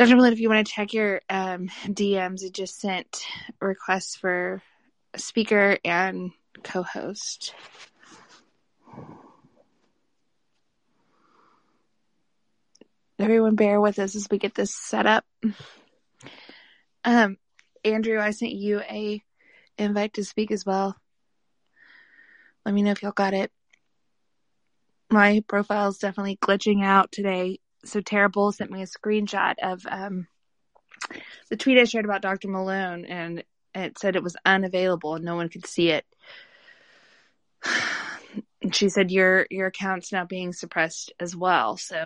Dr. Malone, if you want to check your um, DMs, it just sent requests for speaker and co-host. Everyone bear with us as we get this set up. Um, Andrew, I sent you a invite to speak as well. Let me know if y'all got it. My profile is definitely glitching out today. So Tara Bull sent me a screenshot of um, the tweet I shared about Dr. Malone, and it said it was unavailable and no one could see it. And she said your your account's now being suppressed as well. So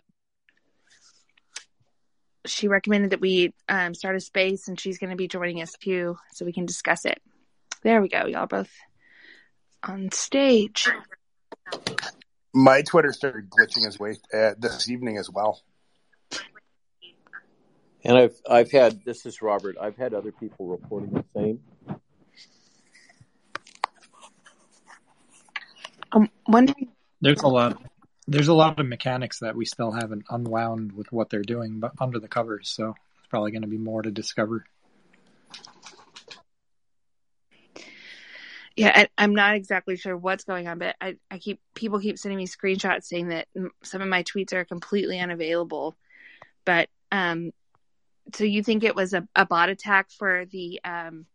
she recommended that we um, start a space, and she's going to be joining us too, so we can discuss it. There we go, y'all both on stage. My Twitter started glitching as way uh, this evening as well. And I've I've had this is Robert. I've had other people reporting the same. I'm wondering. There's a lot. There's a lot of mechanics that we still haven't unwound with what they're doing, but under the covers. So it's probably going to be more to discover. Yeah, I, I'm not exactly sure what's going on, but I, I keep people keep sending me screenshots saying that some of my tweets are completely unavailable. But um, so you think it was a, a bot attack for the um,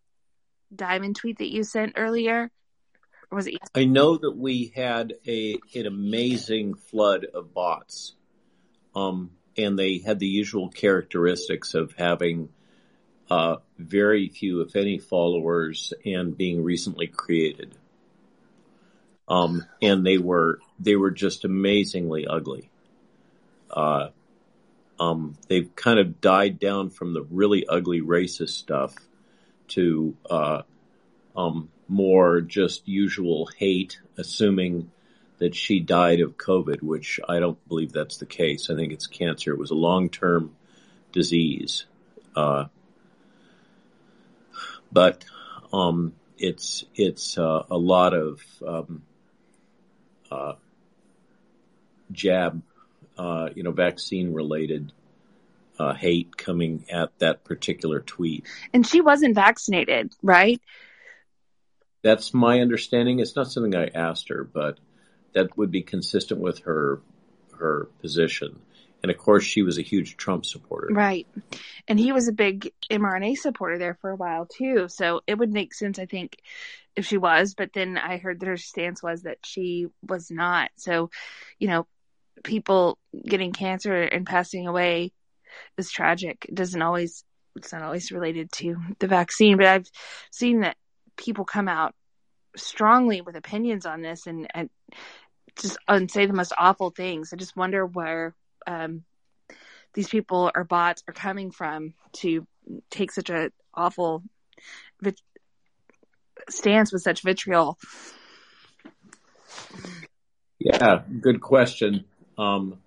diamond tweet that you sent earlier? Or was it? I know that we had a an amazing flood of bots, um, and they had the usual characteristics of having uh, very few, if any, followers and being recently created. Um, and they were they were just amazingly ugly. Uh, um, they've kind of died down from the really ugly racist stuff to uh, um, more just usual hate, assuming that she died of COVID, which I don't believe that's the case. I think it's cancer. It was a long term disease. Uh, but um, it's it's uh, a lot of um, uh, jab, uh, you know, vaccine related uh, hate coming at that particular tweet. And she wasn't vaccinated, right? That's my understanding. It's not something I asked her, but that would be consistent with her her position. And of course, she was a huge Trump supporter. Right. And he was a big mRNA supporter there for a while too. So it would make sense, I think, if she was. But then I heard that her stance was that she was not. So, you know, people getting cancer and passing away is tragic. It doesn't always, it's not always related to the vaccine. But I've seen that people come out strongly with opinions on this and, and just and say the most awful things. I just wonder where um, these people or bots are coming from to take such a awful vit- stance with such vitriol. Yeah, good question. Um,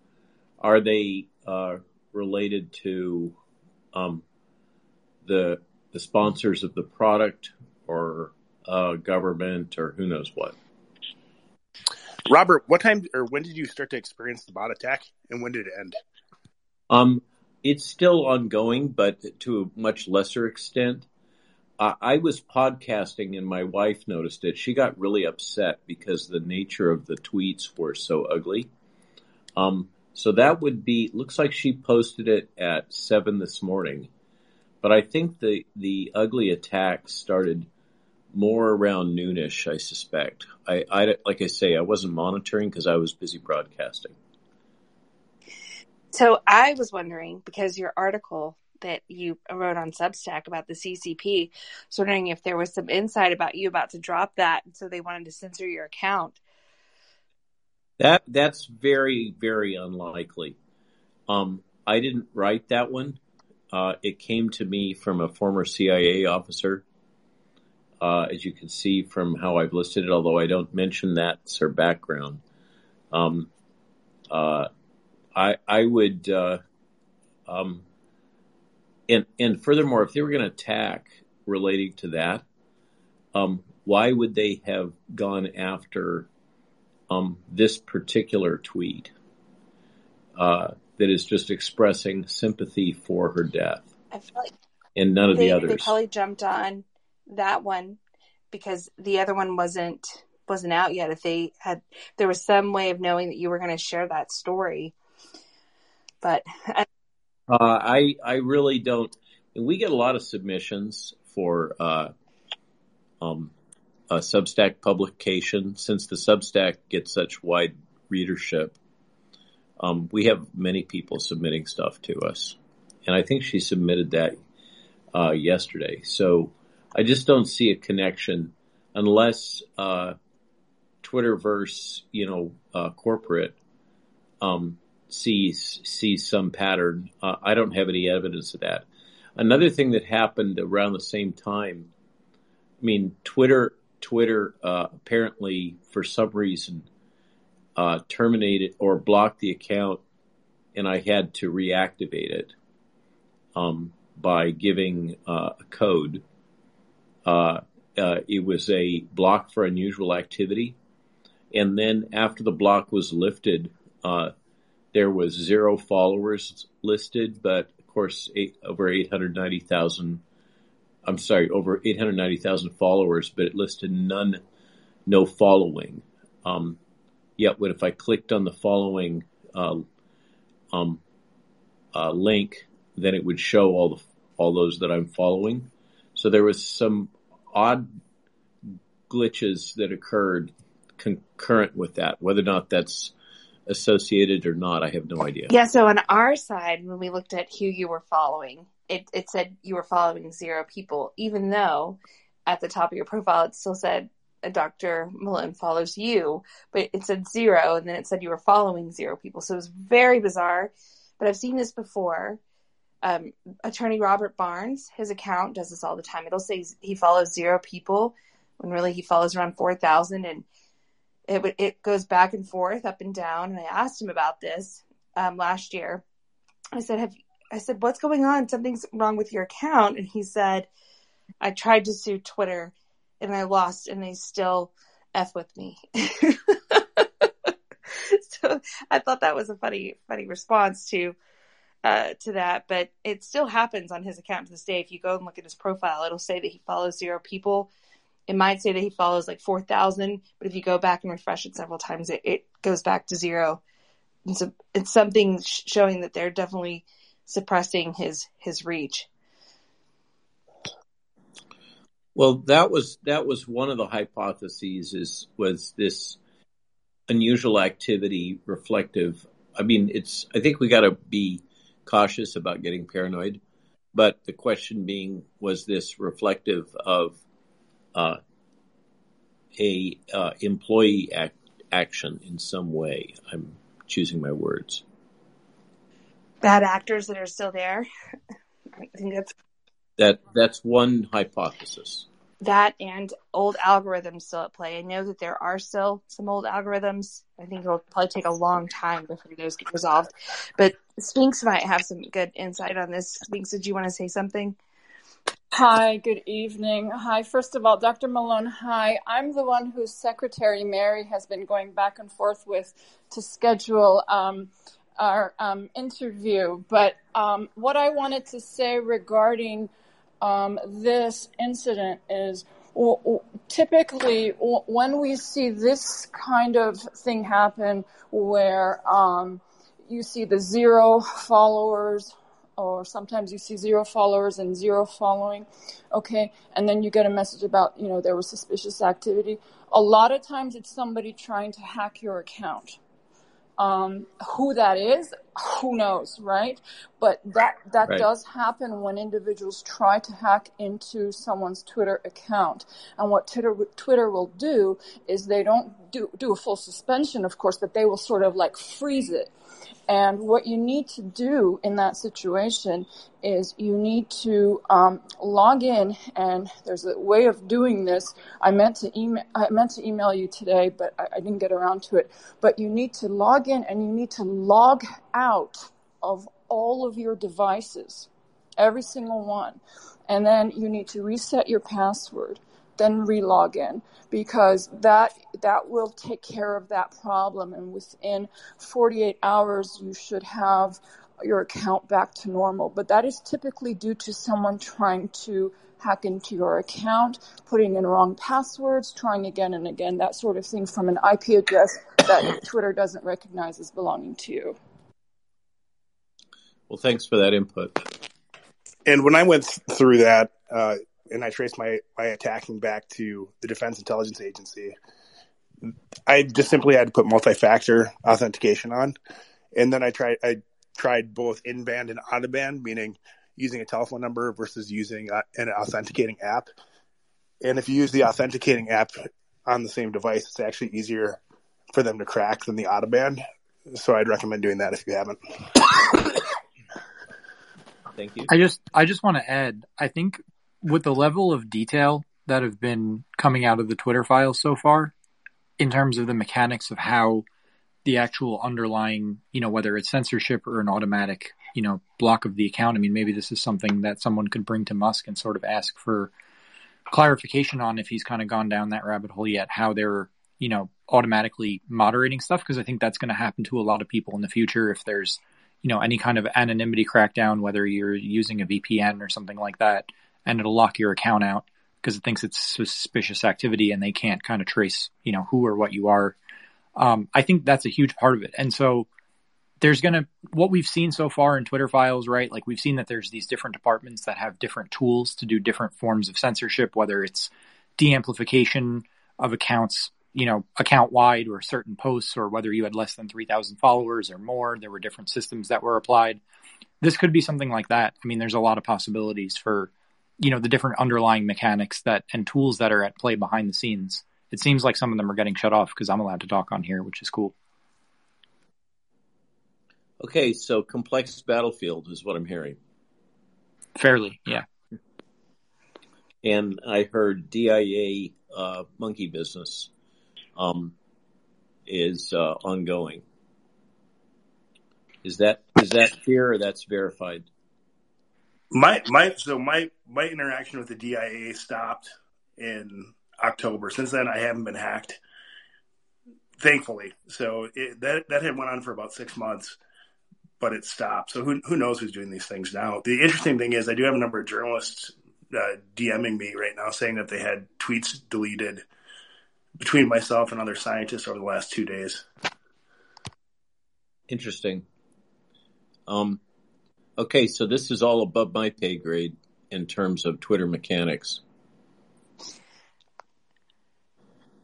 are they uh, related to um, the the sponsors of the product or uh, government or who knows what? Robert, what time or when did you start to experience the bot attack, and when did it end? Um, it's still ongoing, but to a much lesser extent. I was podcasting and my wife noticed it. She got really upset because the nature of the tweets were so ugly. Um, so that would be, looks like she posted it at seven this morning. But I think the, the ugly attack started more around noonish, I suspect. I, I like I say, I wasn't monitoring because I was busy broadcasting. So I was wondering because your article that you wrote on Substack about the CCP, I was wondering if there was some insight about you about to drop that, and so they wanted to censor your account. That that's very very unlikely. Um, I didn't write that one. Uh, it came to me from a former CIA officer uh, as you can see from how I've listed it, although I don't mention that it's her background. Um, uh, I, I would, uh, um, and, and furthermore, if they were going to attack relating to that, um, why would they have gone after um, this particular tweet? Uh, that is just expressing sympathy for her death, I feel like and none of they the others. they probably jumped on that one because the other one wasn't wasn't out yet. If they had, there was some way of knowing that you were going to share that story, but I, Uh, I I really don't. We get a lot of submissions for uh, um, a Substack publication. Since the Substack gets such wide readership, um, we have many people submitting stuff to us, and I think she submitted that uh, yesterday. So I just don't see a connection unless uh, Twitterverse, you know, uh, corporate um, sees sees some pattern. Uh, I don't have any evidence of that. Another thing that happened around the same time. I mean, Twitter Twitter uh, apparently for some reason uh, terminated or blocked the account, and I had to reactivate it um, by giving uh, a code. Uh, uh, it was a block for unusual activity, and then after the block was lifted, uh, there was zero followers listed, but of course, eight, over 890,000. I'm sorry, over 890,000 followers, but it listed none, no following. Um, yet, what if I clicked on the following uh, um, uh, link, then it would show all the all those that I'm following. So there was some odd glitches that occurred concurrent with that. Whether or not that's associated or not, I have no idea. yeah. So on our side, when we looked at who you were following, it it said you were following zero people, even though at the top of your profile it still said uh, Dr. Malone follows you, but it said zero, and then it said you were following zero people. So it was very bizarre. But I've seen this before. Um, attorney Robert Barnes, his account does this all the time. It'll say he follows zero people when really he follows around four thousand, and it it goes back and forth, up and down. And I asked him about this um, last year. I said, "Have I said what's going on? Something's wrong with your account?" And he said, "I tried to sue Twitter, and I lost, and they still f with me." so I thought that was a funny funny response to uh, to that, but it still happens on his account to this day. If you go and look at his profile, it'll say that he follows zero people. It might say that he follows like 4,000, but if you go back and refresh it several times, it, it goes back to zero. And so it's something sh- showing that they're definitely suppressing his, his reach. Well, that was that was one of the hypotheses. Is was this unusual activity reflective? I mean, it's. I think we got to be cautious about getting paranoid, but the question being, was this reflective of uh, a uh, employee act, action in some way? I'm choosing my words. Bad actors that are still there. I think that's That that's one hypothesis. That and old algorithms still at play. I know that there are still some old algorithms. I think it'll probably take a long time before those get resolved. But Sphinx might have some good insight on this. Sphinx, did you want to say something? Hi, good evening. Hi, first of all, Dr. Malone, hi. I'm the one whose secretary, Mary, has been going back and forth with to schedule um, our um, interview. But um, what I wanted to say regarding this incident is typically when we see this kind of thing happen where um, you see the zero followers or sometimes you see zero followers and zero following okay? And then you get a message about you know there was suspicious activity. A lot of times it's somebody trying to hack your account. Um, who that is, who knows, right? But that that Right. does happen when individuals try to hack into someone's Twitter account. And what Twitter Twitter will do is they don't do do a full suspension, of course, but they will sort of like freeze it. And what you need to do in that situation is you need to um, log in, and there's a way of doing this. I meant to email, I meant to email you today, but I, I didn't get around to it. But you need to log in, and you need to log out of all of your devices, every single one, and then you need to reset your password. then relog in because that that will take care of that problem. And within 48 hours you should have your account back to normal. But that is typically due to someone trying to hack into your account putting in wrong passwords trying again and again that sort of thing from an ip address that twitter doesn't recognize as belonging to you well thanks for that input and when i went through that uh, and I traced my, my attacking back to the Defense Intelligence Agency, I just simply had to put multi-factor authentication on, and then I tried I tried both in-band and out-of-band, meaning using a telephone number versus using a, an authenticating app. And if you use the authenticating app on the same device, it's actually easier for them to crack than the out-of-band. So I'd recommend doing that if you haven't. Thank you. I just I just want to add, I think with the level of detail that have been coming out of the Twitter files so far, in terms of the mechanics of how the actual underlying, you know, whether it's censorship or an automatic, you know, block of the account. I mean, maybe this is something that someone could bring to Musk and sort of ask for clarification on if he's kind of gone down that rabbit hole yet, how they're, you know, automatically moderating stuff. Cause I think that's going to happen to a lot of people in the future if there's, you know, any kind of anonymity crackdown, whether you're using a VPN or something like that and it'll lock your account out because it thinks it's suspicious activity and they can't kind of trace, you know, who or what you are. Um, I think that's a huge part of it. And so there's going to, what we've seen so far in Twitter files, right? Like we've seen that there's these different departments that have different tools to do different forms of censorship, whether it's deamplification of accounts, you know, account wide or certain posts, or whether you had less than 3,000 followers or more. There were different systems that were applied. This could be something like that. I mean, there's a lot of possibilities for, you know the different underlying mechanics that and tools that are at play behind the scenes. It seems like some of them are getting shut off because I'm allowed to talk on here, which is cool. Okay, so complex battlefield is what I'm hearing. Fairly, yeah. And I heard DIA uh, monkey business um, is uh, ongoing. Is that is that clear or that's verified? My my so my my interaction with the DIA stopped in October. Since then, I haven't been hacked, thankfully. So it, that that had went on for about six months, but it stopped. So who who knows who's doing these things now? The interesting thing is, I do have a number of journalists uh, DMing me right now saying that they had tweets deleted between myself and other scientists over the last two days. Interesting. Um, Okay, so this is all above my pay grade in terms of Twitter mechanics.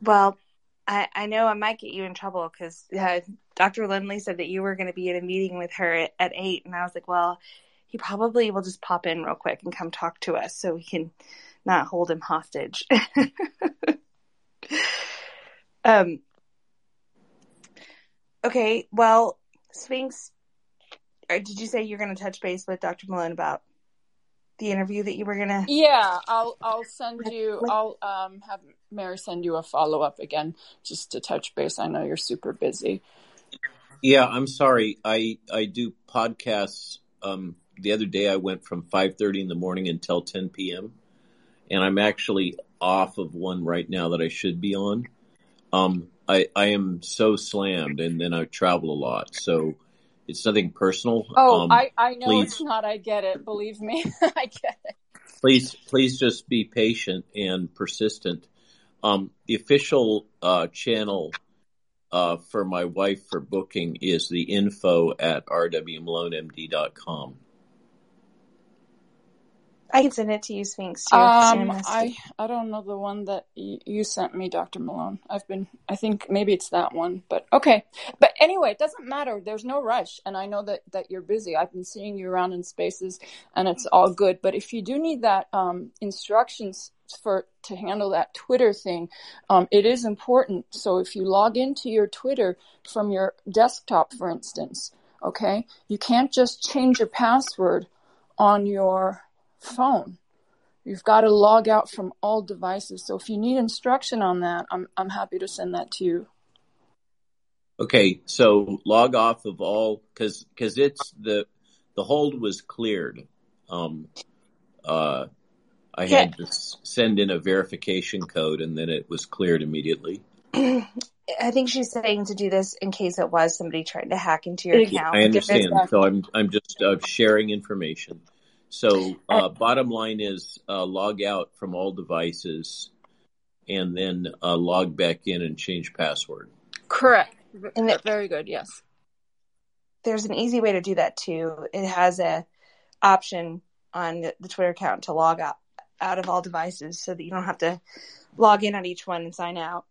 Well, I, I know I might get you in trouble because uh, Dr. Lindley said that you were going to be in a meeting with her at, at eight, and I was like, well, he probably will just pop in real quick and come talk to us so we can not hold him hostage. um. Okay, well, Sphinx did you say you're going to touch base with Dr. Malone about the interview that you were going to? Yeah, I'll I'll send you. I'll um, have Mary send you a follow up again just to touch base. I know you're super busy. Yeah, I'm sorry. I I do podcasts. Um, the other day I went from 5:30 in the morning until 10 p.m. and I'm actually off of one right now that I should be on. Um, I I am so slammed, and then I travel a lot, so it's nothing personal. Oh, um, I, I know please, it's not. I get it. Believe me, I get it. Please, please just be patient and persistent. Um, the official uh, channel uh, for my wife for booking is the info at rwmalonemd.com. I can send it to you, Sphinx. Too, um, I I don't know the one that y- you sent me, Doctor Malone. I've been, I think maybe it's that one, but okay. But anyway, it doesn't matter. There's no rush, and I know that that you're busy. I've been seeing you around in spaces, and it's all good. But if you do need that um, instructions for to handle that Twitter thing, um, it is important. So if you log into your Twitter from your desktop, for instance, okay, you can't just change your password on your phone. You've got to log out from all devices. So if you need instruction on that, I'm I'm happy to send that to you. Okay, so log off of all because because it's the the hold was cleared. Um, uh, I yeah. had to send in a verification code, and then it was cleared immediately. I think she's saying to do this in case it was somebody trying to hack into your account. I understand. So I'm I'm just uh, sharing information. So uh, bottom line is uh, log out from all devices, and then uh, log back in and change password. Correct. And it, very good. Yes. There's an easy way to do that too. It has a option on the Twitter account to log out out of all devices, so that you don't have to log in on each one and sign out.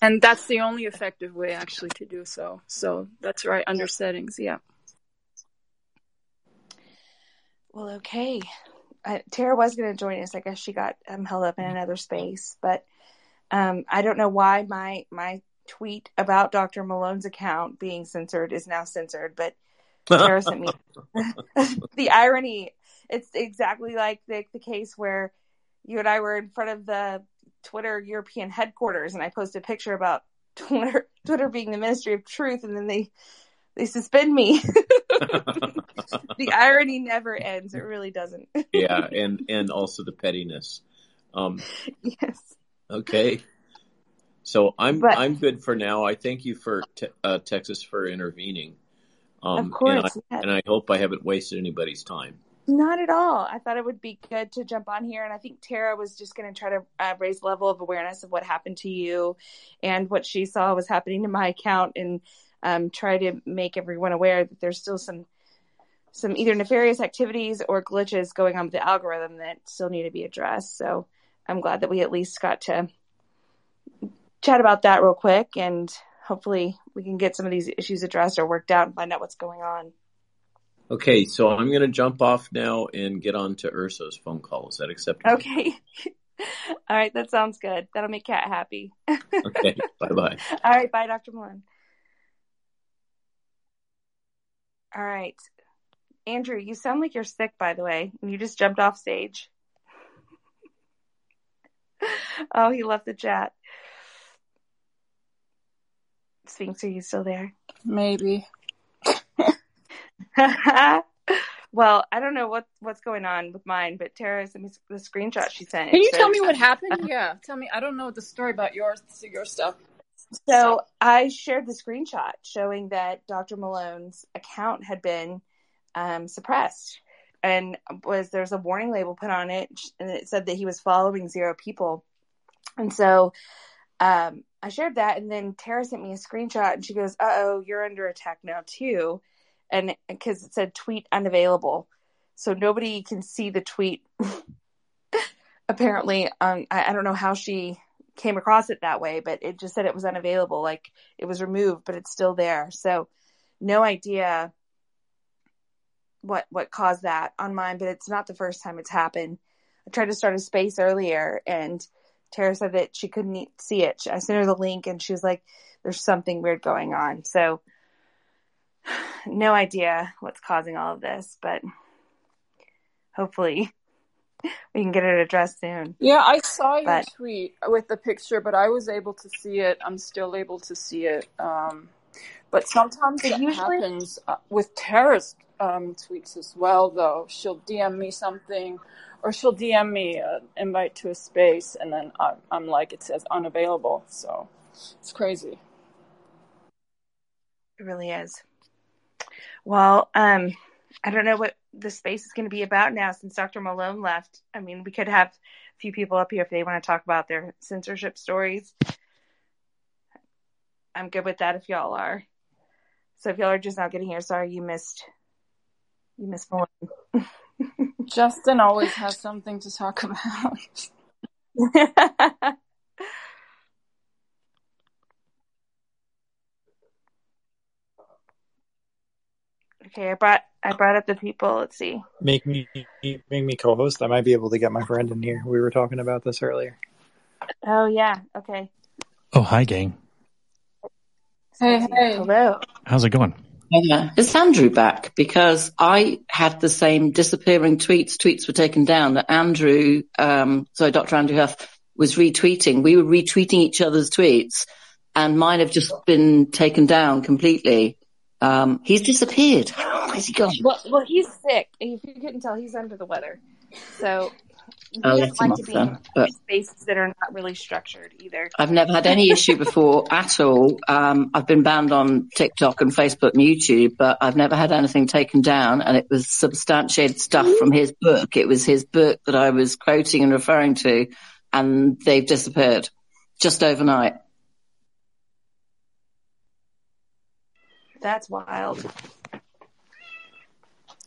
And that's the only effective way actually to do so. So that's right under settings. Yeah. Well, okay. Tara was going to join us. I guess she got um, held up in another space, but um, I don't know why my my tweet about Dr. Malone's account being censored is now censored. But Tara sent me the irony. It's exactly like the the case where you and I were in front of the Twitter European headquarters, and I posted a picture about Twitter Twitter being the Ministry of Truth, and then they they suspend me. the irony never ends. It really doesn't. yeah, and and also the pettiness. Um, yes. Okay. So I'm but, I'm good for now. I thank you for te- uh, Texas for intervening. Um, of course, and I, and I hope I haven't wasted anybody's time. Not at all. I thought it would be good to jump on here. And I think Tara was just going to try to uh, raise level of awareness of what happened to you and what she saw was happening to my account and um, try to make everyone aware that there's still some some either nefarious activities or glitches going on with the algorithm that still need to be addressed. So I'm glad that we at least got to chat about that real quick and hopefully we can get some of these issues addressed or worked out and find out what's going on. Okay, so I'm going to jump off now and get on to Urso's phone call. Is that acceptable? Okay. All right, that sounds good. That'll make Kat happy. okay, bye bye. All right, bye, Dr. Malone. All right. Andrew, you sound like you're sick, by the way, and you just jumped off stage. oh, he left the chat. Sphinx, are you still there? Maybe. well, I don't know what what's going on with mine, but Tara sent me the screenshot she sent. Can you tell me what happened? yeah, tell me. I don't know the story about your your stuff. So I shared the screenshot showing that Dr. Malone's account had been um, suppressed, and was there's a warning label put on it, and it said that he was following zero people, and so um, I shared that, and then Tara sent me a screenshot, and she goes, "Uh oh, you're under attack now too." and because it said tweet unavailable, so nobody can see the tweet. Apparently, um, I, I don't know how she came across it that way, but it just said it was unavailable, like it was removed, but it's still there. So, no idea what what caused that on mine, but it's not the first time it's happened. I tried to start a space earlier, and Tara said that she couldn't see it. I sent her the link, and she was like, "There's something weird going on." So no idea what's causing all of this, but hopefully we can get it addressed soon. Yeah, I saw your but, tweet with the picture, but I was able to see it. I'm still able to see it. Um, but sometimes it usually... happens uh, with terrorist um, tweets as well, though. She'll DM me something, or she'll DM me an invite to a space, and then I'm, I'm like, it says unavailable. So it's crazy. It really is. Well, um, I don't know what the space is going to be about now since Dr. Malone left. I mean, we could have a few people up here if they want to talk about their censorship stories. I'm good with that if y'all are. So if y'all are just now getting here, sorry you missed you missed Malone. Justin always has something to talk about. Okay, I brought I brought up the people. Let's see. Make me make me co-host. I might be able to get my friend in here. We were talking about this earlier. Oh yeah. Okay. Oh hi, gang. Hey hey. Hello. How's it going? Yeah, is Andrew back? Because I had the same disappearing tweets. Tweets were taken down that Andrew, um, sorry, Dr. Andrew Huff was retweeting. We were retweeting each other's tweets, and mine have just been taken down completely. Um, he's disappeared. Where's he gone? Well, well, he's sick. If you couldn't tell, he's under the weather. So He let doesn't like to be then. But in spaces that are not really structured either. I've never had any issue before at all. Um, I've been banned on TikTok and Facebook and YouTube, but I've never had anything taken down. And it was substantiated stuff from his book. It was his book that I was quoting and referring to, and they've disappeared just overnight. That's wild.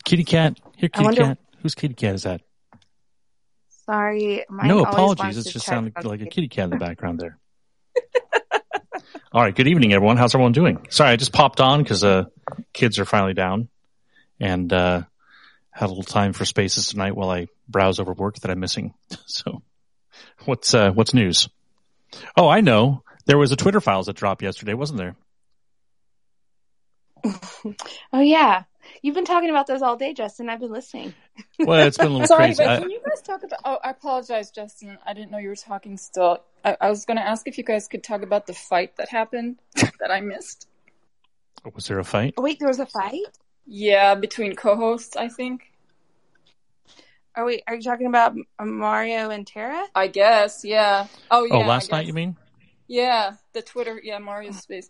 Kitty cat. Here, kitty wonder- cat. Whose kitty cat is that? Sorry, no apologies. It just sounded like a kitty cat in the background there. All right. Good evening, everyone. How's everyone doing? Sorry, I just popped on because uh, kids are finally down, and uh, had a little time for spaces tonight while I browse over work that I'm missing. So, what's uh, what's news? Oh, I know. There was a Twitter files that dropped yesterday, wasn't there? Oh yeah, you've been talking about those all day, Justin. I've been listening. Well, it's been a little Sorry, crazy. but I- can you guys talk about? Oh, I apologize, Justin. I didn't know you were talking still. I, I was going to ask if you guys could talk about the fight that happened that I missed. was there a fight? Oh, wait, there was a fight. Yeah, between co-hosts, I think. Oh, are we? Are you talking about Mario and Tara? I guess. Yeah. Oh, oh yeah. oh, last night you mean? Yeah, the Twitter. Yeah, Mario's space.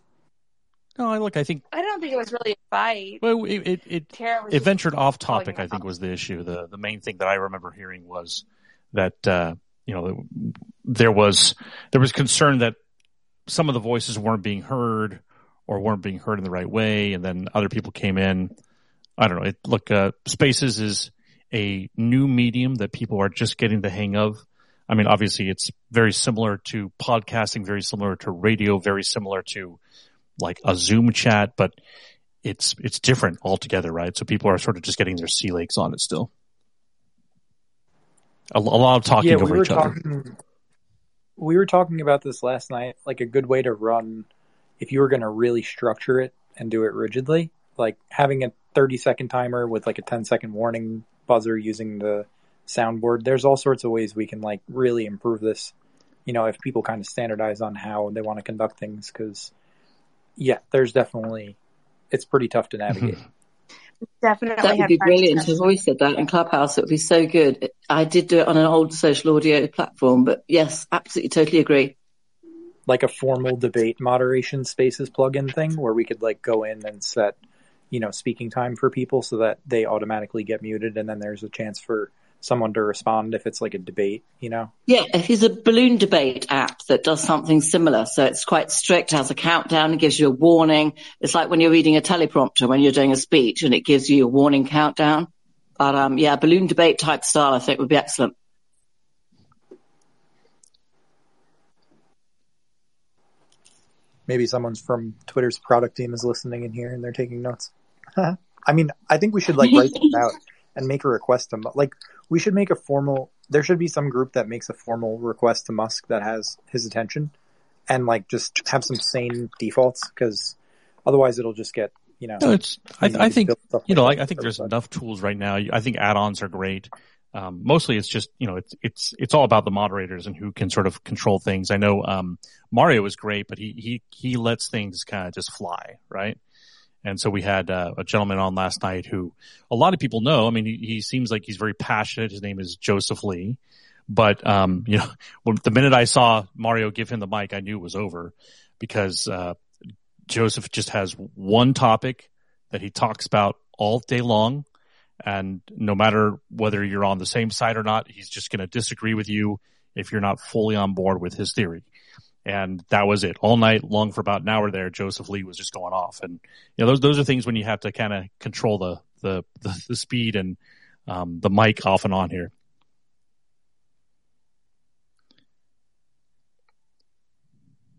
No, I look. I think I don't think it was really a fight. well, it it, it it ventured off topic. I think was the issue. the The main thing that I remember hearing was that uh, you know there was there was concern that some of the voices weren't being heard or weren't being heard in the right way, and then other people came in. I don't know. It, look, uh, Spaces is a new medium that people are just getting the hang of. I mean, obviously, it's very similar to podcasting, very similar to radio, very similar to like a Zoom chat, but it's it's different altogether, right? So people are sort of just getting their sea legs on it still. A, a lot of talking yeah, over we were each other. talking. We were talking about this last night. Like a good way to run, if you were going to really structure it and do it rigidly, like having a 30 second timer with like a 10 second warning buzzer using the soundboard. There's all sorts of ways we can like really improve this. You know, if people kind of standardize on how they want to conduct things, because yeah, there's definitely it's pretty tough to navigate. Mm-hmm. Definitely That would be practice. brilliant if we said that in Clubhouse. It would be so good. I did do it on an old social audio platform, but yes, absolutely, totally agree. like a formal debate moderation spaces plugin thing where we could like go in and set, you know, speaking time for people so that they automatically get muted and then there's a chance for someone to respond if it's like a debate, you know? Yeah, if it's a balloon debate app that does something similar. So it's quite strict, has a countdown, and gives you a warning. It's like when you're reading a teleprompter when you're doing a speech and it gives you a warning countdown. But um, yeah, balloon debate type style I think would be excellent. Maybe someone's from Twitter's product team is listening in here and they're taking notes. I mean, I think we should like write this out and make a request to like we should make a formal. There should be some group that makes a formal request to Musk that has his attention, and like just have some sane defaults because otherwise it'll just get you know. No, it's. I, I think you know. like I, I think there's everybody. enough tools right now. I think add-ons are great. Um, mostly, it's just you know, it's it's it's all about the moderators and who can sort of control things. I know um, Mario is great, but he he he lets things kind of just fly, right? And so we had uh, a gentleman on last night who a lot of people know. I mean, he, he seems like he's very passionate. His name is Joseph Lee. But, um, you know, when, the minute I saw Mario give him the mic, I knew it was over because, uh, Joseph just has one topic that he talks about all day long. And no matter whether you're on the same side or not, he's just going to disagree with you if you're not fully on board with his theory. And that was it all night long for about an hour there. Joseph Lee was just going off. And, you know, those, those are things when you have to kind of control the, the, the, the speed and, um, the mic off and on here.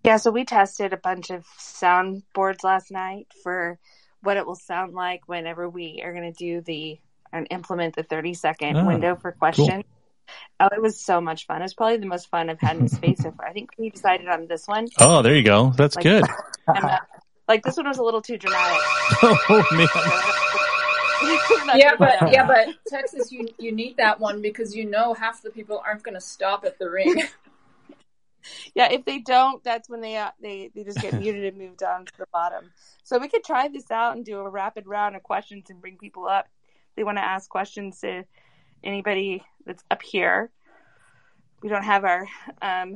Yeah, so we tested a bunch of sound boards last night for what it will sound like whenever we are going to do the and implement the 30 second Ah, window for questions. Oh, it was so much fun. It was probably the most fun I've had in space so far. I think we decided on this one. Oh, there you go. That's Like- good. And, uh, like this one was a little too dramatic. oh man. Yeah, but yeah, but Texas, you you need that one because you know half the people aren't going to stop at the ring. yeah, if they don't, that's when they uh, they they just get muted and move down to the bottom. So we could try this out and do a rapid round of questions and bring people up. They want to ask questions to anybody that's up here. we don't have our um,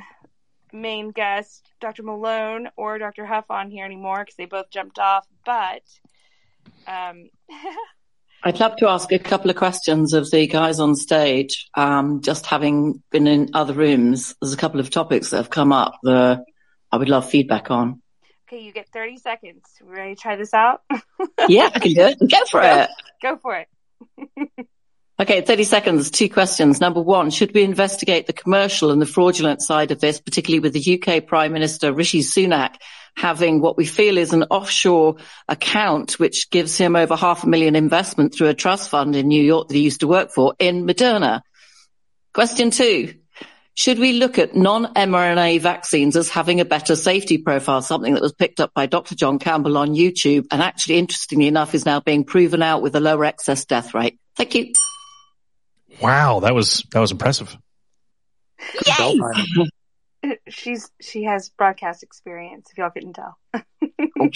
main guest, Dr. Malone or Dr. Huff, on here anymore because they both jumped off. But um, I'd love to ask a couple of questions of the guys on stage. Um, just having been in other rooms, there's a couple of topics that have come up that I would love feedback on. Okay, you get 30 seconds. Ready to try this out? yeah, I can do it. Go for it. Go for it. Okay, 30 seconds. Two questions. Number one, should we investigate the commercial and the fraudulent side of this, particularly with the UK Prime Minister Rishi Sunak having what we feel is an offshore account, which gives him over half a million investment through a trust fund in New York that he used to work for in Moderna. Question two. Should we look at non-mRNA vaccines as having a better safety profile, something that was picked up by Dr. John Campbell on YouTube and actually, interestingly enough, is now being proven out with a lower excess death rate? Thank you. Wow, that was that was impressive. Yay! she's she has broadcast experience. If y'all couldn't tell.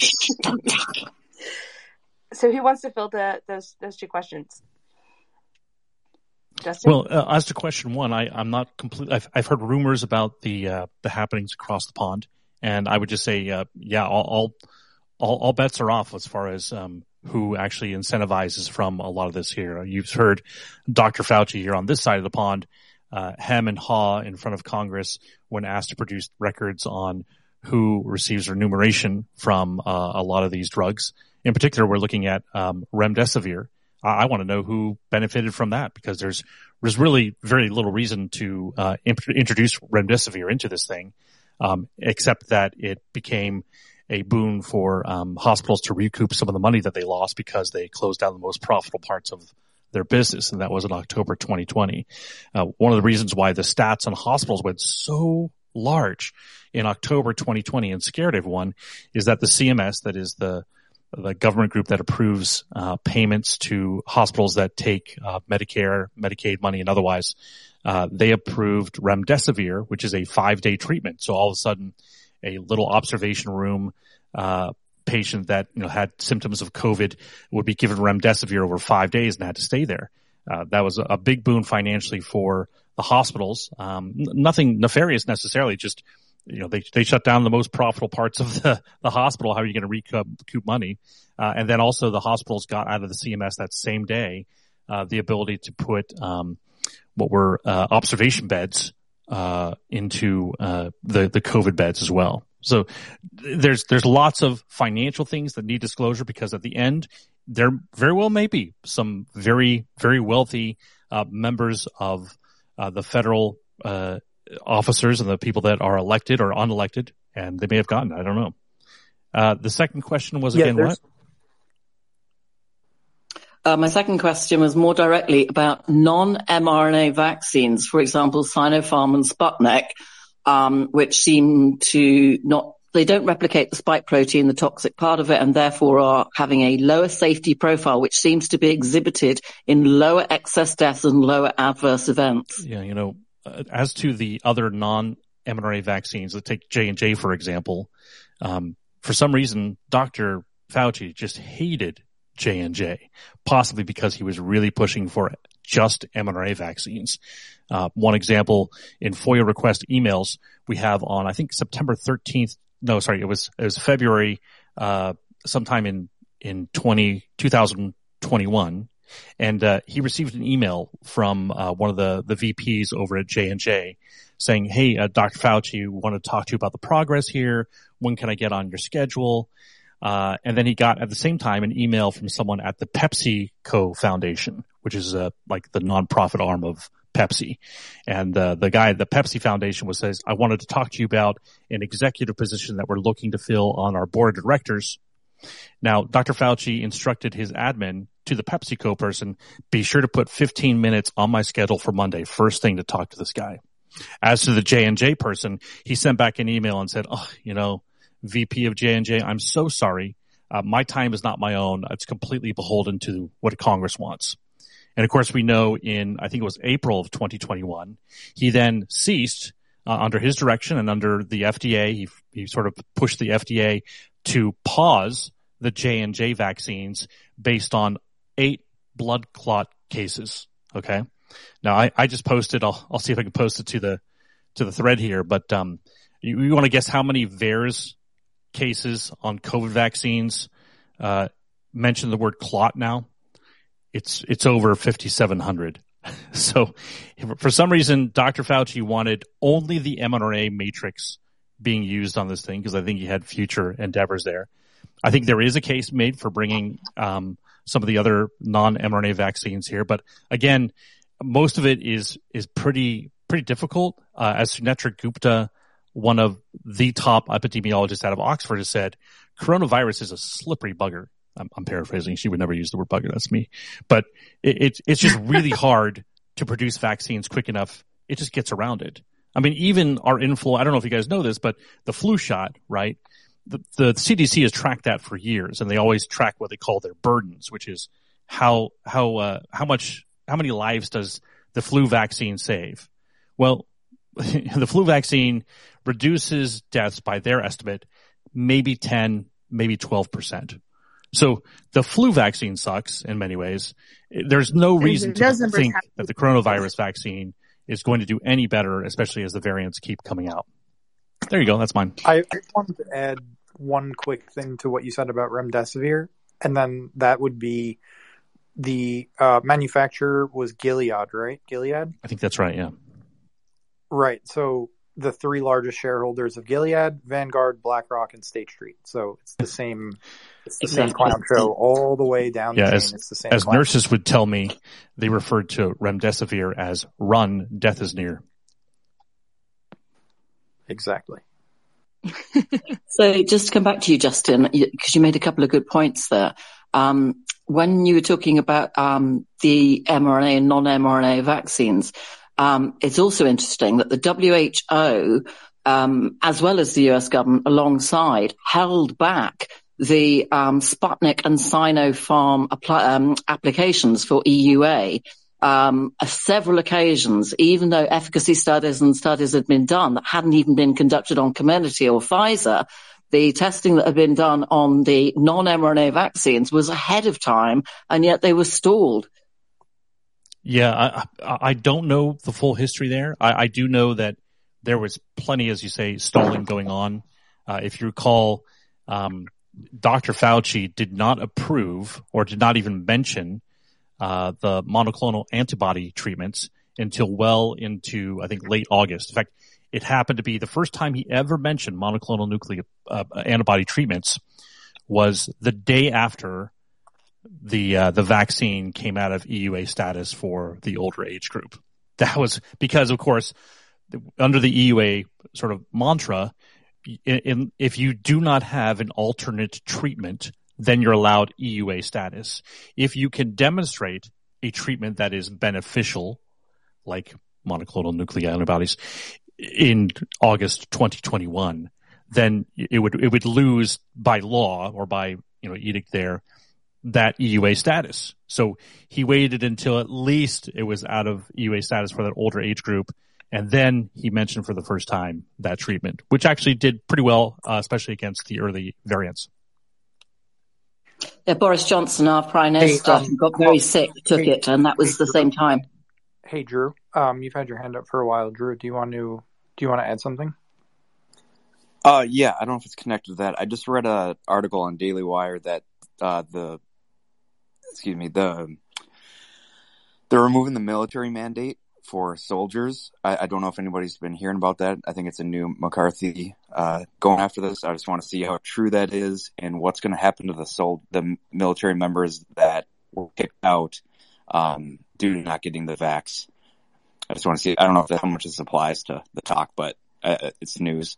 so who wants to fill the those those two questions? Justin? Well, uh, as to question one, I, I'm not complete. I've, I've heard rumors about the uh, the happenings across the pond, and I would just say, uh, yeah, all, all all bets are off as far as um, who actually incentivizes from a lot of this here. You've heard Dr. Fauci here on this side of the pond uh, hem and haw in front of Congress when asked to produce records on who receives remuneration from uh, a lot of these drugs. In particular, we're looking at um, remdesivir. I, I want to know who benefited from that because there's there's really very little reason to uh, imp- introduce remdesivir into this thing, um, except that it became a boon for um, hospitals to recoup some of the money that they lost because they closed down the most profitable parts of their business, and that was in October 2020. Uh, one of the reasons why the stats on hospitals went so large in October 2020 and scared everyone is that the CMS, that is the the government group that approves uh, payments to hospitals that take uh, Medicare, Medicaid money, and otherwise, uh, they approved remdesivir, which is a five day treatment. So all of a sudden, a little observation room uh, patient that you know had symptoms of COVID would be given remdesivir over five days and had to stay there. Uh, that was a big boon financially for the hospitals. Um, nothing nefarious necessarily, just you know they they shut down the most profitable parts of the, the hospital. How are you going to recoup, recoup money? Uh, and then also the hospitals got out of the CMS that same day uh, the ability to put um, what were uh, observation beds uh, into uh, the the COVID beds as well. So there's there's lots of financial things that need disclosure because at the end there very well may be some very very wealthy uh, members of uh, the federal uh, officers and the people that are elected or unelected, and they may have gotten. I don't know. Uh, the second question was again what? Uh, my second question was more directly about non-mRNA vaccines, for example, Sinopharm and Sputnik um, which seem to not they don't replicate the spike protein, the toxic part of it, and therefore are having a lower safety profile, which seems to be exhibited in lower excess deaths and lower adverse events. Yeah, you know, uh, as to the other non mRNA vaccines, let's take J and J for example. Um, for some reason, Dr. Fauci just hated J and J, possibly because he was really pushing for just mRNA vaccines. Uh, one example in FOIA request emails we have on, I think September 13th. No, sorry, it was, it was February, uh, sometime in, in 20, 2021. And, uh, he received an email from, uh, one of the, the VPs over at J&J saying, Hey, uh, Dr. Fauci, want to talk to you about the progress here. When can I get on your schedule? Uh, and then he got at the same time an email from someone at the PepsiCo Foundation, which is uh, like the nonprofit arm of Pepsi. And uh, the guy at the Pepsi Foundation was says, I wanted to talk to you about an executive position that we're looking to fill on our board of directors. Now, Dr. Fauci instructed his admin to the PepsiCo person, be sure to put 15 minutes on my schedule for Monday, first thing to talk to this guy. As to the J&J person, he sent back an email and said, oh, you know, VP of J&J, I'm so sorry. Uh, my time is not my own. It's completely beholden to what Congress wants. And of course, we know in, I think it was April of 2021, he then ceased uh, under his direction and under the FDA. He, he sort of pushed the FDA to pause the J&J vaccines based on eight blood clot cases. Okay. Now I, I just posted, I'll, I'll see if I can post it to the, to the thread here, but um, you, you want to guess how many VAERS cases on COVID vaccines uh, mention the word clot now? It's it's over 5,700. So for some reason, Dr. Fauci wanted only the mRNA matrix being used on this thing because I think he had future endeavors there. I think there is a case made for bringing um, some of the other non-mRNA vaccines here, but again, most of it is is pretty pretty difficult. Uh, as Sunetra Gupta, one of the top epidemiologists out of Oxford, has said, coronavirus is a slippery bugger. I'm, I'm paraphrasing. She would never use the word bugger. That's me. But it, it's it's just really hard to produce vaccines quick enough. It just gets around it. I mean, even our influ, I don't know if you guys know this, but the flu shot, right? The, the CDC has tracked that for years and they always track what they call their burdens, which is how, how, uh, how much, how many lives does the flu vaccine save? Well, the flu vaccine reduces deaths by their estimate, maybe 10, maybe 12%. So the flu vaccine sucks in many ways. There's no reason to think that the coronavirus vaccine is going to do any better, especially as the variants keep coming out. There you go. That's mine. I, I wanted to add one quick thing to what you said about remdesivir, and then that would be the uh, manufacturer was Gilead, right? Gilead. I think that's right. Yeah. Right. So the three largest shareholders of Gilead, Vanguard, BlackRock, and State Street. So it's the same. It's the exactly. same clown show all the way down. Yeah, the as, it's the same. As clown. nurses would tell me, they referred to remdesivir as "run, death is near." Exactly. so just to come back to you, Justin, because you made a couple of good points there. Um, when you were talking about um, the mRNA and non-mRNA vaccines, um, it's also interesting that the WHO, um, as well as the US government alongside, held back the um, Sputnik and Sinopharm apply, um, applications for EUA um, several occasions, even though efficacy studies and studies had been done that hadn't even been conducted on Comirnaty or Pfizer, the testing that had been done on the non-mRNA vaccines was ahead of time, and yet they were stalled. Yeah, I, I don't know the full history there. I, I do know that there was plenty, as you say, stalling going on. Uh, if you recall, um, Dr. Fauci did not approve or did not even mention uh, the monoclonal antibody treatments until well into, I think, late August. In fact, it happened to be the first time he ever mentioned monoclonal nuclear uh, antibody treatments was the day after the uh, the vaccine came out of EUA status for the older age group. That was because, of course, under the EUA sort of mantra, in, in, if you do not have an alternate treatment, then you're allowed EUA status. If you can demonstrate a treatment that is beneficial, like monoclonal nuclear antibodies, in August 2021, then it would it would lose by law or by you know edict there that EUA status. So he waited until at least it was out of EUA status for that older age group. And then he mentioned for the first time that treatment, which actually did pretty well, uh, especially against the early variants. Yeah, Boris Johnson, our prime minister, hey, um, got very sick, took hey, it, and that was hey, the Drew. same time. Hey, Drew, um, you've had your hand up for a while. Drew, do you want to do you want to add something? Uh, yeah, I don't know if it's connected to that. I just read an article on Daily Wire that uh, the excuse me, the they're removing the military mandate for soldiers. I, I, don't know if anybody's been hearing about that. I think it's a new McCarthy uh, going after this. I just want to see how true that is and what's going to happen to the sol- the military members that were kicked out um, due to not getting the vax. I just want to see. I don't know if that, how much this applies to the talk, but uh, it's news.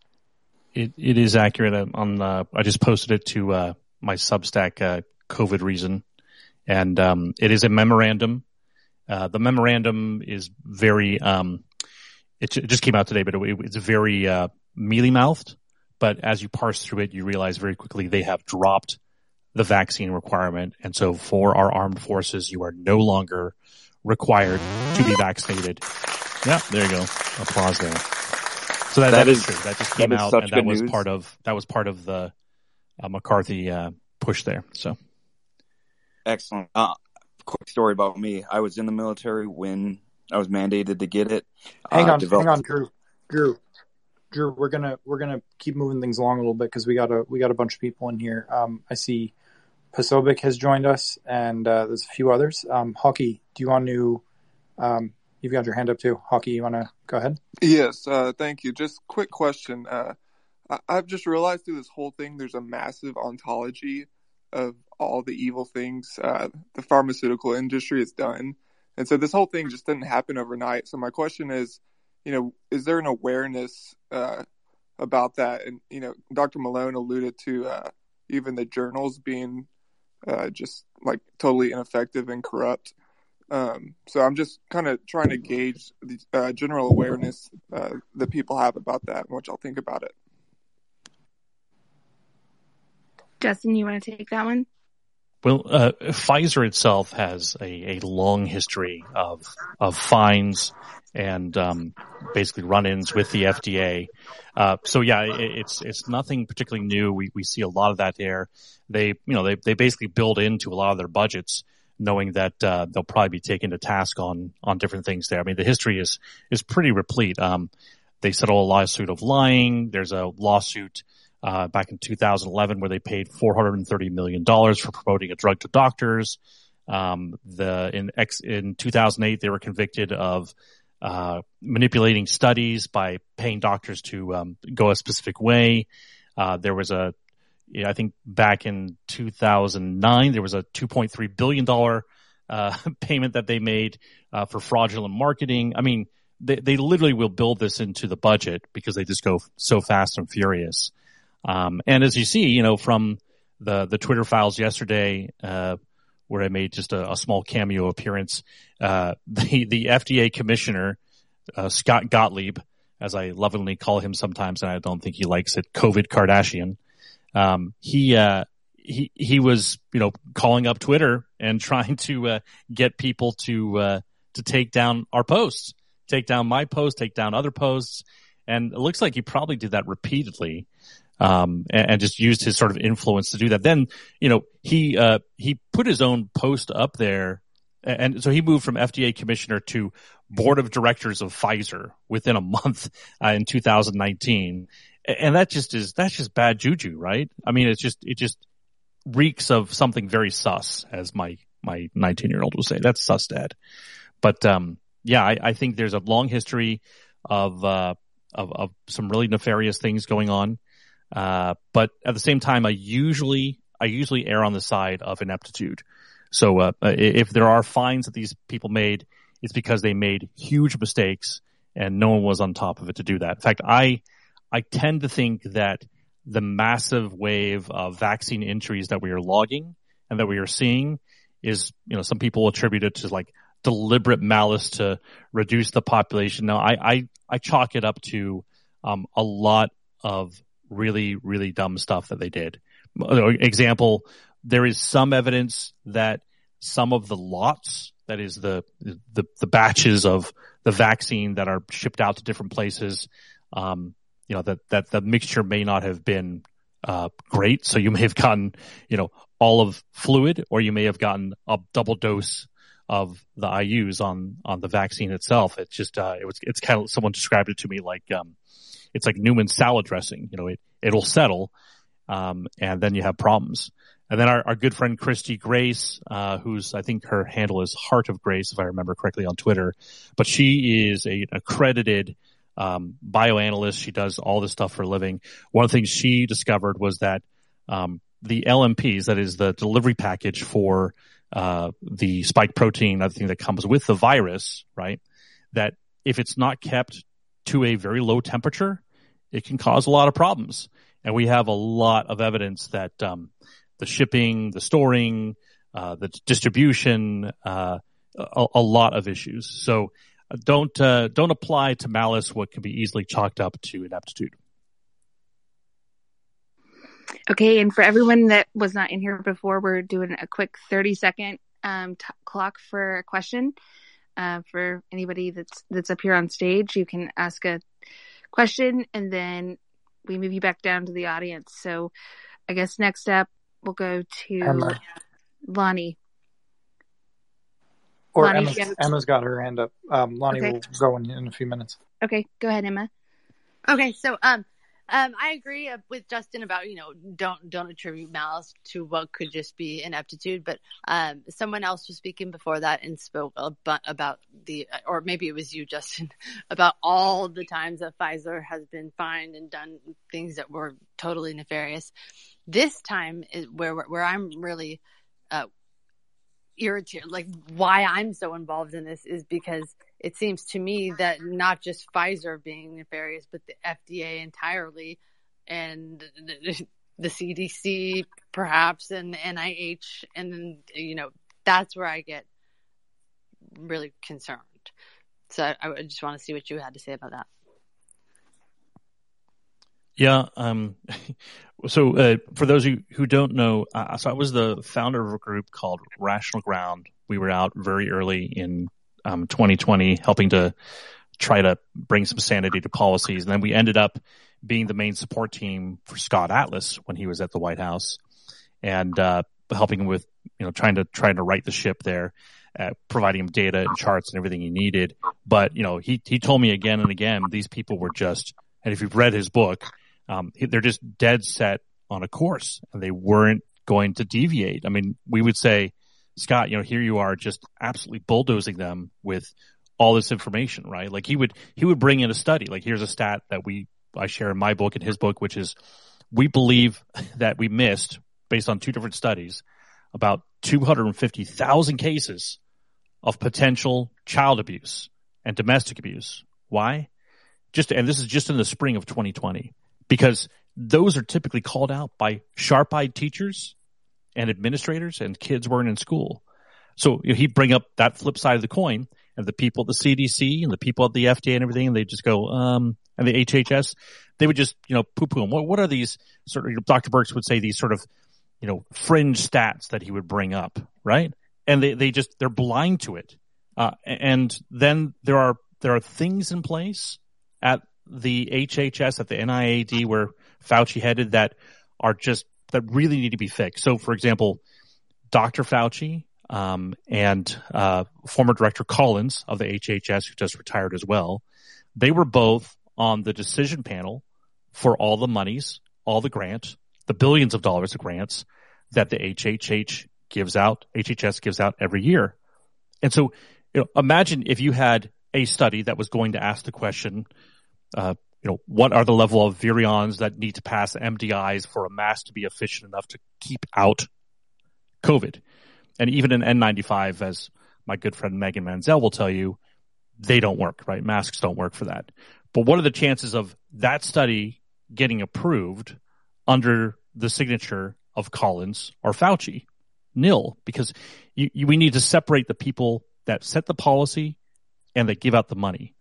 It it is accurate. On uh, I just posted it to uh, my Substack uh, COVID reason and um, it is a memorandum. Uh, the memorandum is very. Um, it, it, just came out today, but it, it's very uh, mealy mouthed. But as you parse through it, you realize very quickly they have dropped the vaccine requirement, and so for our armed forces, you are no longer required to be vaccinated. Yeah, there you go. Applause there. So that, that, that is, true. That just came that out, and that was news. part of that was part of the uh, McCarthy uh, push there. So Excellent. Uh, quick story about me. I was in the military when I was mandated to get it. Hang uh, on, developed... hang on, Drew. Drew, Drew, we're gonna we're gonna keep moving things along a little bit because we got a we got a bunch of people in here. Um, I see Posobiec has joined us, and uh, there's a few others. Um, Hockey, do you want to? Um, you've got your hand up too. Hockey, you want to go ahead? Yes, uh, thank you. Just quick question. Uh, I- I've just realized through this whole thing, there's a massive ontology of all the evil things uh, the pharmaceutical industry has done, and so this whole thing just didn't happen overnight. So my question is, you know, is there an awareness uh, about that? And you know, Dr. Malone alluded to uh, even the journals being uh, just like totally ineffective and corrupt. Um, so I'm just kind of trying to gauge the uh, general awareness uh, that people have about that and what y'all think about it. Justin, you want to take that one? Well, uh, Pfizer itself has a, a long history of of fines and um, basically run-ins with the FDA. Uh, so yeah, it, it's it's nothing particularly new. We we see a lot of that there. They you know they they basically build into a lot of their budgets, knowing that uh, they'll probably be taken to task on on different things there. I mean, the history is is pretty replete. Um, they settle a lawsuit of lying. There's a lawsuit uh, back in 2011 where they paid 430 million dollars for promoting a drug to doctors. Um, the in X in 2008 they were convicted of uh, manipulating studies by paying doctors to um, go a specific way. Uh, there was a, I think back in 2009 there was a 2.3 billion dollar uh, payment that they made uh, for fraudulent marketing. I mean, they they literally will build this into the budget because they just go so fast and furious. Um, and as you see, you know, from the, the Twitter files yesterday, uh, where I made just a, a small cameo appearance, uh, the, the FDA commissioner, uh, Scott Gottlieb, as I lovingly call him sometimes, and I don't think he likes it, COVID Kardashian. Um, he, uh, he, he was, you know, calling up Twitter and trying to, uh, get people to, uh, to take down our posts, take down my post, take down other posts. And it looks like he probably did that repeatedly um, and, and, just used his sort of influence to do that. Then, you know, he uh, he put his own post up there, and so he moved from FDA commissioner to board of directors of Pfizer within a month uh, in 2019, and that just is that's just bad juju, right? I mean, it's just it just reeks of something very sus, as my my 19 year old will say. That's sus, dad. But um, yeah, I, I think there's a long history of uh, of, of some really nefarious things going on. Uh, but at the same time, I usually, I usually err on the side of ineptitude. So, uh, if there are fines that these people made, it's because they made huge mistakes and no one was on top of it to do that. In fact, I, I tend to think that the massive wave of vaccine injuries that we are logging and that we are seeing is, you know, some people attribute it to like deliberate malice to reduce the population. Now, I, I, I chalk it up to, um, a lot of really, really dumb stuff that they did. Example, there is some evidence that some of the lots, that is the, the, the batches of the vaccine that are shipped out to different places, um, you know, that, that the mixture may not have been, uh, great. So you may have gotten, you know, all of fluid or you may have gotten a double dose of the IUs on, on the vaccine itself. It's just, uh, it was, it's kind of, someone described it to me like, um, it's like Newman's salad dressing. You know, it, it'll settle. Um, and then you have problems. And then our, our good friend Christy Grace, uh, who's, I think her handle is Heart of Grace, if I remember correctly on Twitter, but she is a, accredited, um, bioanalyst. She does all this stuff for a living. One of the things she discovered was that, um, the LNPs, that is the delivery package for, uh, the spike protein, other thing that comes with the virus, right? That if it's not kept to a very low temperature, it can cause a lot of problems. And we have a lot of evidence that um, the shipping, the storing, uh, the distribution, uh, a, a, lot of issues. So uh, don't uh, don't apply to malice what can be easily chalked up to ineptitude. Okay, and for everyone that was not in here before, we're doing a quick thirty second um, t- clock for a question. Uh, for anybody that's that's up here on stage, you can ask a question and then we move you back down to the audience. So I guess next up we'll go to Emma. Lonnie. Or Lonnie, Emma's, Emma's got her hand up. Um, Lonnie okay. will go in, in a few minutes. Okay, go ahead, Emma. Okay, so um, um, I agree uh, with Justin about you know don't don't attribute malice to what could just be ineptitude, but um, someone else was speaking before that and spoke about, about the or maybe it was you, Justin, about all the times that Pfizer has been fined and done things that were totally nefarious. This time is where where I'm really uh, irritated, like why I'm so involved in this is because it seems to me that not just Pfizer being nefarious, but the FDA entirely and the CDC perhaps and the NIH. And then, you know, that's where I get really concerned. So I just want to see what you had to say about that. Yeah. Um, so uh, for those who, who don't know, uh, so I was the founder of a group called Rational Ground. We were out very early in um, 2020, helping to try to bring some sanity to policies. And then we ended up being the main support team for Scott Atlas when he was at the White House and, uh, helping him with, you know, trying to, trying to right the ship there, uh, providing him data and charts and everything he needed. But, you know, he, he told me again and again, these people were just, and if you've read his book, um, they're just dead set on a course and they weren't going to deviate. I mean, we would say, Scott, you know, here you are just absolutely bulldozing them with all this information, right? Like he would, he would bring in a study. Like here's a stat that we, I share in my book and his book, which is we believe that we missed based on two different studies about 250,000 cases of potential child abuse and domestic abuse. Why? Just, and this is just in the spring of 2020 because those are typically called out by sharp eyed teachers and administrators and kids weren't in school. So you know, he'd bring up that flip side of the coin and the people at the CDC and the people at the FDA and everything, and they just go, um, and the HHS, they would just, you know, poo poo them. What, what are these sort of, you know, Dr. Birx would say these sort of, you know, fringe stats that he would bring up, right? And they, they just, they're blind to it. Uh, and then there are, there are things in place at the HHS, at the NIAID where Fauci headed that are just that really need to be fixed. So, for example, Dr. Fauci um, and uh, former Director Collins of the HHS, who just retired as well, they were both on the decision panel for all the monies, all the grants, the billions of dollars of grants that the HHH gives out, HHS gives out every year. And so, you know, imagine if you had a study that was going to ask the question, uh, you know, what are the level of virions that need to pass MDIs for a mask to be efficient enough to keep out COVID? And even an N95, as my good friend Megan Manzel will tell you, they don't work, right? Masks don't work for that. But what are the chances of that study getting approved under the signature of Collins or Fauci? Nil, because you, you, we need to separate the people that set the policy and that give out the money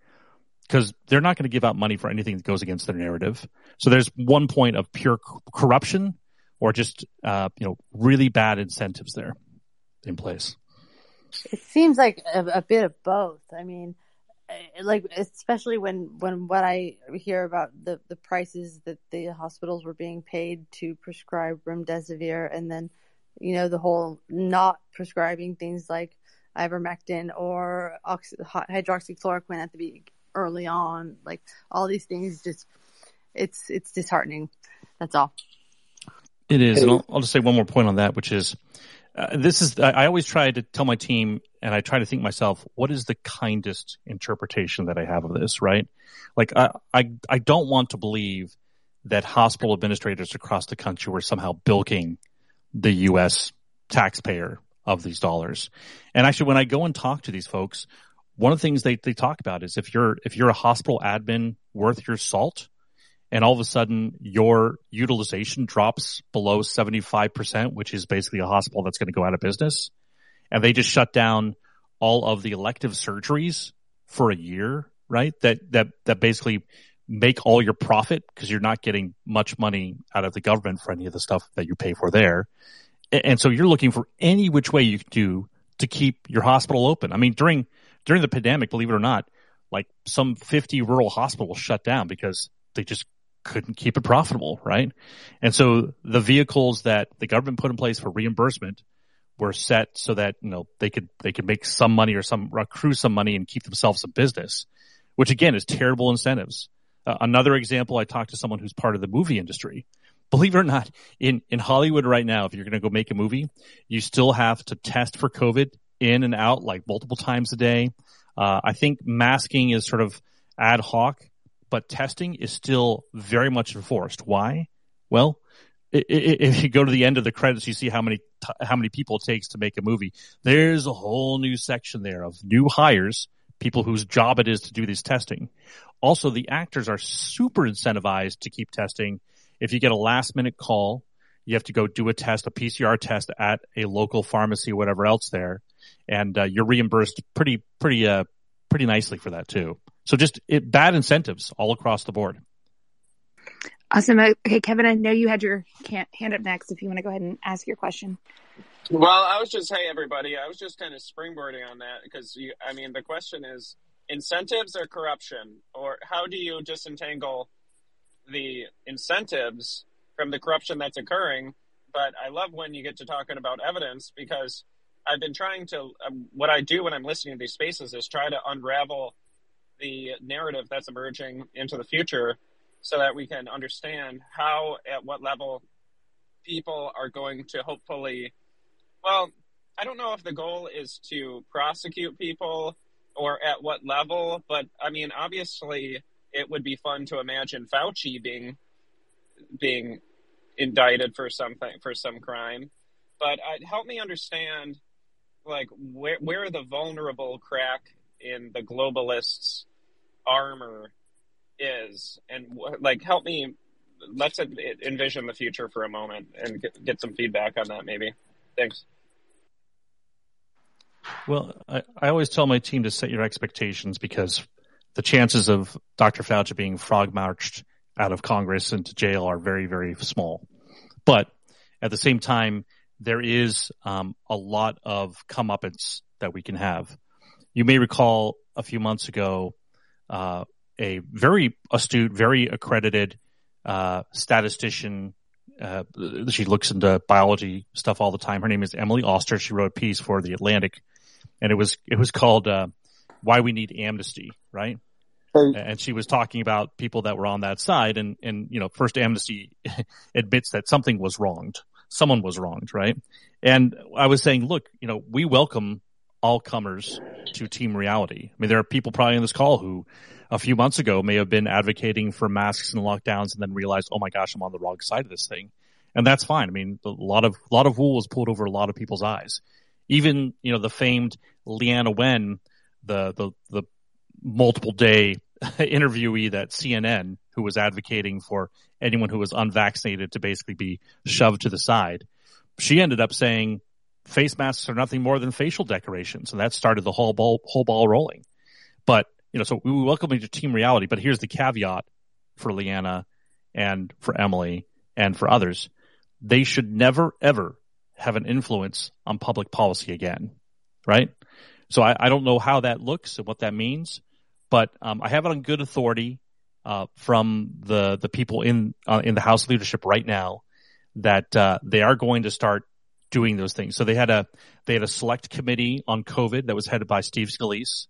because they're not going to give out money for anything that goes against their narrative. So there's one point of pure corruption or just, uh, you know, really bad incentives there in place. It seems like a, a bit of both. I mean, eh, like especially when when what I hear about the the prices that the hospitals were being paid to prescribe remdesivir, and then you know the whole not prescribing things like ivermectin or oxy- hydroxychloroquine at the early on. Like all these things, just it's it's disheartening. That's all. It is, and I'll, I'll just say one more point on that, which is uh, this is I, I always try to tell my team, and I try to think myself, what is the kindest interpretation that I have of this, right? Like I I, I don't want to believe that hospital administrators across the country were somehow bilking the U.S. taxpayer of these dollars. And actually, when I go and talk to these folks, one of the things they, they talk about is if you're if you're a hospital admin worth your salt and all of a sudden your utilization drops below 75%, which is basically a hospital that's going to go out of business, and they just shut down all of the elective surgeries for a year, right? That that that basically make all your profit because you're not getting much money out of the government for any of the stuff that you pay for there. And so you're looking for any which way you can do to keep your hospital open. I mean, during during the pandemic, believe it or not, like some 50 rural hospitals shut down because they just couldn't keep it profitable, right? And so the vehicles that the government put in place for reimbursement were set so that, you know, they could, they could make some money or some accrue some money and keep themselves in business, which again is terrible incentives. Uh, another example, I talked to someone who's part of the movie industry. Believe it or not, in, in Hollywood right now, if you're going to go make a movie, you still have to test for COVID in and out like multiple times a day. Uh, I think masking is sort of ad hoc, but testing is still very much enforced. Why? Well, if you go to the end of the credits, you see how many how many people it takes to make a movie. There's a whole new section there of new hires, people whose job it is to do this testing. Also, the actors are super incentivized to keep testing. If you get a last minute call, you have to go do a test, a PCR test at a local pharmacy, whatever else there, and uh, you're reimbursed pretty pretty uh pretty nicely for that too. So just it, bad incentives all across the board. Awesome. Okay, Kevin, I know you had your hand up next. If you want to go ahead and ask your question. Well, I was just, hey, everybody. I was just kind of springboarding on that because, you, I mean, the question is incentives or corruption? Or how do you disentangle the incentives from the corruption that's occurring? But I love when you get to talking about evidence because I've been trying to, um, what I do when I'm listening to these spaces is try to unravel the narrative that's emerging into the future so that we can understand how, at what level, people are going to hopefully. Well, I don't know if the goal is to prosecute people or at what level, but I mean, obviously, it would be fun to imagine Fauci being being indicted for something for some crime. But uh, help me understand, like where where the vulnerable crack in the globalists' armor is, and like help me. Let's envision the future for a moment and get, some feedback on that, maybe. Thanks. Well, I, I always tell my team to set your expectations because the chances of Dr. Fauci being frog marched out of Congress and to jail are very, very small. But at the same time, there is um, a lot of comeuppance that we can have. You may recall a few months ago, uh, a very astute, very accredited uh, statistician. Uh, she looks into biology stuff all the time. Her name is Emily Oster. She wrote a piece for the Atlantic, and it was it was called uh, "Why We Need Amnesty." Right, and she was talking about people that were on that side, and and you know, First Amnesty admits that something was wronged, someone was wronged, right? And I was saying, look, you know, we welcome all comers to Team Reality. I mean, there are people probably on this call who a few months ago may have been advocating for masks and lockdowns and then realized, oh my gosh, I'm on the wrong side of this thing. And that's fine. I mean, a lot of, a lot of wool was pulled over a lot of people's eyes. Even, you know, the famed Leana Wen, the, the, the multiple day interviewee that CNN who was advocating for anyone who was unvaccinated to basically be shoved to the side. She ended up saying face masks are nothing more than facial decorations. And that started the whole ball, whole ball rolling. But you know, so we welcome you to Team Reality, but here's the caveat for Leana and for Emily and for others. They should never, ever have an influence on public policy again. Right? So I, I don't know how that looks and what that means, but um, I have it on good authority uh, from the the people in uh, in the House leadership right now that uh, they are going to start doing those things. So they had a they had a select committee on COVID that was headed by Steve Scalise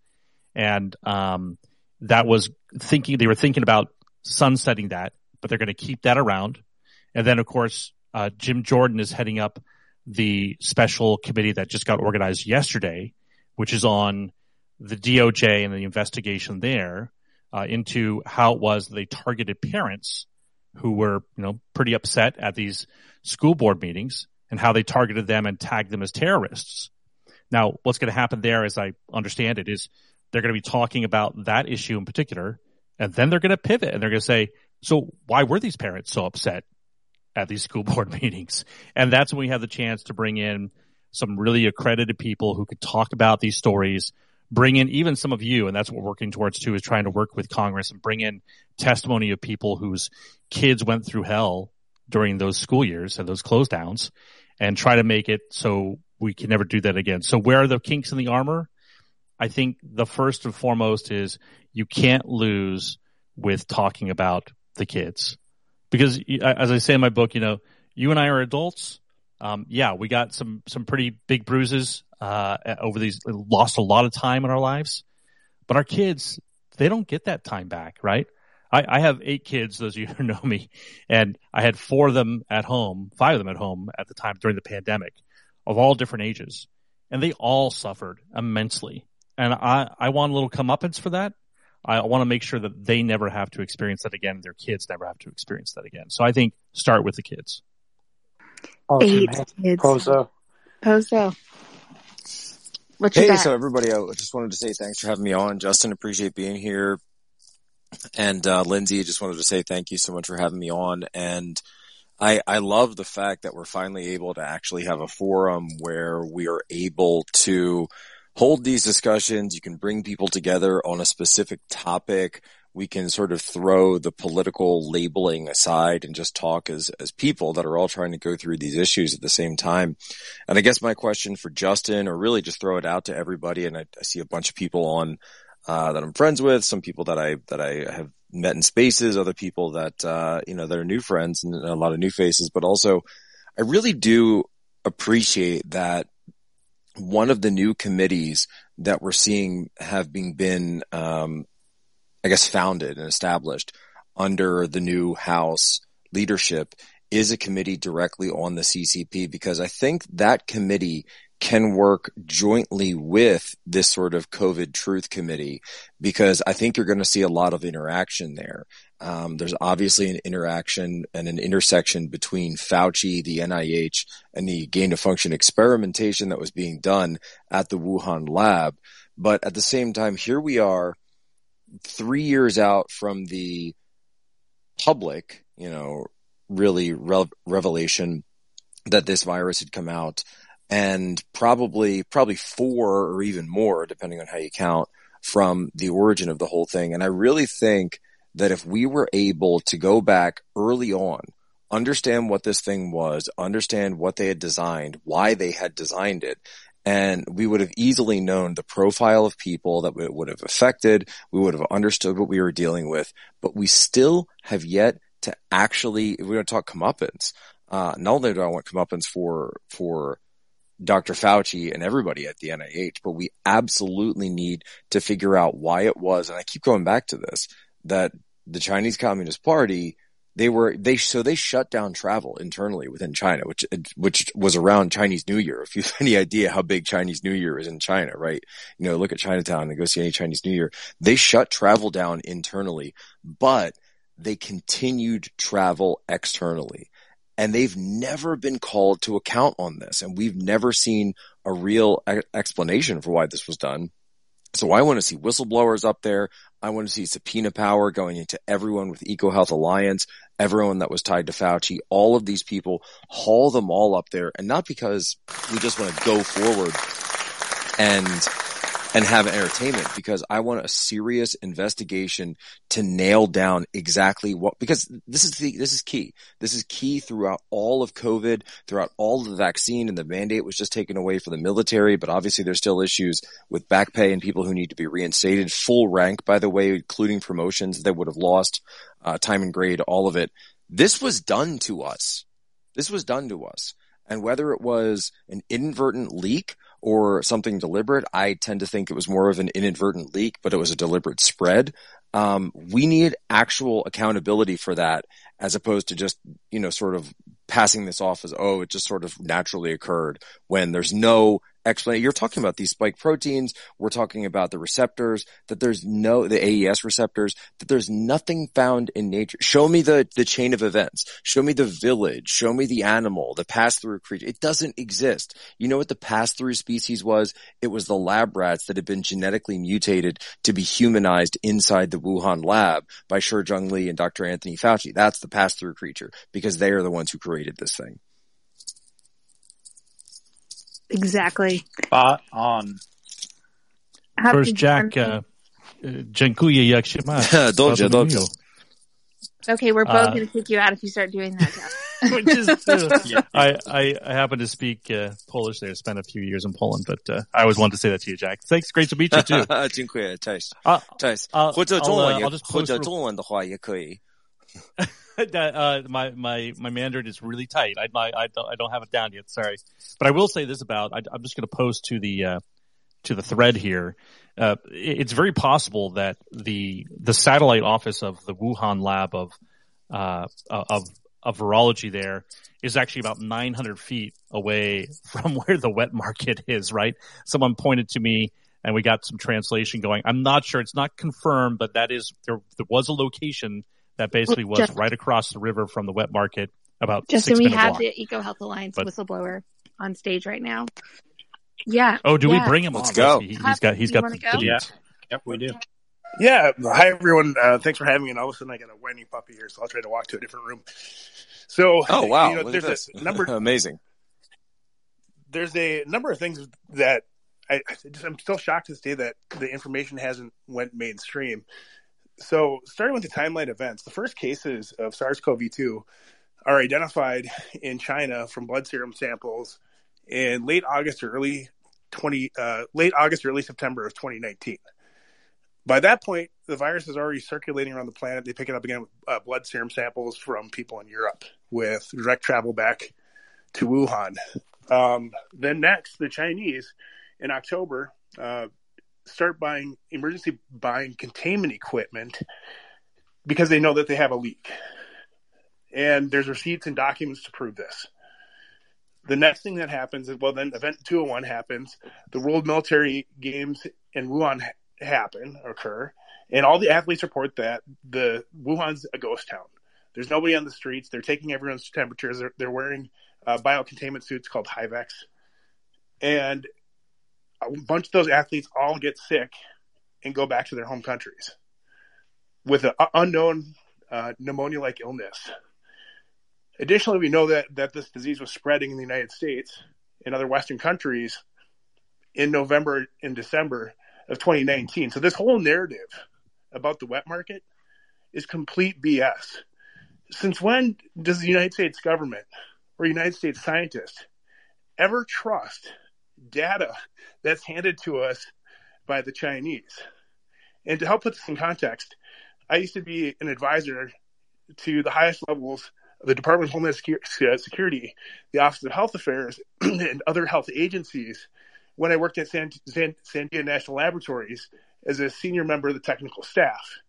and um, that was thinking they were thinking about sunsetting that, but they're going to keep that around. And then, of course, uh, Jim Jordan is heading up the special committee that just got organized yesterday, which is on the DOJ and the investigation there uh, into how it was they targeted parents who were, you know, pretty upset at these school board meetings and how they targeted them and tagged them as terrorists. Now, what's going to happen there, as I understand it, is they're going to be talking about that issue in particular, and then they're going to pivot and they're going to say, so why were these parents so upset at these school board meetings? And that's when we have the chance to bring in some really accredited people who could talk about these stories, bring in even some of you, and that's what we're working towards too, is trying to work with Congress and bring in testimony of people whose kids went through hell during those school years and those close downs and try to make it so we can never do that again. So where are the kinks in the armor? I think the first and foremost is you can't lose with talking about the kids because as I say in my book, you know, you and I are adults. Um, yeah, we got some, some pretty big bruises, uh, over these, lost a lot of time in our lives, but our kids, they don't get that time back, right? I, I have eight kids, those of you who know me, and I had four of them at home, five of them at home at the time during the pandemic of all different ages. And they all suffered immensely. And I, I want a little comeuppance for that. I want to make sure that they never have to experience that again. Their kids never have to experience that again. So I think start with the kids. Awesome. Eight kids. Pozo. Pozo. What hey, so everybody, I just wanted to say thanks for having me on. Justin, appreciate being here. And uh, Lindsay, just wanted to say thank you so much for having me on. And I, I love the fact that we're finally able to actually have a forum where we are able to hold these discussions. You can bring people together on a specific topic. We can sort of throw the political labeling aside and just talk as, as people that are all trying to go through these issues at the same time. And I guess my question for Justin, or really just throw it out to everybody, and I, I see a bunch of people on uh, that I'm friends with, some people that I that I have met in spaces, other people that uh, you know that are new friends and a lot of new faces. But also, I really do appreciate that one of the new committees that we're seeing have been been um, I guess founded and established under the new House leadership is a committee directly on the CCP because I think that committee can work jointly with this sort of COVID truth committee because I think you're going to see a lot of interaction there. Um, there's obviously an interaction and an intersection between Fauci, the NIH, and the gain of function experimentation that was being done at the Wuhan lab. But at the same time, here we are three years out from the public, you know, really re- revelation that this virus had come out and probably probably four or even more, depending on how you count, from the origin of the whole thing. And I really think that if we were able to go back early on, understand what this thing was, understand what they had designed, why they had designed it, and we would have easily known the profile of people that it would have affected. We would have understood what we were dealing with, but we still have yet to actually, we don't talk comeuppance. Uh, not only do I want comeuppance for, for Dr. Fauci and everybody at the NIH, but we absolutely need to figure out why it was. And I keep going back to this, that the Chinese Communist Party, they were, they, so they shut down travel internally within China, which, which was around Chinese New Year. If you have any idea how big Chinese New Year is in China, right? You know, look at Chinatown and go see any Chinese New Year. They shut travel down internally, but they continued travel externally and they've never been called to account on this. And we've never seen a real explanation for why this was done. So I want to see whistleblowers up there. I want to see subpoena power going into everyone with EcoHealth Alliance, everyone that was tied to Fauci, all of these people, haul them all up there. And not because we just want to go forward and and have entertainment because I want a serious investigation to nail down exactly what, because this is the, this is key. This is key throughout all of COVID, throughout all the vaccine and the mandate was just taken away for the military, but obviously there's still issues with back pay and people who need to be reinstated. Full rank, by the way, including promotions that would have lost, uh, time and grade, all of it. This was done to us. This was done to us. And whether it was an inadvertent leak or something deliberate. I tend to think it was more of an inadvertent leak, but it was a deliberate spread. Um, we need actual accountability for that as opposed to just, you know, sort of passing this off as, oh, it just sort of naturally occurred when there's no explanation. You're talking about these spike proteins. We're talking about the receptors that there's no, the ACE receptors, that there's nothing found in nature. Show me the, the chain of events. Show me the village. Show me the animal, the pass through creature. It doesn't exist. You know what the pass through species was? It was the lab rats that had been genetically mutated to be humanized inside the Wuhan lab by Shi Zhengli and Dr. Anthony Fauci. That's the pass through creature because they are the ones who created this thing. Exactly. Spot on. First, Jack, uh, dziękuję jak się masz. dobrze, dobrze. Okay, we're both uh, going to kick you out if you start doing that. Which is, uh, yeah. I, I, I happen to speak uh, Polish there. Spent a few years in Poland, but uh, I always wanted to say that to you, Jack. Thanks. Great to meet you too. 辛苦了，Cześć. Cześć.或者中文也，或者中文的话也可以。 uh, my my my Mandarin is really tight. I I I don't, I don't have it down yet. Sorry, but I will say this about. I, am just going to post to the uh, to the thread here, uh, it's very possible that the the satellite office of the Wuhan lab of uh, of of virology there is actually about 900 feet away from where the wet market is. Right? Someone pointed to me, and we got some translation going. I'm not sure; it's not confirmed, but that is there. There was a location that basically was Just, right across the river from the wet market. About Justin, we have walk. the EcoHealth Alliance but, whistleblower on stage right now. Yeah. Oh, do yeah. we bring him? Let's on? go. He, has got. He's you got. The, go? yeah. Yep, we do. Yeah. Hi, everyone. Uh, thanks for having me. And all of a sudden, I got a whiny puppy here, so I'll try to walk to a different room. So, oh wow, you know, there's a number. Amazing. There's a number of things that I, just, I'm still shocked to say that the information hasn't went mainstream. So, starting with the timeline events, the first cases of SARS-CoV-2 are identified in China from blood serum samples in late August or early 20 uh, late August or early September of 2019. By that point, the virus is already circulating around the planet. They pick it up again with uh, blood serum samples from people in Europe with direct travel back to Wuhan. Um, then next, the Chinese in October uh, start buying emergency buying containment equipment because they know that they have a leak. And there's receipts and documents to prove this. The next thing that happens is, well, then event 201 happens. The World Military Games in Wuhan happen, occur, and all the athletes report that the Wuhan's a ghost town. There's nobody on the streets. They're taking everyone's temperatures. They're, they're wearing uh, biocontainment suits called Tyvek. And a bunch of those athletes all get sick and go back to their home countries with an unknown uh, pneumonia like illness. Additionally, we know that, that this disease was spreading in the United States and other Western countries in November and December of 2019. So this whole narrative about the wet market is complete BS. Since when does the United States government or United States scientists ever trust data that's handed to us by the Chinese? And to help put this in context, I used to be an advisor to the highest levels of the Department of Homeland uh, Security, the Office of Health Affairs, and other health agencies when I worked at San, San, Sandia National Laboratories as a senior member of the technical staff.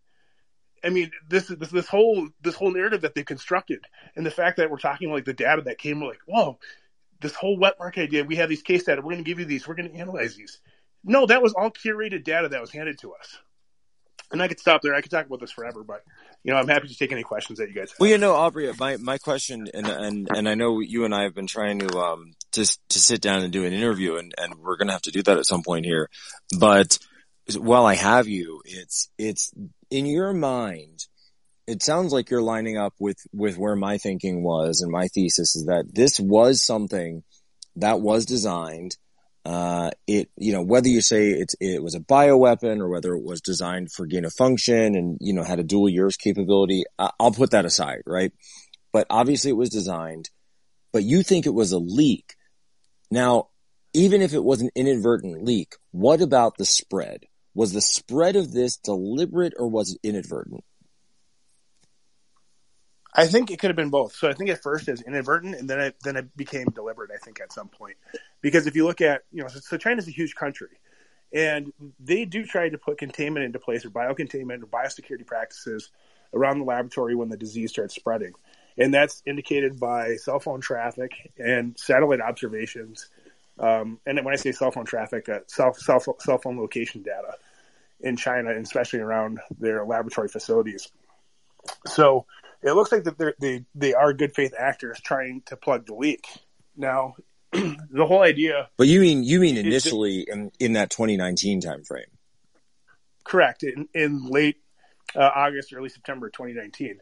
I mean, this this this whole this whole narrative that they constructed, and the fact that we're talking like the data that came, like, whoa, this whole wet market idea. We have these case data. We're going to give you these. We're going to analyze these. No, that was all curated data that was handed to us and I could stop there. I could talk about this forever, but you know, I'm happy to take any questions that you guys have. Well, you know, Aubrey, my, my question, and, and, and I know you and I have been trying to, um, to, to sit down and do an interview and, and we're going to have to do that at some point here. But while I have you, it's, it's in your mind, it sounds like you're lining up with, with where my thinking was and my thesis is that this was something that was designed uh, it, you know, whether you say it's, it was a bioweapon or whether it was designed for gain of function and, you know, had a dual use capability, I'll put that aside, right? But obviously it was designed, but you think it was a leak. Now, even if it was an inadvertent leak, what about the spread? Was the spread of this deliberate or was it inadvertent? I think it could have been both. So I think at first it was inadvertent, and then it then it became deliberate. I think at some point, because if you look at you know, so, so China's a huge country, and they do try to put containment into place or biocontainment or biosecurity practices around the laboratory when the disease starts spreading, and that's indicated by cell phone traffic and satellite observations. Um, and when I say cell phone traffic, uh, cell, cell, cell phone location data in China, especially around their laboratory facilities. So it looks like that they they are good faith actors trying to plug the leak. Now, the whole idea. But you mean you mean initially in in that 2019 timeframe? Correct. In, in late uh, August, early September 2019.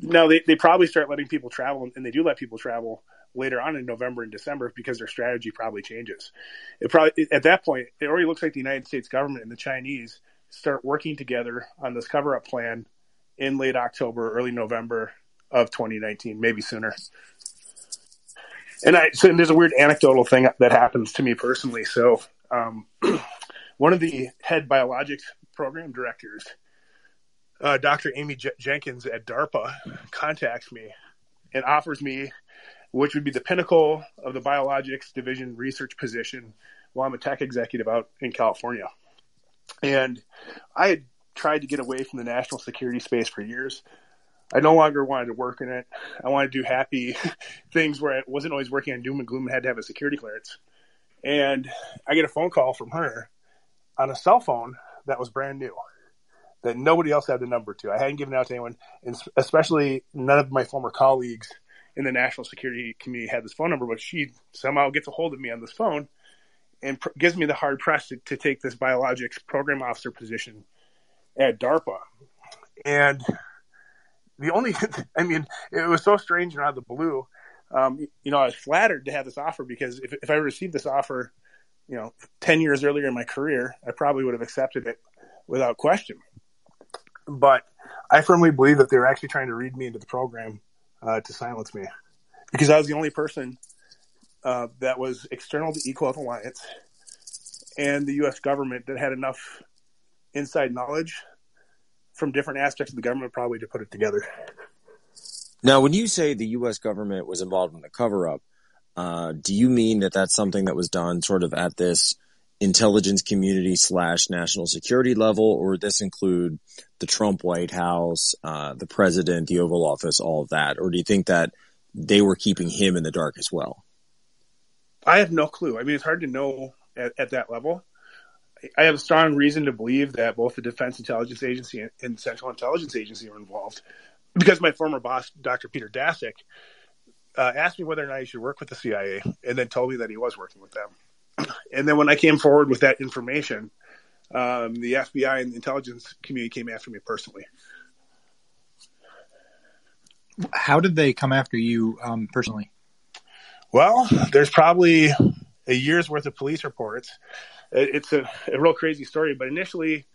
Now they they probably start letting people travel, and they do let people travel later on in November and December because their strategy probably changes. It probably at that point it already looks like the United States government and the Chinese start working together on this cover up plan in late October, early November of 2019, maybe sooner. And I, so there's a weird anecdotal thing that happens to me personally. So, um, one of the head biologics program directors, uh, Dr. Amy J- Jenkins at DARPA, contacts me and offers me which would be the pinnacle of the biologics division research position while I'm a tech executive out in California. And I had tried to get away from the national security space for years. I no longer wanted to work in it. I wanted to do happy things where I wasn't always working on doom and gloom and had to have a security clearance. And I get a phone call from her on a cell phone that was brand new that nobody else had the number to. I hadn't given out to anyone, and especially none of my former colleagues in the national security community had this phone number, but she somehow gets a hold of me on this phone and pr- gives me the hard press to, to, take this biologics program officer position at DARPA. And the only, I mean, it was so strange and out of the blue. Um, you know, I was flattered to have this offer because if, if I received this offer, you know, 10 years earlier in my career, I probably would have accepted it without question. But I firmly believe that they were actually trying to read me into the program uh, to silence me because I was the only person uh, that was external to Equal Health Alliance and the U.S. government that had enough inside knowledge from different aspects of the government probably to put it together. Now, when you say the U.S. government was involved in the cover up, uh, do you mean that that's something that was done sort of at this intelligence community slash national security level, or this include the Trump White House, uh, the president, the Oval Office, all of that? Or do you think that they were keeping him in the dark as well? I have no clue. I mean, it's hard to know at, at that level. I have a strong reason to believe that both the Defense Intelligence Agency and Central Intelligence Agency are involved because my former boss, Dr. Peter Daszak, uh, asked me whether or not I should work with the CIA and then told me that he was working with them. And then when I came forward with that information, um, the FBI and the intelligence community came after me personally. How did they come after you um, personally? Well, there's probably a year's worth of police reports. It's a, a real crazy story, but initially,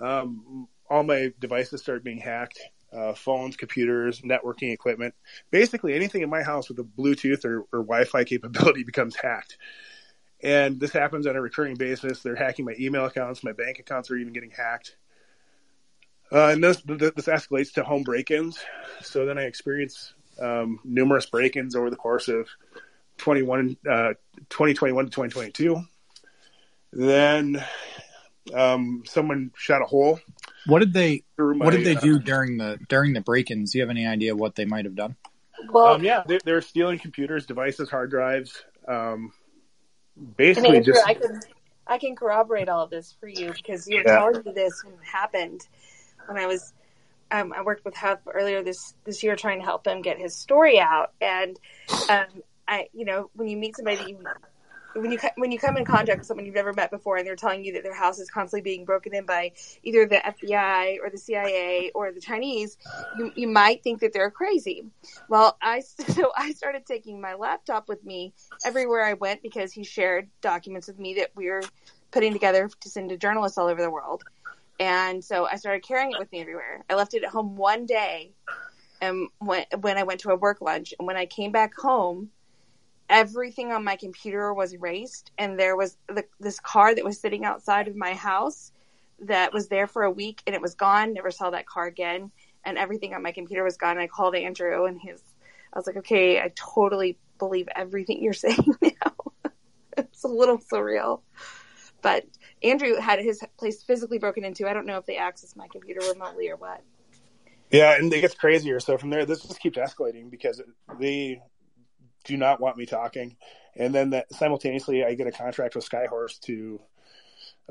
um, all my devices started being hacked. Uh, phones, computers, networking equipment, basically anything in my house with a Bluetooth or, or Wi-Fi capability becomes hacked. And this happens on a recurring basis. They're hacking my email accounts, my bank accounts are even getting hacked. Uh, and this this escalates to home break-ins. So then I experience um, numerous break-ins over the course of 21, uh, 2021 to 2022. Then um, someone shot a hole. What did they my, What did they do uh, during the during the break-ins? Do you have any idea what they might have done? Well, um, yeah, they, are stealing computers, devices, hard drives. Um, basically, Andrew, just I can I can corroborate all of this for you because you were yeah. telling me this when it happened when I was um, I worked with Huff earlier this this year trying to help him get his story out, and um, I, you know, when you meet somebody, when you when you come in contact with someone you've never met before, and they're telling you that their house is constantly being broken in by either the FBI or the CIA or the Chinese, you you might think that they're crazy. Well, I so I started taking my laptop with me everywhere I went because he shared documents with me that we were putting together to send to journalists all over the world. And so I started carrying it with me everywhere. I left it at home one day, and when when I went to a work lunch, and when I came back home everything on my computer was erased and there was the, this car that was sitting outside of my house that was there for a week and it was gone. Never saw that car again and everything on my computer was gone. I called andrew and his i was like okay i totally believe everything you're saying now. It's a little surreal. But andrew had his place physically broken into. I don't know if they accessed my computer remotely or what. Yeah and it gets crazier. So from there this just keeps escalating because they do not want me talking. And then that simultaneously, I get a contract with Skyhorse to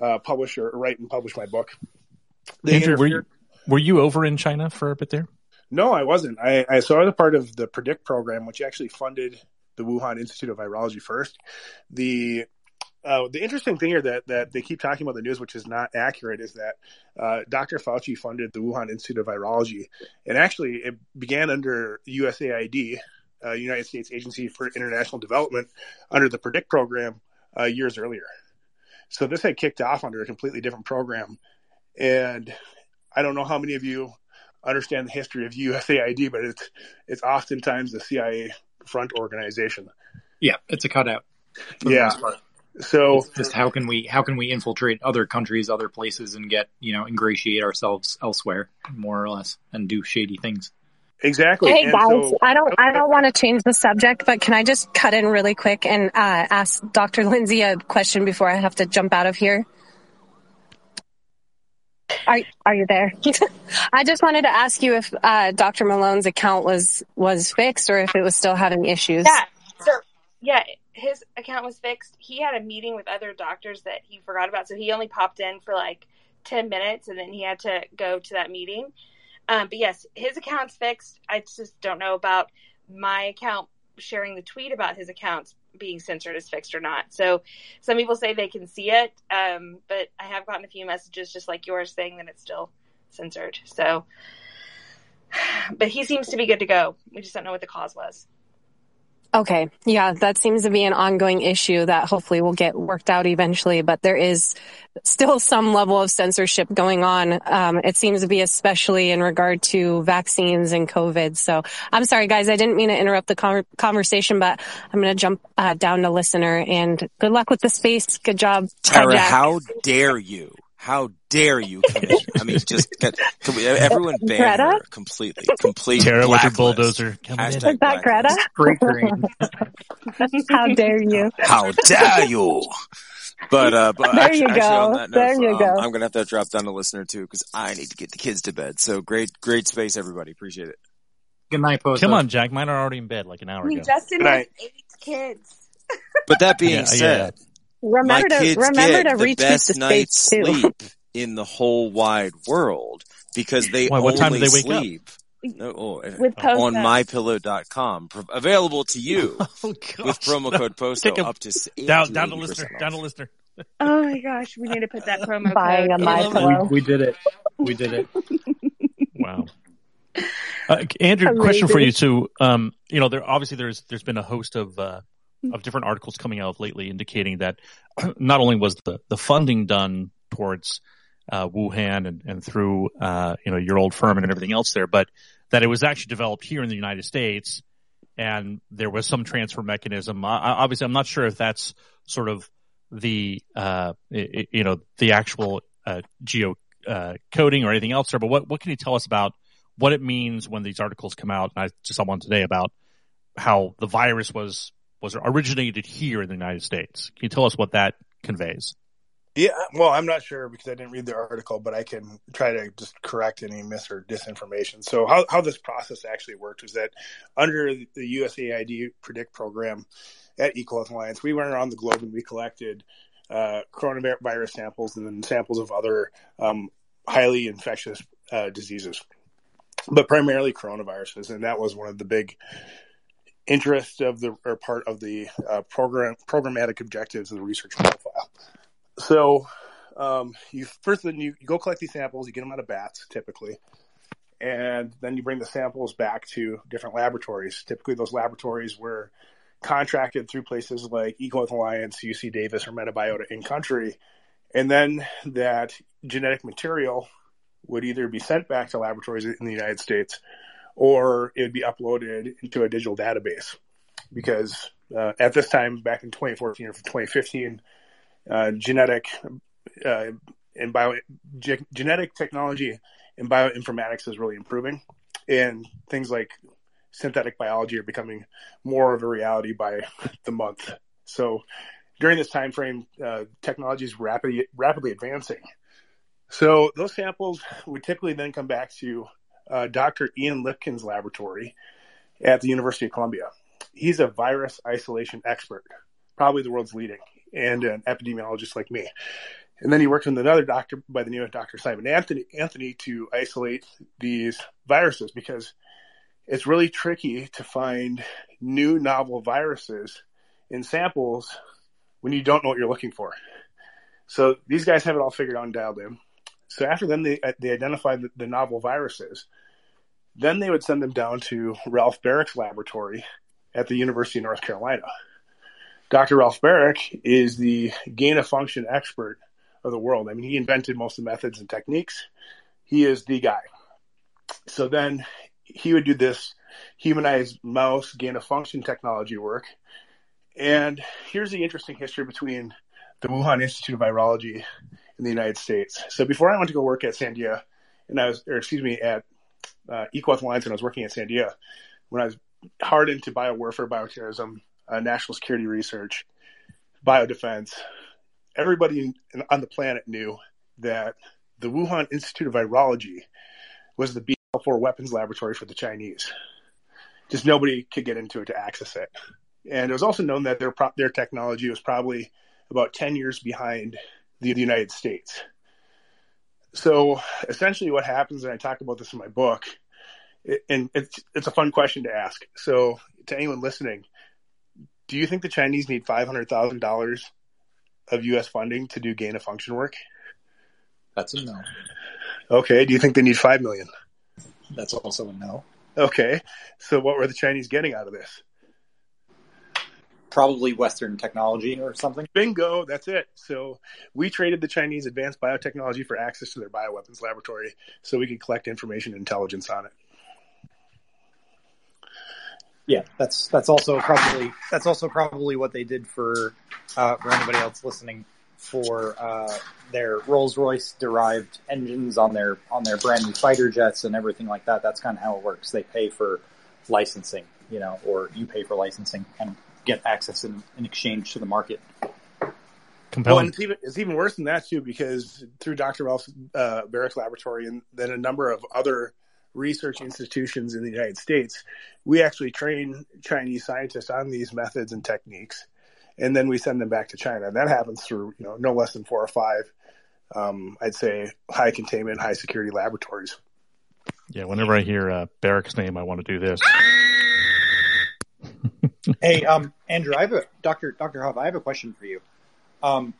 uh, publish or write and publish my book. Andrew, were you, were you over in China for a bit there? No, I wasn't. I, I so I was a part of the Predict program, which actually funded the Wuhan Institute of Virology first. The uh, the interesting thing here that, that they keep talking about the news, which is not accurate, is that uh, Dr. Fauci funded the Wuhan Institute of Virology, and actually it began under USAID, uh, United States Agency for International Development under the Predict program uh, years earlier. So this had kicked off under a completely different program. And I don't know how many of you understand the history of USAID, but it's it's oftentimes the CIA front organization. Yeah, it's a cutout. Yeah. So it's just how can we how can we infiltrate other countries, other places, and get you know ingratiate ourselves elsewhere, more or less, and do shady things. Exactly. Hey And guys, so, I don't I don't want to change the subject, but can I just cut in really quick and uh, ask Dr. Lindsay a question before I have to jump out of here? Are are you there? I just wanted to ask you if uh, Dr. Malone's account was was fixed or if it was still having issues. Yeah. So yeah, his account was fixed. He had a meeting with other doctors that he forgot about, so he only popped in for like ten minutes, and then he had to go to that meeting. Um, but yes, his account's fixed. I just don't know about my account sharing the tweet about his accounts being censored is fixed or not. So some people say they can see it, um, but I have gotten a few messages just like yours saying that it's still censored. So, but he seems to be good to go. We just don't know what the cause was. Okay. Yeah, that seems to be an ongoing issue that hopefully will get worked out eventually, but there is still some level of censorship going on. Um, it seems to be especially in regard to vaccines and COVID. So I'm sorry, guys. I didn't mean to interrupt the con- conversation, but I'm going to jump uh, down to listener and good luck with the space. Good job. Tara, Jack. how dare you? How dare you come in? I mean, just get, can we, everyone ban Greta? her completely, complete Tara with your bulldozer coming. Hashtag Is that blacklist. Greta? How dare you? How dare you? But uh, but There actually, you go. that note, There you um, go. I'm gonna have to drop down to listener too because I need to get the kids to bed. So great, great space, everybody. Appreciate it. Good night, post. Come on, Jack. Mine are already in bed like an hour I mean, ago. Justin Good has eight kids. But that being Yeah, yeah. said, my Remember to kids remember get to the retweet best the night's too. sleep in the whole wide world because they Why, only what time do they wake sleep. No, oh, With post on ups. mypillow.com, Pro- available to you Oh with promo code POSTO Take a- up to s- down, down to 80% listener. off. Down to listener. Oh my gosh, we need to put that promo Buying code. a My. Pillow. We, we did it. We did it. Wow. Uh, Andrew, question for you too. Um, you know, there obviously there's there's been a host of uh, of different articles coming out lately indicating that not only was the the funding done towards uh, Wuhan and, and through uh, you know your old firm and everything else there, but that it was actually developed here in the United States, and there was some transfer mechanism. I, obviously, I'm not sure if that's sort of the uh, you know the actual uh, geo uh, coding or anything else there, but what what can you tell us about what it means when these articles come out? And I just saw one today about how the virus was was originated here in the United States. Can you tell us what that conveys? Yeah, well, I'm not sure because I didn't read the article, but I can try to just correct any mis or disinformation. So, how, how this process actually worked was that under the USAID Predict program at Equal Alliance, we went around the globe and we collected uh, coronavirus samples and then samples of other um, highly infectious uh, diseases, but primarily coronaviruses. And that was one of the big interests of the or part of the uh, program programmatic objectives of the research profile. So, um, you first then you, you go collect these samples, you get them out of bats typically, and then you bring the samples back to different laboratories. Typically, those laboratories were contracted through places like EcoHealth Alliance, UC Davis, or Metabiota in country, and then that genetic material would either be sent back to laboratories in the United States or it would be uploaded into a digital database. Because uh, at this time, back in 2014 or 2015, uh, genetic uh, and bio ge- genetic technology and bioinformatics is really improving, and things like synthetic biology are becoming more of a reality by the month. So during this time frame, uh, technology is rapidly rapidly advancing. So those samples would typically then come back to uh, Dr. Ian Lipkin's laboratory at the University of Columbia. He's a virus isolation expert, probably the world's leading, and an epidemiologist like me. And then he worked with another doctor by the name of Dr. Simon Anthony, Anthony to isolate these viruses because it's really tricky to find new novel viruses in samples when you don't know what you're looking for. So these guys have it all figured out and dialed in. So after them, they, they identified the, the novel viruses. Then they would send them down to Ralph Barrick's laboratory at the University of North Carolina. Dr. Ralph Barrick is the gain of function expert of the world. I mean, he invented most of the methods and techniques. He is the guy. So then he would do this humanized mouse gain of function technology work. And here's the interesting history between the Wuhan Institute of Virology in the United States. So before I went to go work at Sandia, and I was, or excuse me, at uh, Equus Alliance when I was working at Sandia, when I was hard into biowarfare, bioterrorism, uh, national security research, biodefense, everybody on the planet knew that the Wuhan Institute of Virology was the BL4 weapons laboratory for the Chinese. Just nobody could get into it to access it. And it was also known that their their technology was probably about 10 years behind the, the United States. So essentially what happens, and I talk about this in my book, and it's, it's a fun question to ask. So to anyone listening, do you think the Chinese need $500,000 of U.S. funding to do gain of function work? That's a no. Okay. Do you think they need 5 million? That's also a no. Okay. So what were the Chinese getting out of this? Probably Western technology or something. Bingo. That's it. So we traded the Chinese advanced biotechnology for access to their bioweapons laboratory so we could collect information and intelligence on it. Yeah, that's that's also probably that's also probably what they did for uh, for anybody else listening for uh, their Rolls Royce derived engines on their on their brand new fighter jets and everything like that. That's kind of how it works. They pay for licensing, you know, or you pay for licensing and get access in, in exchange to the market. Compelling. Well, and it's even, it's even worse than that too, because through Dr. Ralph uh, Barrett's laboratory and then a number of other research institutions in the United States, we actually train Chinese scientists on these methods and techniques, and then we send them back to China. And that happens through you know no less than four or five, um, I'd say, high containment, high security laboratories. Yeah, whenever I hear uh, Barrick's name, I want to do this. Hey, um, Andrew, I have a Doctor Doctor Huff. I have a question for you. Um,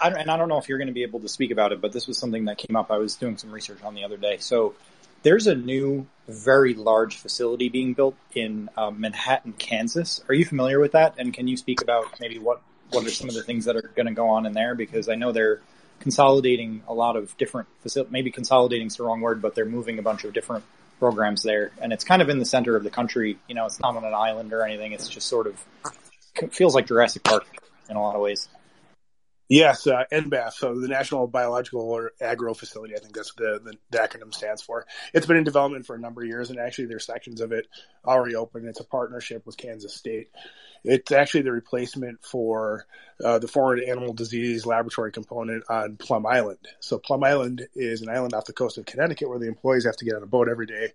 I and I don't know if you're going to be able to speak about it, but this was something that came up. I was doing some research on the other day. So there's a new, very large facility being built in uh, Manhattan, Kansas. Are you familiar with that? And can you speak about maybe what what are some of the things that are going to go on in there? Because I know they're consolidating a lot of different facilities. Maybe consolidating is the wrong word, but they're moving a bunch of different programs there, and it's kind of in the center of the country. You know, it's not on an island or anything. It's just sort of feels like Jurassic Park in a lot of ways. Yes, uh, NBAF, so the National Biological or Agro Facility, I think that's the, the, the, acronym stands for. It's been in development for a number of years, and actually there's sections of it already open. It's a partnership with Kansas State. It's actually the replacement for uh, the foreign animal disease laboratory component on Plum Island. So Plum Island is an island off the coast of Connecticut where the employees have to get on a boat every day,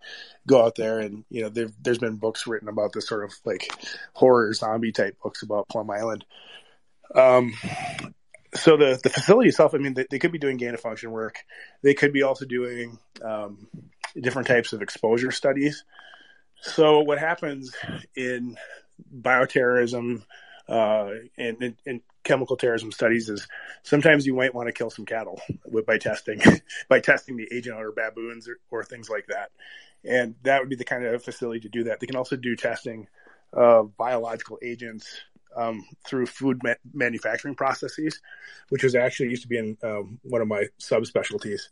go out there, and you know there's been books written about this sort of like horror zombie type books about Plum Island. Um, so the the facility itself, I mean, they, they, could be doing gain of function work. They could be also doing um, different types of exposure studies. So what happens in bioterrorism uh, and, and, chemical terrorism studies is sometimes you might want to kill some cattle with, by testing by testing the agent or baboons or, or, things like that, and that would be the kind of facility to do that. They can also do testing of biological agents um, through food ma- manufacturing processes, which was actually used to be in um, one of my subspecialties.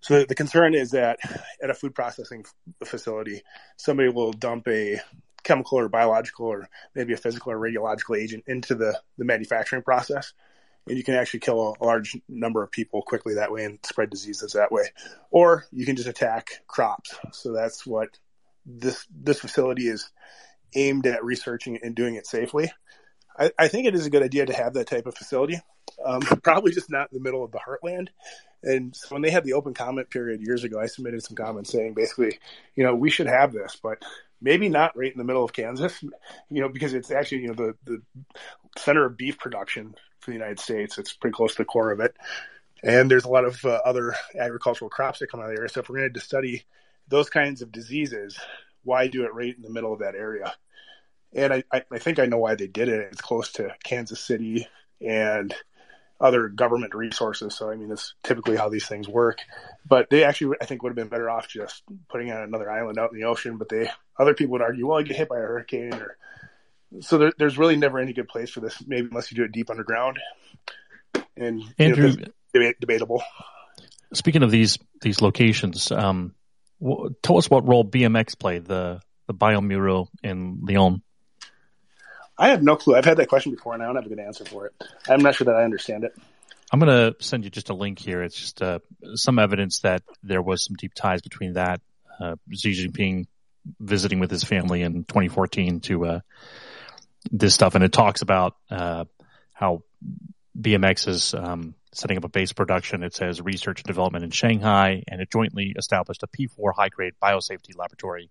So the, the, concern is that at a food processing facility, somebody will dump a chemical or biological or maybe a physical or radiological agent into the, the manufacturing process. And you can actually kill a, large number of people quickly that way and spread diseases that way. Or you can just attack crops. So that's what this, this facility is aimed at researching and doing it safely. I, I, think it is a good idea to have that type of facility. Um, probably just not in the middle of the heartland. And when they had the open comment period years ago, I submitted some comments saying basically, you know, we should have this, but maybe not right in the middle of Kansas, you know, because it's actually, you know, the, the center of beef production for the United States. It's pretty close to the core of it. And there's a lot of uh, other agricultural crops that come out of there. So if we're going to study those kinds of diseases, why do it right in the middle of that area? and I, I think I know why they did it. It's close to Kansas City and other government resources. So I mean, it's typically how these things work. But they actually, I think, would have been better off just putting on another island out in the ocean. But they, other people would argue, well, I get hit by a hurricane, or so there, there's really never any good place for this. Maybe unless you do it deep underground. And Andrew, you know, debatable. Speaking of these these locations, um, tell us what role BMX played the the Biomuro in Lyon. I have no clue. I've had that question before, and I don't have a good answer for it. I'm not sure that I understand it. I'm going to send you just a link here. It's just uh, some evidence that there was some deep ties between that uh, Xi Jinping visiting with his family in 2014 to uh, this stuff, and it talks about uh, how BMX is um, setting up a base production. It says research and development in Shanghai, and it jointly established a P4 high grade biosafety laboratory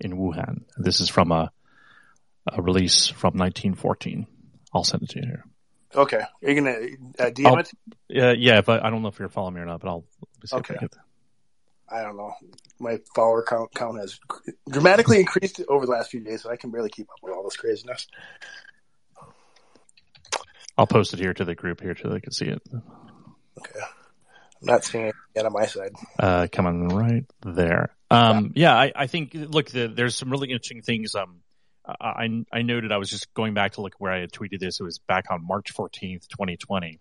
in Wuhan. This is from a, a release from 1914. I'll send it to you here. Okay. Are you gonna uh, DM it? Uh, yeah, if I, I don't know if you're following me or not, but I'll. okay. I, I don't know. My follower count count has dramatically increased over the last few days, so I can barely keep up with all this craziness. I'll post it here to the group here so they can see it. Okay. I'm not seeing it yet on my side. Uh, coming right there. Um, yeah, I, I think, look, the, there's some really interesting things. Um, I, I noted I was just going back to look where I had tweeted this. It was back on March 14th, 2020.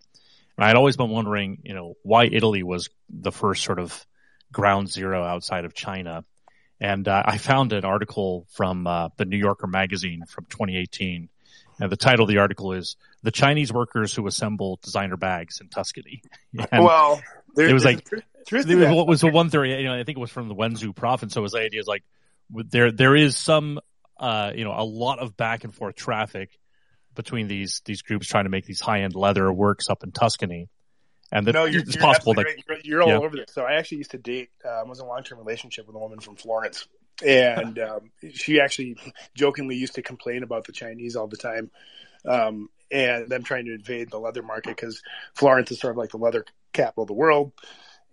And I'd always been wondering, you know, why Italy was the first sort of ground zero outside of China. And uh, I found an article from uh, the New Yorker magazine from 2018. And the title of the article is "The Chinese Workers Who Assemble Designer Bags in Tuscany." And well, there, it was like truth, was, was the one theory. You know, I think it was from the Wenzhou province. So his idea is like there there is some uh, you know, a lot of back and forth traffic between these these groups trying to make these high end leather works up in Tuscany. And the, no, you're, it's you're possible that right. you're, you're, all yeah. over this. So I actually used to date. Um, was in a long term relationship with a woman from Florence, and um, she actually jokingly used to complain about the Chinese all the time, um, and them trying to invade the leather market because Florence is sort of like the leather capital of the world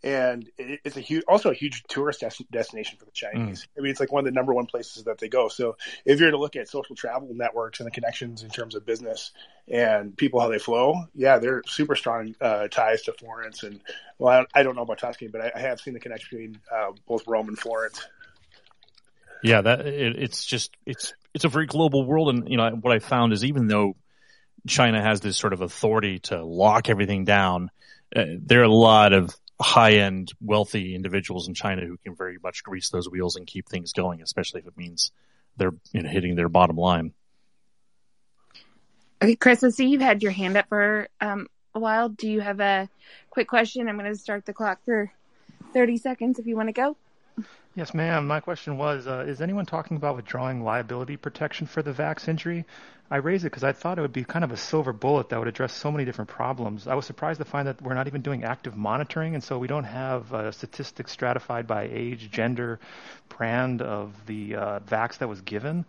and it's a huge, also a huge tourist des- destination for the Chinese. Mm. I mean, it's like one of the number one places that they go. So if you're to look at social travel networks and the connections in terms of business and people how they flow, yeah, they're super strong uh, ties to Florence. And well, I, I, don't know about Tuscany, but I, I have seen the connection between uh, both Rome and Florence. Yeah, that it, it's just it's it's a very global world, and you know what I found is even though China has this sort of authority to lock everything down, uh, there are a lot of high end wealthy individuals in China who can very much grease those wheels and keep things going, especially if it means they're you know, hitting their bottom line. Okay, Chris, I see you've had your hand up for um, a while. Do you have a quick question? I'm going to start the clock for 30 seconds if you want to go. Yes, ma'am. My question was, uh, is anyone talking about withdrawing liability protection for the Vax injury? I raise it because I thought it would be kind of a silver bullet that would address so many different problems. I was surprised to find that we're not even doing active monitoring, and so we don't have uh, statistics stratified by age, gender, brand of the uh, Vax that was given.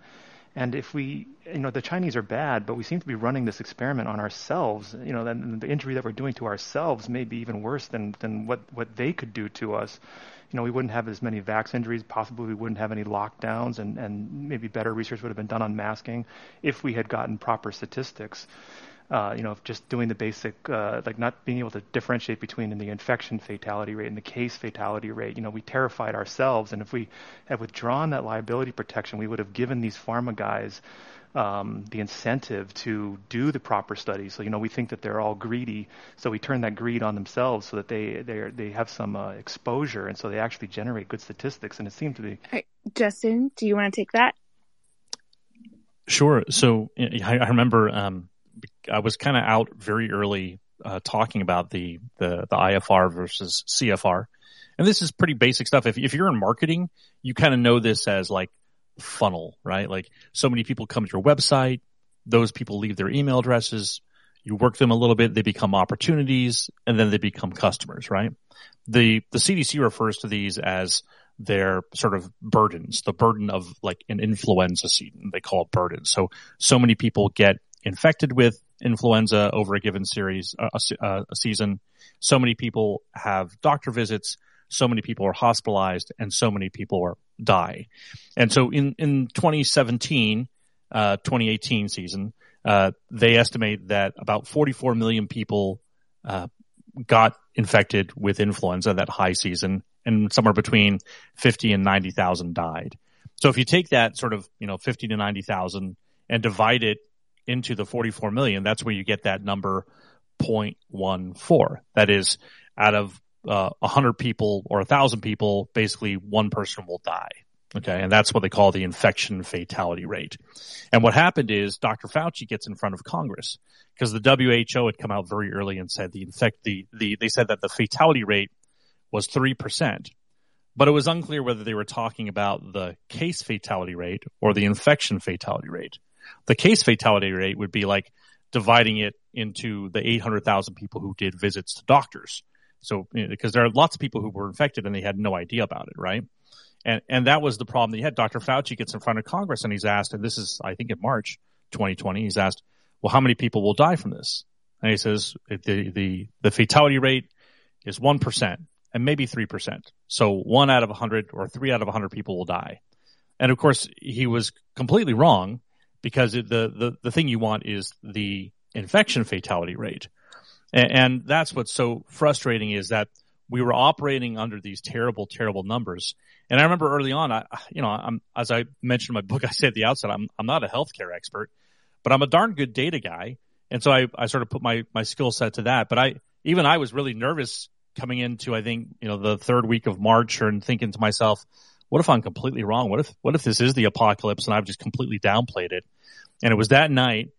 And if we, you know, the Chinese are bad, but we seem to be running this experiment on ourselves. You know, then the injury that we're doing to ourselves may be even worse than than what what they could do to us. You know, we wouldn't have as many vax injuries. Possibly, we wouldn't have any lockdowns, and and maybe better research would have been done on masking if we had gotten proper statistics uh, you know, just doing the basic, uh, like not being able to differentiate between the infection fatality rate and the case fatality rate. You know, we terrified ourselves, and if we had withdrawn that liability protection, we would have given these pharma guys um, the incentive to do the proper studies. So, you know, we think that they're all greedy, so we turn that greed on themselves so that they they they have some uh, exposure, and so they actually generate good statistics. And it seemed to be. Right. Justin, do you want to take that? Sure. So I, I remember. Um, I was kind of out very early uh, talking about the, the the IFR versus CFR, and this is pretty basic stuff. If if you're in marketing, you kind of know this as like funnel, right? Like so many people come to your website, those people leave their email addresses, you work them a little bit, they become opportunities, and then they become customers, right? The the CDC refers to these as their sort of burdens, the burden of like an influenza season. They call it burden. So so many people get infected with influenza over a given series, uh, a, a season. So many people have doctor visits. So many people are hospitalized and so many people are die. And so in, in 2017, uh, 2018 season, uh, they estimate that about 44 million people, uh, got infected with influenza that high season and somewhere between 50 and 90,000 died. So if you take that sort of, you know, 50 to 90,000 and divide it into the 44 million, that's where you get that number 0.14. That is out of uh, 100 people or 1,000 people, basically one person will die. Okay. And that's what they call the infection fatality rate. And what happened is Dr. Fauci gets in front of Congress because the WHO had come out very early and said the infect, the, the, they said that the fatality rate was 3%, but it was unclear whether they were talking about the case fatality rate or the infection fatality rate. The case fatality rate would be like dividing it into the 800,000 people who did visits to doctors. So, because there are lots of people who were infected and they had no idea about it, right? And, and that was the problem that he had. Dr. Fauci gets in front of Congress and he's asked, and this is, I think in March 2020, he's asked, well, how many people will die from this? And he says the, the, the fatality rate is 1% and maybe 3%. So one out of 100 or three out of 100 people will die. And of course, he was completely wrong because the, the, the thing you want is the infection fatality rate. And, and that's what's so frustrating is that we were operating under these terrible, terrible numbers. And I remember early on, I, you know, I'm, as I mentioned in my book, I said at the outset, I'm, I'm not a healthcare expert, but I'm a darn good data guy. And so I, I sort of put my, my skill set to that. But I, even I was really nervous coming into, I think, you know, the third week of March and thinking to myself, what if I'm completely wrong? What if, what if this is the apocalypse and I've just completely downplayed it? And it was that night,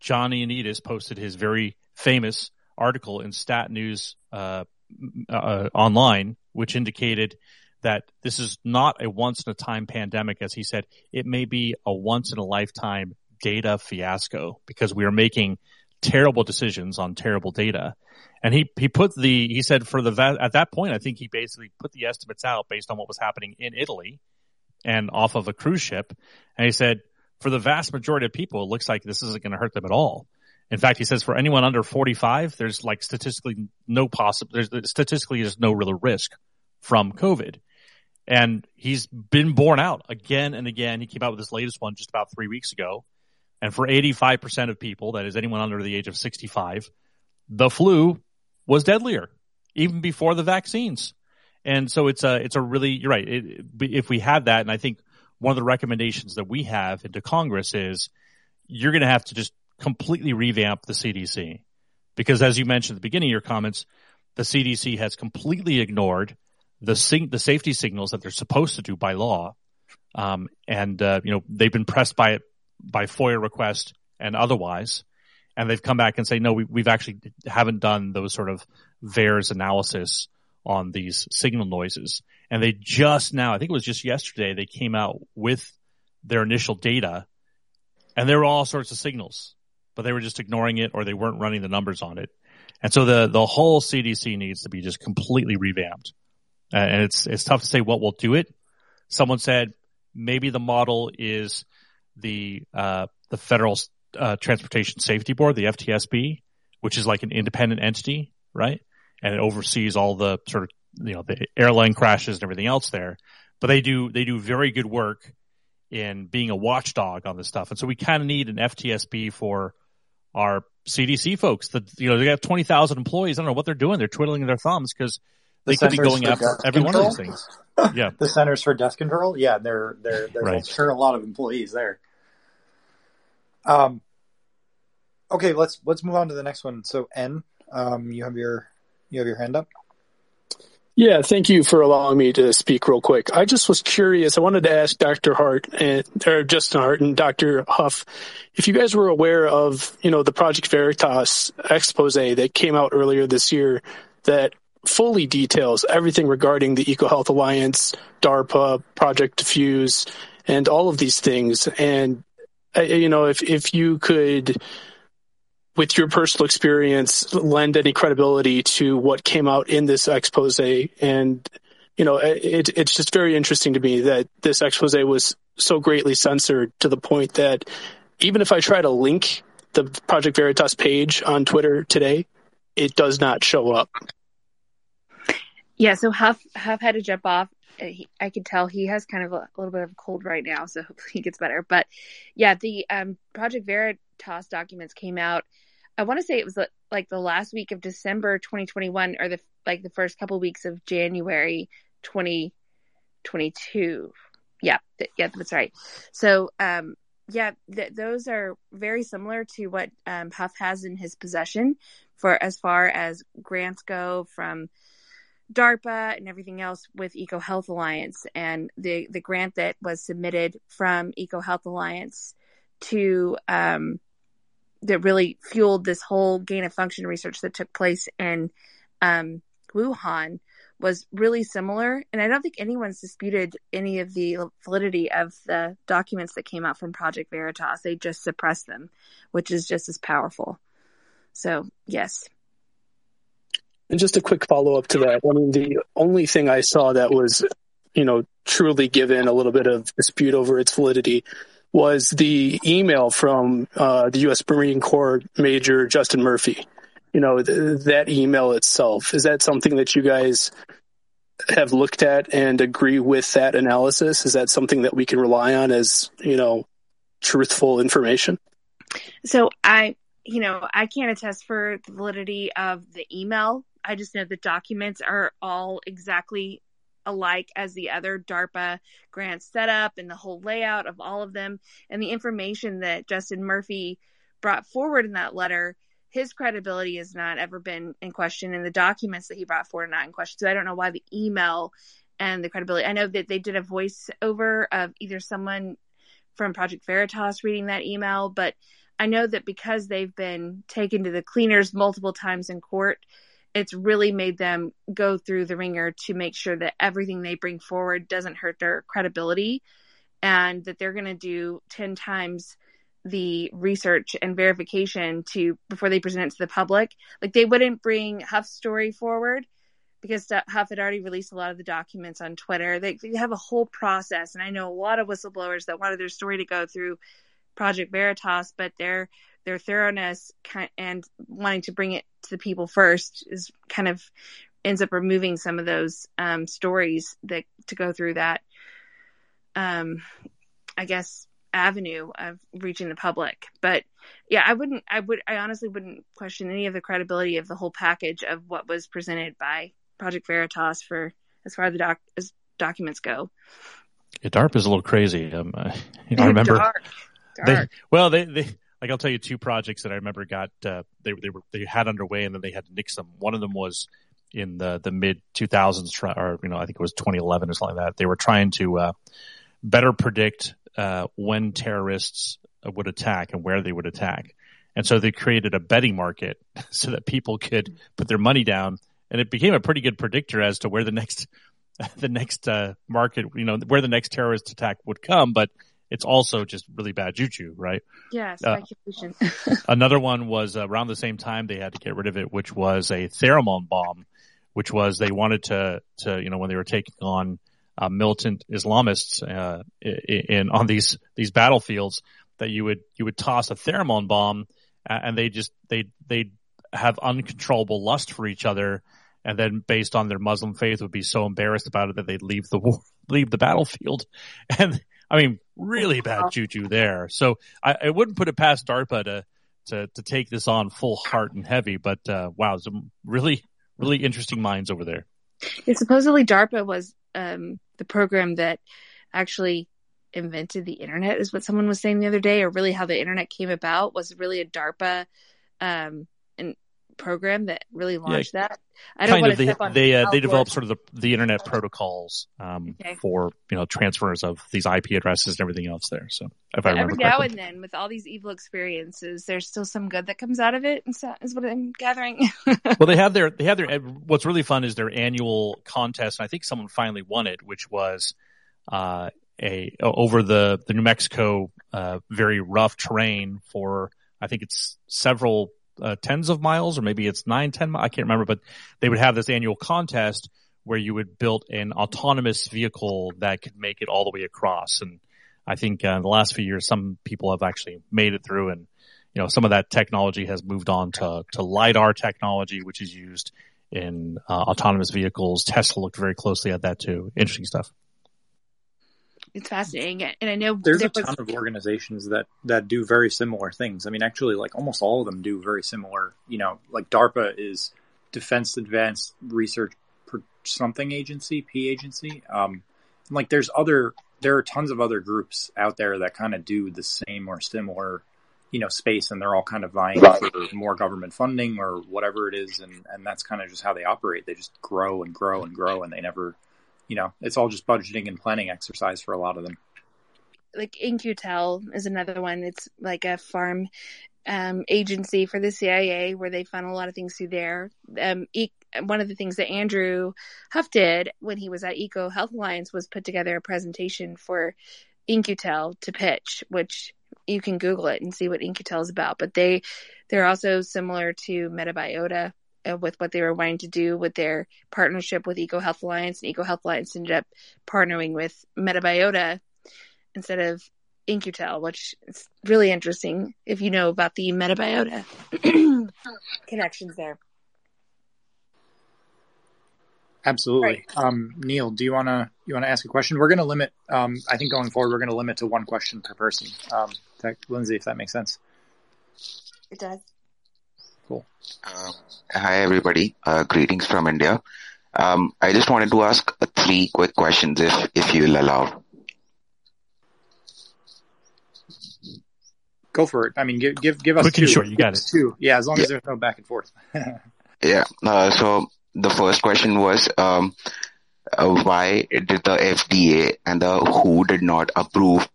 John Ioannidis posted his very famous article in Stat News, uh, uh, online, which indicated that this is not a once in a time pandemic, as he said. It may be a once in a lifetime data fiasco because we are making terrible decisions on terrible data. And he, he put the, he said for the, at that point, I think he basically put the estimates out based on what was happening in Italy and off of a cruise ship. And he said, for the vast majority of people, it looks like this isn't going to hurt them at all. In fact, he says for anyone under 45, there's like statistically no possible, there's statistically there's no real risk from COVID. And he's been borne out again and again. He came out with this latest one just about three weeks ago. And for 85% of people, that is anyone under the age of 65, the flu was deadlier even before the vaccines. And so it's a, it's a really, you're right. It, if we had that, and I think one of the recommendations that we have into Congress is you're going to have to just completely revamp the CDC because as you mentioned at the beginning of your comments, the CDC has completely ignored the sing- the safety signals that they're supposed to do by law. Um, and, uh, you know, they've been pressed by it by FOIA request and otherwise. And they've come back and say, no, we, we've actually haven't done those sort of VAERS analysis on these signal noises. And they just now, I think it was just yesterday, they came out with their initial data and there were all sorts of signals but they were just ignoring it or they weren't running the numbers on it. And so the, the whole CDC needs to be just completely revamped. Uh, and it's, it's tough to say what will do it. Someone said maybe the model is the, uh, the federal, uh, transportation safety board, the FTSB, which is like an independent entity, right? And it oversees all the sort of, you know, the airline crashes and everything else there. But they do, they do very good work in being a watchdog on this stuff. And so we kind of need an FTSB for our CDC folks that, you know, they have 20,000 employees. I don't know what they're doing. They're twiddling their thumbs because they the could be going after every control? one of these things. Yeah. the Centers for Death Control. Yeah. There, there, there's right. sure a lot of employees there. Um, okay. Let's, let's move on to the next one. So N, um, you have your, you have your hand up. Yeah, thank you for allowing me to speak real quick. I just was curious. I wanted to ask Dr. Hart and or Justin Hart and Dr. Huff if you guys were aware of, you know, the Project Veritas expose that came out earlier this year that fully details everything regarding the EcoHealth Alliance, DARPA, Project Diffuse, and all of these things. And Uh, you know, if if you could with your personal experience, lend any credibility to what came out in this expose. And, you know, it, it's just very interesting to me that this expose was so greatly censored to the point that even if I try to link the Project Veritas page on Twitter today, it does not show up. Yeah, so Huff Huff had to jump off. Uh, he, I could tell he has kind of a, a, little bit of a cold right now, so hopefully he gets better. But yeah, the um, Project Veritas documents came out I want to say it was like the last week of December 2021 or the like the first couple weeks of January 2022. Yeah, th- yeah, that's right. So, um, yeah, th- those are very similar to what um, Huff has in his possession for as far as grants go from DARPA and everything else with EcoHealth Alliance and the the grant that was submitted from EcoHealth Alliance to um, that really fueled this whole gain of function research that took place in um, Wuhan was really similar. And I don't think anyone's disputed any of the validity of the documents that came out from Project Veritas. They just suppressed them, which is just as powerful. So, yes. And just a quick follow up to that. I mean, the only thing I saw that was, you know, truly given a little bit of dispute over its validity was the email from uh, the U.S. Marine Corps Major Justin Murphy. You know, th- that email itself, is that something that you guys have looked at and agree with that analysis? Is that something that we can rely on as, you know, truthful information? So I, you know, I can't attest for the validity of the email. I just know the documents are all exactly alike as the other DARPA grant setup and the whole layout of all of them. And the information that Justin Murphy brought forward in that letter, his credibility has not ever been in question, and the documents that he brought forward are not in question. So I don't know why the email and the credibility. I know that they did a voiceover of either someone from Project Veritas reading that email, but I know that because they've been taken to the cleaners multiple times in court, it's really made them go through the ringer to make sure that everything they bring forward doesn't hurt their credibility and that they're going to do 10 times the research and verification to before they present it to the public. Like they wouldn't bring huff's story forward because huff had already released a lot of the documents on twitter. They, they have a whole process and i know a lot of whistleblowers that wanted their story to go through project veritas but they're their thoroughness and wanting to bring it to the people first is kind of ends up removing some of those um, stories that to go through that um, i guess avenue of reaching the public but yeah i wouldn't i would i honestly wouldn't question any of the credibility of the whole package of what was presented by project veritas for as far as the doc as documents go yeah, DARP is a little crazy. Um, I, I remember. Dark. Dark. They, well, they, they like I'll tell you two projects that I remember got uh, they they were they had underway and then they had to nix them. One of them was in the the mid 2000s or you know I think it was 2011 or something like that. They were trying to uh, better predict uh, when terrorists would attack and where they would attack. And so they created a betting market so that people could put their money down and it became a pretty good predictor as to where the next the next uh, market, you know, where the next terrorist attack would come, but it's also just really bad juju, right? Yeah, speculation. Uh, another one was around the same time they had to get rid of it, which was a pheromone bomb, which was they wanted to to you know when they were taking on uh, militant Islamists uh, in, in on these these battlefields that you would you would toss a pheromone bomb and they just they they have uncontrollable lust for each other and then based on their Muslim faith would be so embarrassed about it that they'd leave the war, leave the battlefield and I mean, really bad juju there. So I, I wouldn't put it past DARPA to, to, to take this on full heart and heavy, but, uh, wow, some really, really interesting minds over there. Yeah, supposedly DARPA was, um, the program that actually invented the internet is what someone was saying the other day, or really how the internet came about was really a DARPA, um, program that really launched yeah, that. I don't kind of. They they, uh, they developed sort of the the internet protocols um, okay. for you know transfers of these IP addresses and everything else there. So if I remember every now and then, with all these evil experiences, there's still some good that comes out of it. Is what I'm gathering. well, they have their they have their. What's really fun is their annual contest, and I think someone finally won it, which was. Uh, a over the the New Mexico uh, very rough terrain for I think it's several uh, tens of miles, or maybe it's nine, ten. I can't remember, but they would have this annual contest where you would build an autonomous vehicle that could make it all the way across. And I think uh, in the last few years, some people have actually made it through, and you know, some of that technology has moved on to to lidar technology, which is used in uh, autonomous vehicles. Tesla looked very closely at that too. Interesting stuff it's fascinating, and I know there's there a ton of organizations that that do very similar things. I mean, actually, like almost all of them do very similar. You know, like DARPA is Defense Advanced Research something agency, P agency. Um, like there's other, there are tons of other groups out there that kind of do the same or similar you know, space and they're all kind of vying for more government funding or whatever it is. And, and that's kind of just how they operate. They just grow and grow and grow and they never, you know, it's all just budgeting and planning exercise for a lot of them. Like In-Q-Tel is another one. It's like a farm um, agency for the CIA where they funnel a lot of things through there. Um, e- one of the things that Andrew Huff did when he was at Eco Health Alliance was put together a presentation for In-Q-Tel to pitch, which you can Google it and see what In-Q-Tel is about. But they they're also similar to Metabiota with what they were wanting to do with their partnership with EcoHealth Alliance. And EcoHealth Alliance ended up partnering with Metabiota instead of In-Q-Tel, which is really interesting if you know about the Metabiota connections there. Absolutely. Right. Um, Neil, do you want to you want to ask a question? We're going to limit. Um, I think going forward, we're going to limit to one question per person. Um, Lindsay, if that makes sense. It does. Cool. Uh, hi, everybody. Uh, greetings from India. Um, I just wanted to ask three quick questions, if if you will allow. Go for it. I mean, give give give us quick two. and short. You got it. Two. Yeah, as long yeah. as there's no back and forth. yeah. Uh, so the first question was um, uh, why did the FDA and the WHO did not approve uh,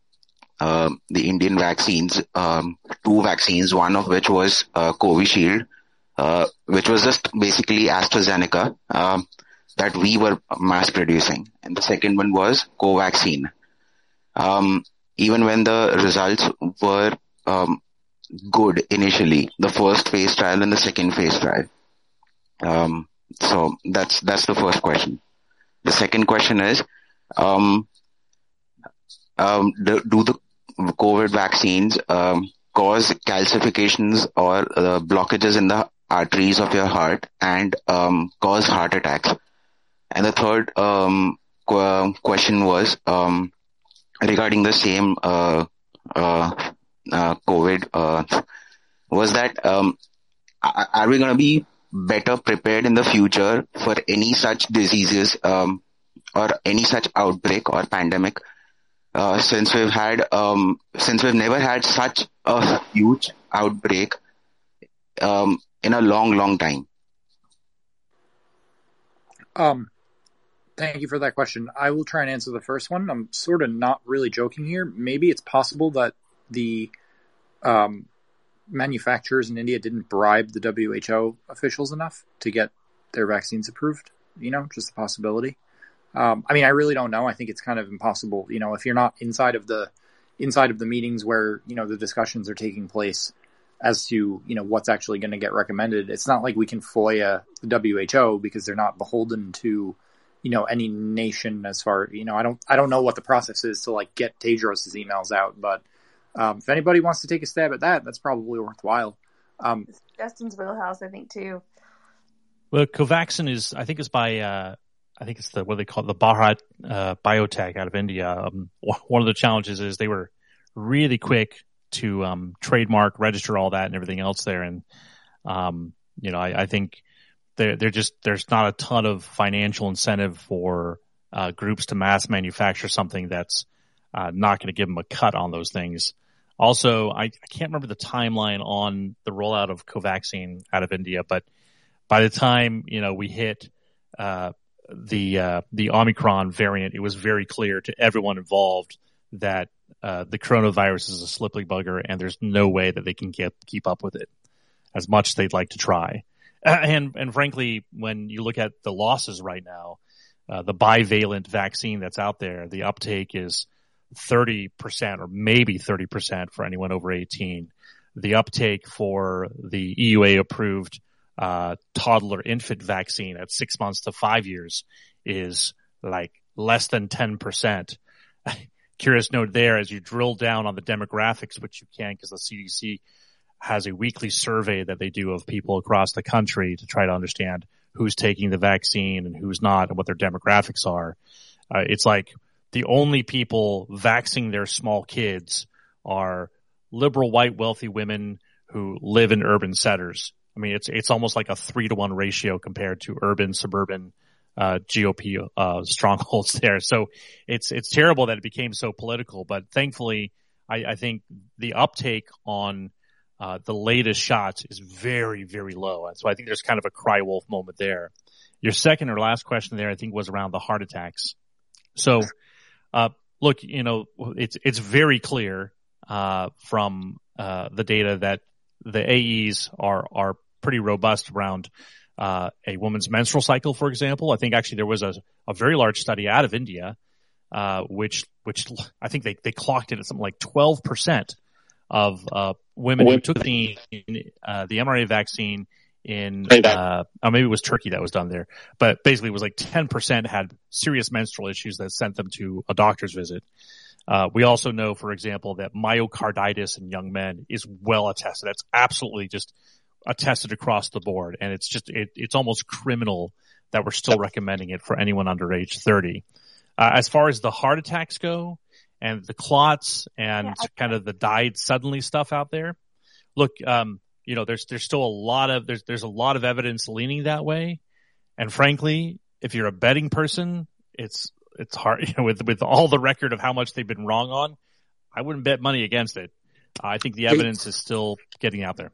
the Indian vaccines, um, two vaccines, one of which was uh, Covishield, uh, which was just basically AstraZeneca um, that we were mass producing, and the second one was Covaxin. Um, even when the results were um, good initially, the first phase trial and the second phase trial. Um, so that's that's the first question. The second question is, um, um, do, do, the COVID vaccines um, cause calcifications or uh, blockages in the arteries of your heart and um, cause heart attacks? And the third um, qu- question was um, regarding the same uh, uh, uh COVID. Uh, was that um, are we going to be better prepared in the future for any such diseases um, or any such outbreak or pandemic uh, since we've had um, since we've never had such a huge outbreak um, in a long long time um thank you for that question i will try and answer the first one i'm sort of not really joking here maybe it's possible that the um, manufacturers in India didn't bribe the WHO officials enough to get their vaccines approved. You know, just a possibility. Um, I mean, I really don't know. I think it's kind of impossible. You know, if you're not inside of the inside of the meetings where you know the discussions are taking place as to you know what's actually going to get recommended, it's not like we can FOIA the WHO because they're not beholden to you know any nation as far you know. I don't I don't know what the process is to like get Tedros's emails out, but um, if anybody wants to take a stab at that, that's probably worthwhile. Um, Justin's wheelhouse, I think, too. Well, Covaxin is, I think it's by, uh, I think it's the, what they call it, the Bharat uh, Biotech out of India. Um, one of the challenges is they were really quick to um, trademark, register all that and everything else there. And, um, you know, I, I think they're, they're just, there's not a ton of financial incentive for uh, groups to mass manufacture something that's uh, not going to give them a cut on those things. Also, I, I, can't remember the timeline on the rollout of Covaxin out of India, but by the time you know we hit uh, the uh, the Omicron variant, it was very clear to everyone involved that uh, the coronavirus is a slippery bugger, and there's no way that they can get keep up with it as much as they'd like to try. And and frankly, when you look at the losses right now, uh, the bivalent vaccine that's out there, the uptake is 30% or maybe 30% for anyone over 18. The uptake for the EUA approved uh, toddler infant vaccine at six months to five years is like less than 10%. Curious note there as you drill down on the demographics, which you can because the CDC has a weekly survey that they do of people across the country to try to understand who's taking the vaccine and who's not and what their demographics are. Uh, it's like the only people vaccinating their small kids are liberal white wealthy women who live in urban centers. I mean, it's it's almost like a three to one ratio compared to urban suburban uh, GOP uh, strongholds there. So it's it's terrible that it became so political. But thankfully, I, I think the uptake on uh, the latest shots is very, very low. And so I think there's kind of a cry wolf moment there. Your second or last question there, I think, was around the heart attacks. So, uh, look, you know, it's it's very clear uh, from uh, the data that the AEs are are pretty robust around uh, a woman's menstrual cycle, for example. I think actually there was a, a very large study out of India, uh, which which I think they they clocked it at something like twelve percent of uh, women who took the uh, the mRNA vaccine in uh, or maybe it was Turkey that was done there, but basically it was like 10% had serious menstrual issues that sent them to a doctor's visit. Uh, we also know, for example, that myocarditis in young men is well attested. That's absolutely just attested across the board, and it's just it, it's almost criminal that we're still recommending it for anyone under age 30. Uh, as far as the heart attacks go, and the clots and yeah, kind of the died suddenly stuff out there. Look, um, you know, there's there's still a lot of there's there's a lot of evidence leaning that way, and frankly, if you're a betting person, it's it's hard you know, with with all the record of how much they've been wrong on. I wouldn't bet money against it. I think the evidence is still getting out there.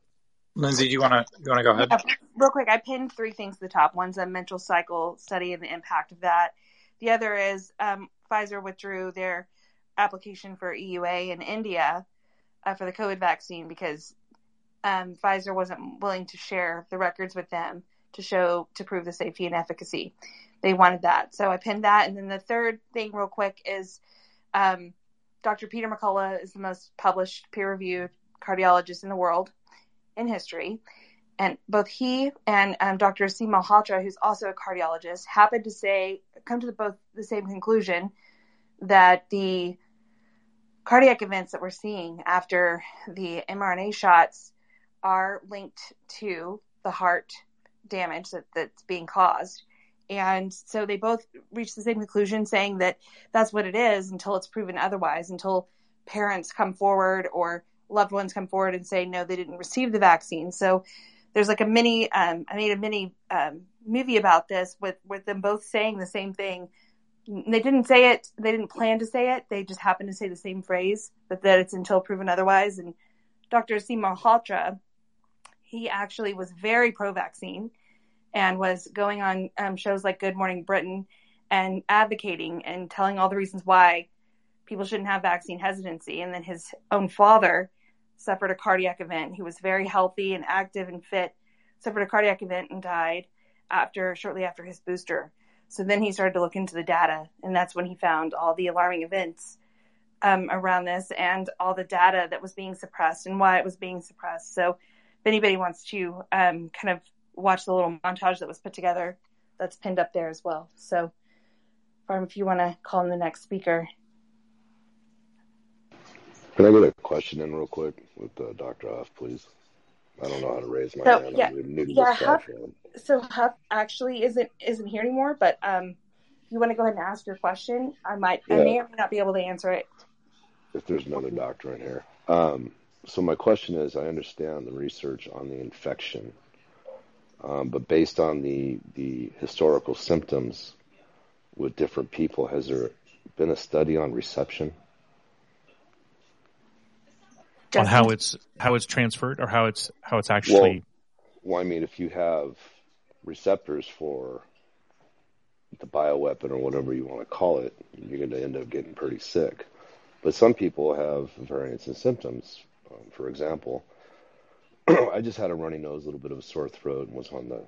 Lindsay, do you want to you want to go ahead? Yeah, real quick, I pinned three things to the top. One's a menstrual cycle study and the impact of that. The other is um, Pfizer withdrew their application for EUA in India uh, for the COVID vaccine because um, Pfizer wasn't willing to share the records with them to show to prove the safety and efficacy. They wanted that, so I pinned that. And then the third thing, real quick, is um, Dr. Peter McCullough is the most published peer-reviewed cardiologist in the world in history. And both he and um, Dr. Aseem Malhotra, who's also a cardiologist, happened to say, come to the, both the same conclusion that the cardiac events that we're seeing after the mRNA shots are linked to the heart damage that, that's being caused. And so they both reached the same conclusion saying that that's what it is until it's proven otherwise, until parents come forward or loved ones come forward and say, no, they didn't receive the vaccine. So there's like a mini, um, I made a mini um, movie about this with, with them both saying the same thing they didn't say it. They didn't plan to say it. They just happened to say the same phrase, but that it's until proven otherwise. And Dr. Aseem Malhotra, he actually was very pro-vaccine and was going on um, shows like Good Morning Britain and advocating and telling all the reasons why people shouldn't have vaccine hesitancy. And then his own father suffered a cardiac event. He was very healthy and active and fit, suffered a cardiac event and died after shortly after his booster. So then he started to look into the data, and that's when he found all the alarming events um, around this and all the data that was being suppressed and why it was being suppressed. So if anybody wants to um, kind of watch the little montage that was put together, that's pinned up there as well. So, Farm, if you want to call in the next speaker. Can I get a question in real quick with uh, Dr. Huff, please? I don't know how to raise my so, hand. Yeah, yeah. Huff, so Huff actually isn't isn't here anymore. But um, you want to go ahead and ask your question? I might, yeah. I may or may not be able to answer it. If there's another doctor in here, um, so my question is: I understand the research on the infection, um, but based on the the historical symptoms with different people, has there been a study on reception? on how it's how it's transferred or how it's how it's actually. Well, well, I mean, if you have receptors for the bioweapon or whatever you want to call it, you're going to end up getting pretty sick. But some people have variants in symptoms. Um, for example, I just had a runny nose, a little bit of a sore throat, and was on the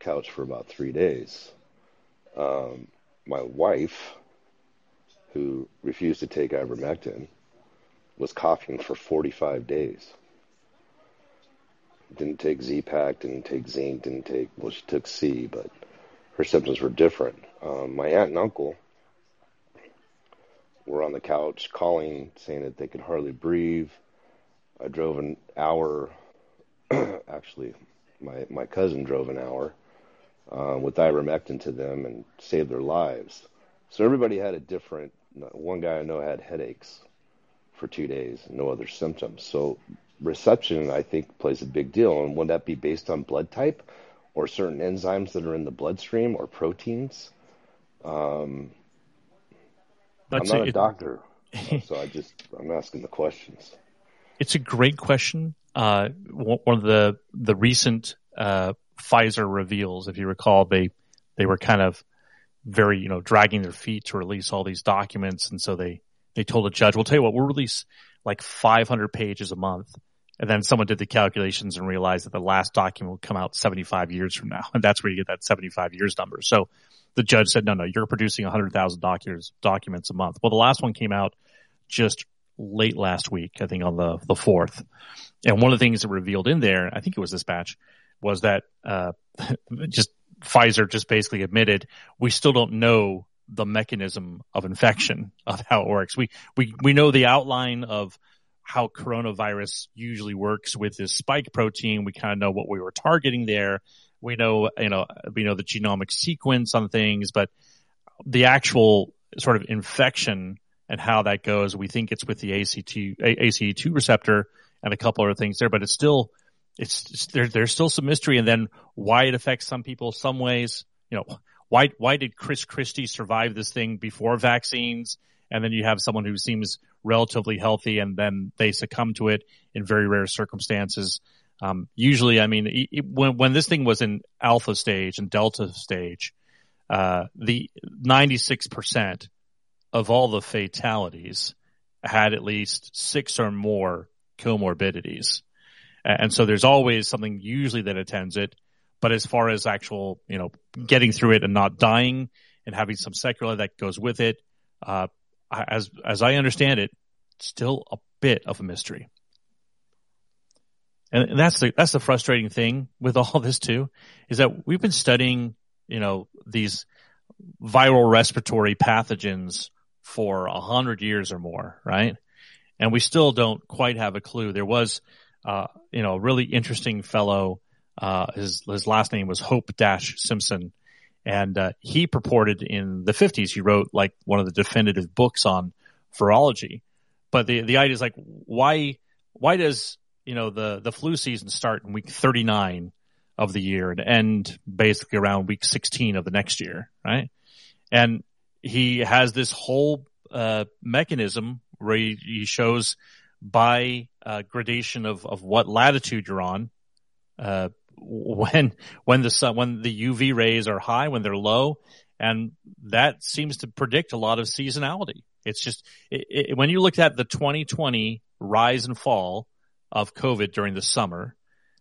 couch for about three days. Um, my wife, who refused to take ivermectin, was coughing for 45 days. Didn't take Z Pack, didn't take zinc, didn't take, well, she took C, but her symptoms were different. Um, my aunt and uncle were on the couch calling, saying that they could hardly breathe. I drove an hour, actually, my, my cousin drove an hour uh, with ivermectin to them and saved their lives. So everybody had a different, one guy I know had headaches for two days, no other symptoms. So reception, I think, plays a big deal. And would that be based on blood type or certain enzymes that are in the bloodstream or proteins? Um, I'm not a doctor, so I just I'm asking the questions. It's a great question. Uh, one of the the recent uh, Pfizer reveals. If you recall, they they were kind of very you know dragging their feet to release all these documents, and so they they told a judge, "We'll tell you what, we'll release like 500 pages a month." And then someone did the calculations and realized that the last document will come out 75 years from now. And that's where you get that 75 years number. So the judge said, no, no, you're producing 100,000 documents, documents a month. Well, the last one came out just late last week, I think on the, the fourth. And one of the things that revealed in there, I think it was this batch, was that, uh, just Pfizer just basically admitted we still don't know the mechanism of infection of how it works. We, we, we know the outline of how coronavirus usually works with this spike protein. We kind of know what we were targeting there. We know, you know, we know the genomic sequence on things, but the actual sort of infection and how that goes, we think it's with the ACT, ACE2 receptor and a couple other things there, but it's still, it's, it's there, there's still some mystery. And then why it affects some people some ways, you know, why, why did Chris Christie survive this thing before vaccines? and then you have someone who seems relatively healthy and then they succumb to it in very rare circumstances. Um, usually, I mean, it, when, when this thing was in alpha stage and delta stage, uh, the 96% of all the fatalities had at least six or more comorbidities. And so there's always something usually that attends it. But as far as actual, you know, getting through it and not dying and having some secular that goes with it, uh, as as I understand it, still a bit of a mystery. And that's the that's the frustrating thing with all this too, is that we've been studying, you know, these viral respiratory pathogens for a hundred years or more, right? And we still don't quite have a clue. There was, uh, you know, a really interesting fellow. Uh, his his last name was Hope Dash Simpson, and uh, he purported in the 50s, he wrote like one of the definitive books on virology. But the, the idea is like, why, why does, you know, the, the flu season start in week 39 of the year and end basically around week 16 of the next year, right? And he has this whole uh, mechanism where he, he shows by uh, gradation of, of what latitude you're on, uh, when when the sun when the UV rays are high, when they're low, and that seems to predict a lot of seasonality. It's just it, it, when you look at the 2020 rise and fall of COVID during the summer,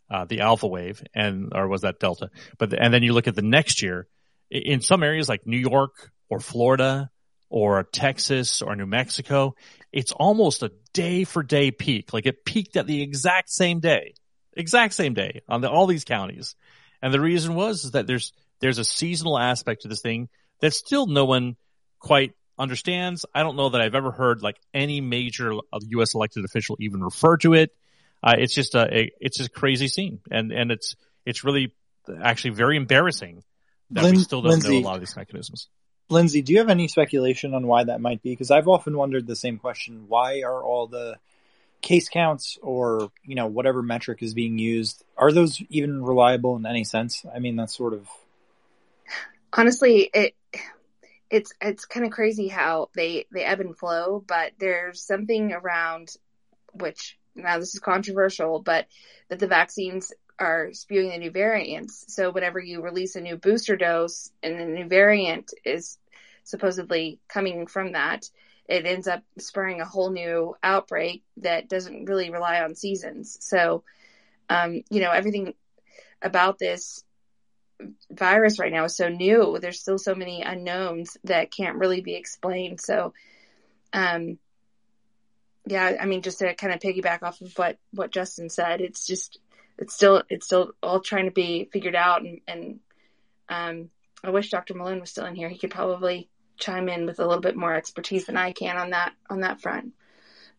uh, the alpha wave, and or was that delta? But and then you look at the next year in some areas like New York or Florida or Texas or New Mexico, it's almost a day for day peak. Like it peaked at the exact same day exact same day on the, all these counties. And the reason was is that there's there's a seasonal aspect to this thing that still no one quite understands. I don't know that I've ever heard like any major U.S. elected official even refer to it. Uh, it's just a, a, it's just a crazy scene, and and it's it's really actually very embarrassing that Lin- we still don't Lindsay, know a lot of these mechanisms. Lindsay, do you have any speculation on why that might be? Because I've often wondered the same question: Why are all the case counts or you know whatever metric is being used are those even reliable in any sense i mean that's sort of honestly it it's it's kind of crazy how they they ebb and flow but there's something around which now this is controversial but that the vaccines are spewing the new variants so whenever you release a new booster dose and the new variant is supposedly coming from that it ends up spurring a whole new outbreak that doesn't really rely on seasons. So, um, you know, everything about this virus right now is so new. There's still so many unknowns that can't really be explained. So, um, yeah, I mean, just to kind of piggyback off of what, what Justin said, it's just, it's still, it's still all trying to be figured out. And, and, um, I wish Dr. Malone was still in here. He could probably chime in with a little bit more expertise than I can on that on that front.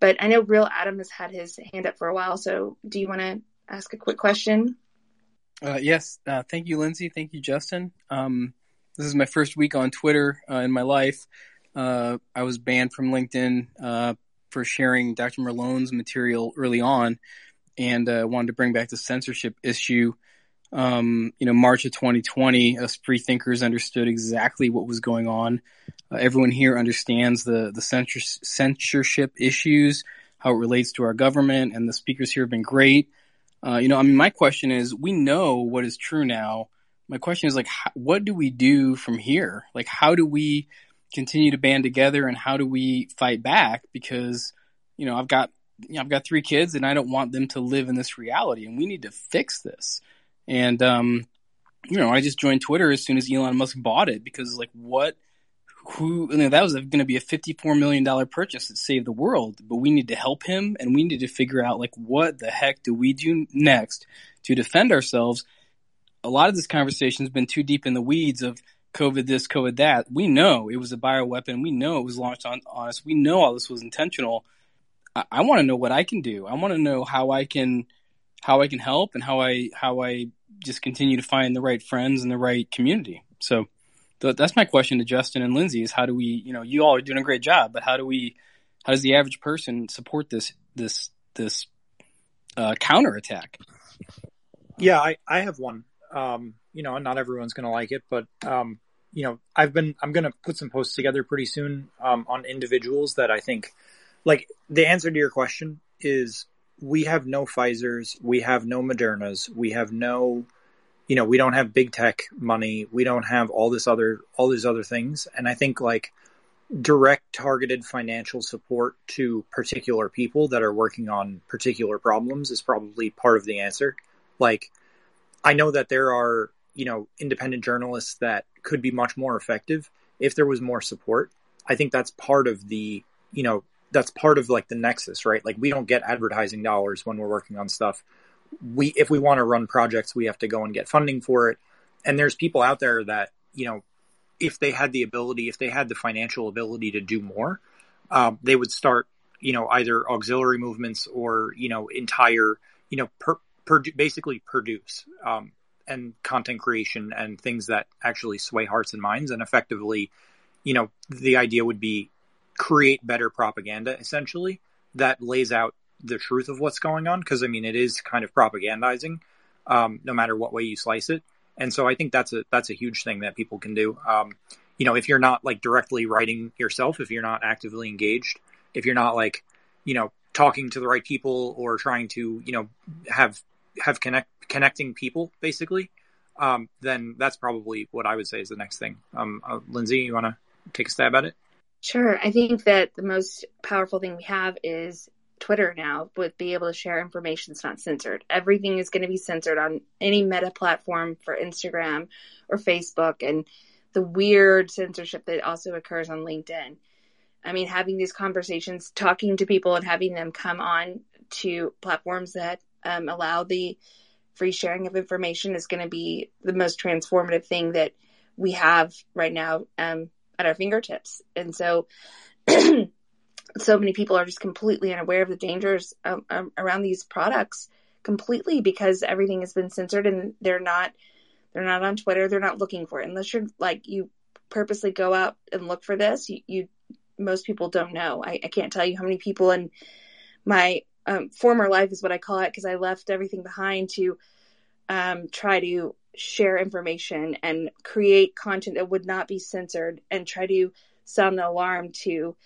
But I know Real Adam has had his hand up for a while. So do you want to ask a quick question? Uh, yes. Uh, thank you, Lindsay. Thank you, Justin. Um, this is my first week on Twitter uh, in my life. Uh, I was banned from LinkedIn uh, for sharing Dr. Malone's material early on, and uh, wanted to bring back the censorship issue um, you know, March of 2020, us free thinkers understood exactly what was going on. Uh, everyone here understands the the censor- censorship issues, how it relates to our government, and the speakers here have been great. Uh, you know, I mean, my question is, we know what is true now. My question is like, what do we do from here? Like, how do we continue to band together and how do we fight back? Because, you know, I've got, you know, I've got three kids and I don't want them to live in this reality and we need to fix this. And, um, you know, I just joined Twitter as soon as Elon Musk bought it because like what, who, you know, that was going to be a $54 million purchase that saved the world, but we need to help him and we need to figure out like what the heck do we do next to defend ourselves. A lot of this conversation has been too deep in the weeds of COVID this, COVID that. We know it was a bioweapon. We know it was launched on, on us. We know all this was intentional. I, I want to know what I can do. I want to know how I can, how I can help and how I, how I just continue to find the right friends and the right community. So th- that's my question to Justin and Lindsay is how do we, you know, you all are doing a great job, but how do we, how does the average person support this, this, this, uh, counterattack? Yeah, I, I have one. Um, you know, not everyone's going to like it, but, um, you know, I've been, I'm going to put some posts together pretty soon, um, on individuals that I think, like, the answer to your question is we have no Pfizer's, we have no Moderna's, we have no, you know, we don't have big tech money, we don't have all this other, all these other things. And I think like direct targeted financial support to particular people that are working on particular problems is probably part of the answer. Like, I know that there are, you know, independent journalists that could be much more effective if there was more support. I think that's part of the, you know, that's part of like the nexus, right? Like we don't get advertising dollars when we're working on stuff. We, if we want to run projects, we have to go and get funding for it. And there's people out there that, you know, if they had the ability, if they had the financial ability to do more, um, they would start, you know, either auxiliary movements or, you know, entire, you know, per, per, basically produce, um, and content creation and things that actually sway hearts and minds and effectively, you know, the idea would be create better propaganda essentially that lays out the truth of what's going on. Because I mean it is kind of propagandizing um, no matter what way you slice it. And so I think that's a that's a huge thing that people can do. Um, you know if you're not like directly writing yourself if you're not actively engaged if you're not like you know talking to the right people or trying to you know have have connect connecting people basically um, then that's probably what I would say is the next thing. Um, uh, Lindsay you want to take a stab at it Sure. I think that the most powerful thing we have is Twitter now, with be able to share information that's not censored. Everything is going to be censored on any meta platform for Instagram or Facebook, and the weird censorship that also occurs on LinkedIn. I mean, having these conversations, talking to people, and having them come on to platforms that um, allow the free sharing of information is going to be the most transformative thing that we have right now um, at our fingertips. And so, so many people are just completely unaware of the dangers um, um, around these products completely because everything has been censored and they're not they're not on Twitter. They're not looking for it unless you're like you purposely go out and look for this. You, you most people don't know. I, I, can't tell you how many people in my um, former life is what I call it because I left everything behind to um, try to share information and create content that would not be censored and try to sound the alarm to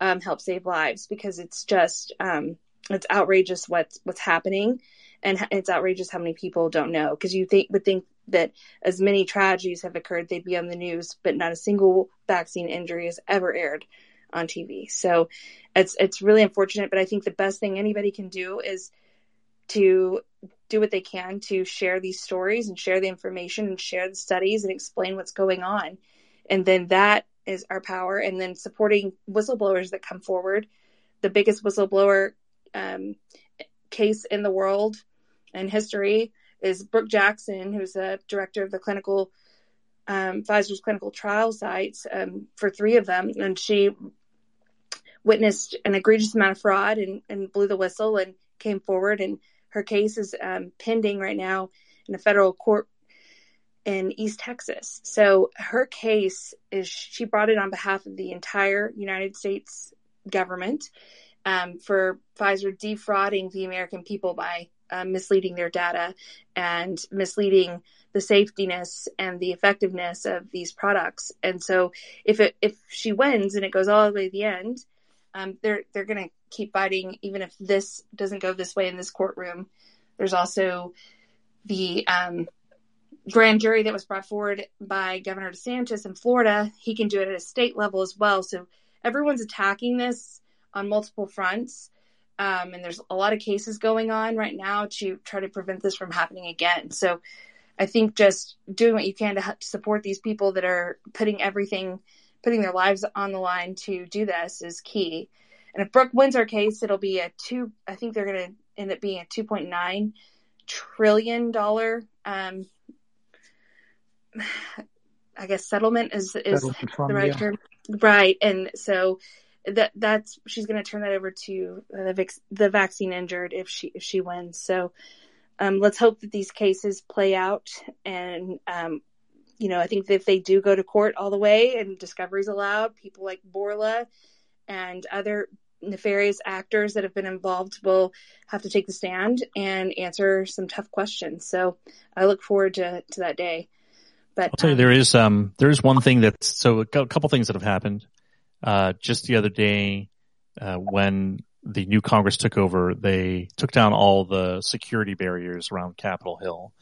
um, help save lives because it's just um, it's outrageous what's what's happening and it's outrageous how many people don't know because you think would think that as many tragedies have occurred they'd be on the news but not a single vaccine injury has ever aired on TV so it's it's really unfortunate but I think the best thing anybody can do is to do what they can to share these stories and share the information and share the studies and explain what's going on. And then that is our power. And then supporting whistleblowers that come forward. The biggest whistleblower um, case in the world and history is Brooke Jackson, who's a director of the clinical um, Pfizer's clinical trial sites um, for three of them, and she witnessed an egregious amount of fraud and, and blew the whistle and came forward and her case is um, pending right now in a federal court in East Texas. So her case is she brought it on behalf of the entire United States government um, for Pfizer defrauding the American people by uh, misleading their data and misleading the safetiness and the effectiveness of these products. And so if it if she wins and it goes all the way to the end, um, they're they're going to keep fighting, even if this doesn't go this way in this courtroom. There's also the um, grand jury that was brought forward by Governor DeSantis in Florida. He can do it at a state level as well. So everyone's attacking this on multiple fronts. Um, and there's a lot of cases going on right now to try to prevent this from happening again. So I think just doing what you can to support these people that are putting everything, putting their lives on the line to do this is key. And if Brooke wins her case, it'll be a two, I think they're going to end up being a $2.9 trillion um, I guess settlement is is settlement the right yeah. term, right? And so that that's she's going to turn that over to the the vaccine injured if she if she wins. So um, let's hope that these cases play out, and um, you know I think that if they do go to court all the way and discoveries allowed, people like Bourla and other nefarious actors that have been involved will have to take the stand and answer some tough questions. So I look forward to to that day. But I'll tell you, um, there is um there is one thing that's so a couple things that have happened. Uh, just the other day, uh, when the new Congress took over, they took down all the security barriers around Capitol Hill.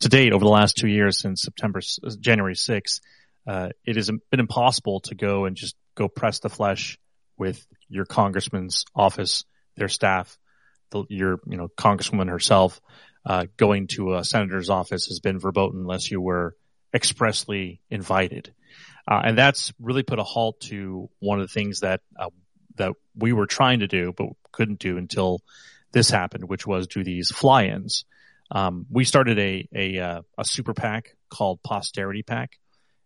To date, over the last two years, since September January 6th, uh, it has been impossible to go and just go press the flesh with your congressman's office, their staff, the, your you know congresswoman herself. Uh, going to a senator's office has been verboten unless you were expressly invited. Uh, and that's really put a halt to one of the things that uh, that we were trying to do, but couldn't do until this happened, which was do these fly-ins. Um, we started a a, uh, a super PAC called Posterity PAC,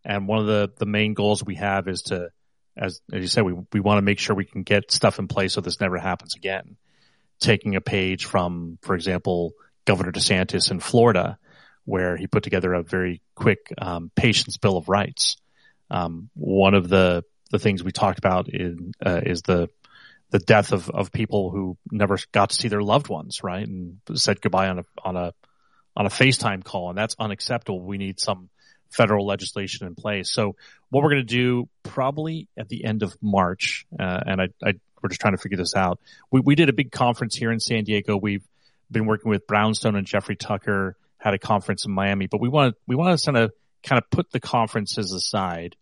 and one of the the main goals we have is to, as as you said, we we want to make sure we can get stuff in place so this never happens again. Taking a page from, for example, Governor DeSantis in Florida, where he put together a very quick um, patient's bill of rights. Um, one of the the things we talked about in, uh, is the the death of, of people who never got to see their loved ones, right, and said goodbye on a on a on a FaceTime call, and that's unacceptable. We need some federal legislation in place. So what we're going to do probably at the end of March, uh, and I, I, we're just trying to figure this out. We we did a big conference here in San Diego. We've been working with Brownstone and Jeffrey Tucker had a conference in Miami, but we want to, we want to kind of, kind of put the conferences aside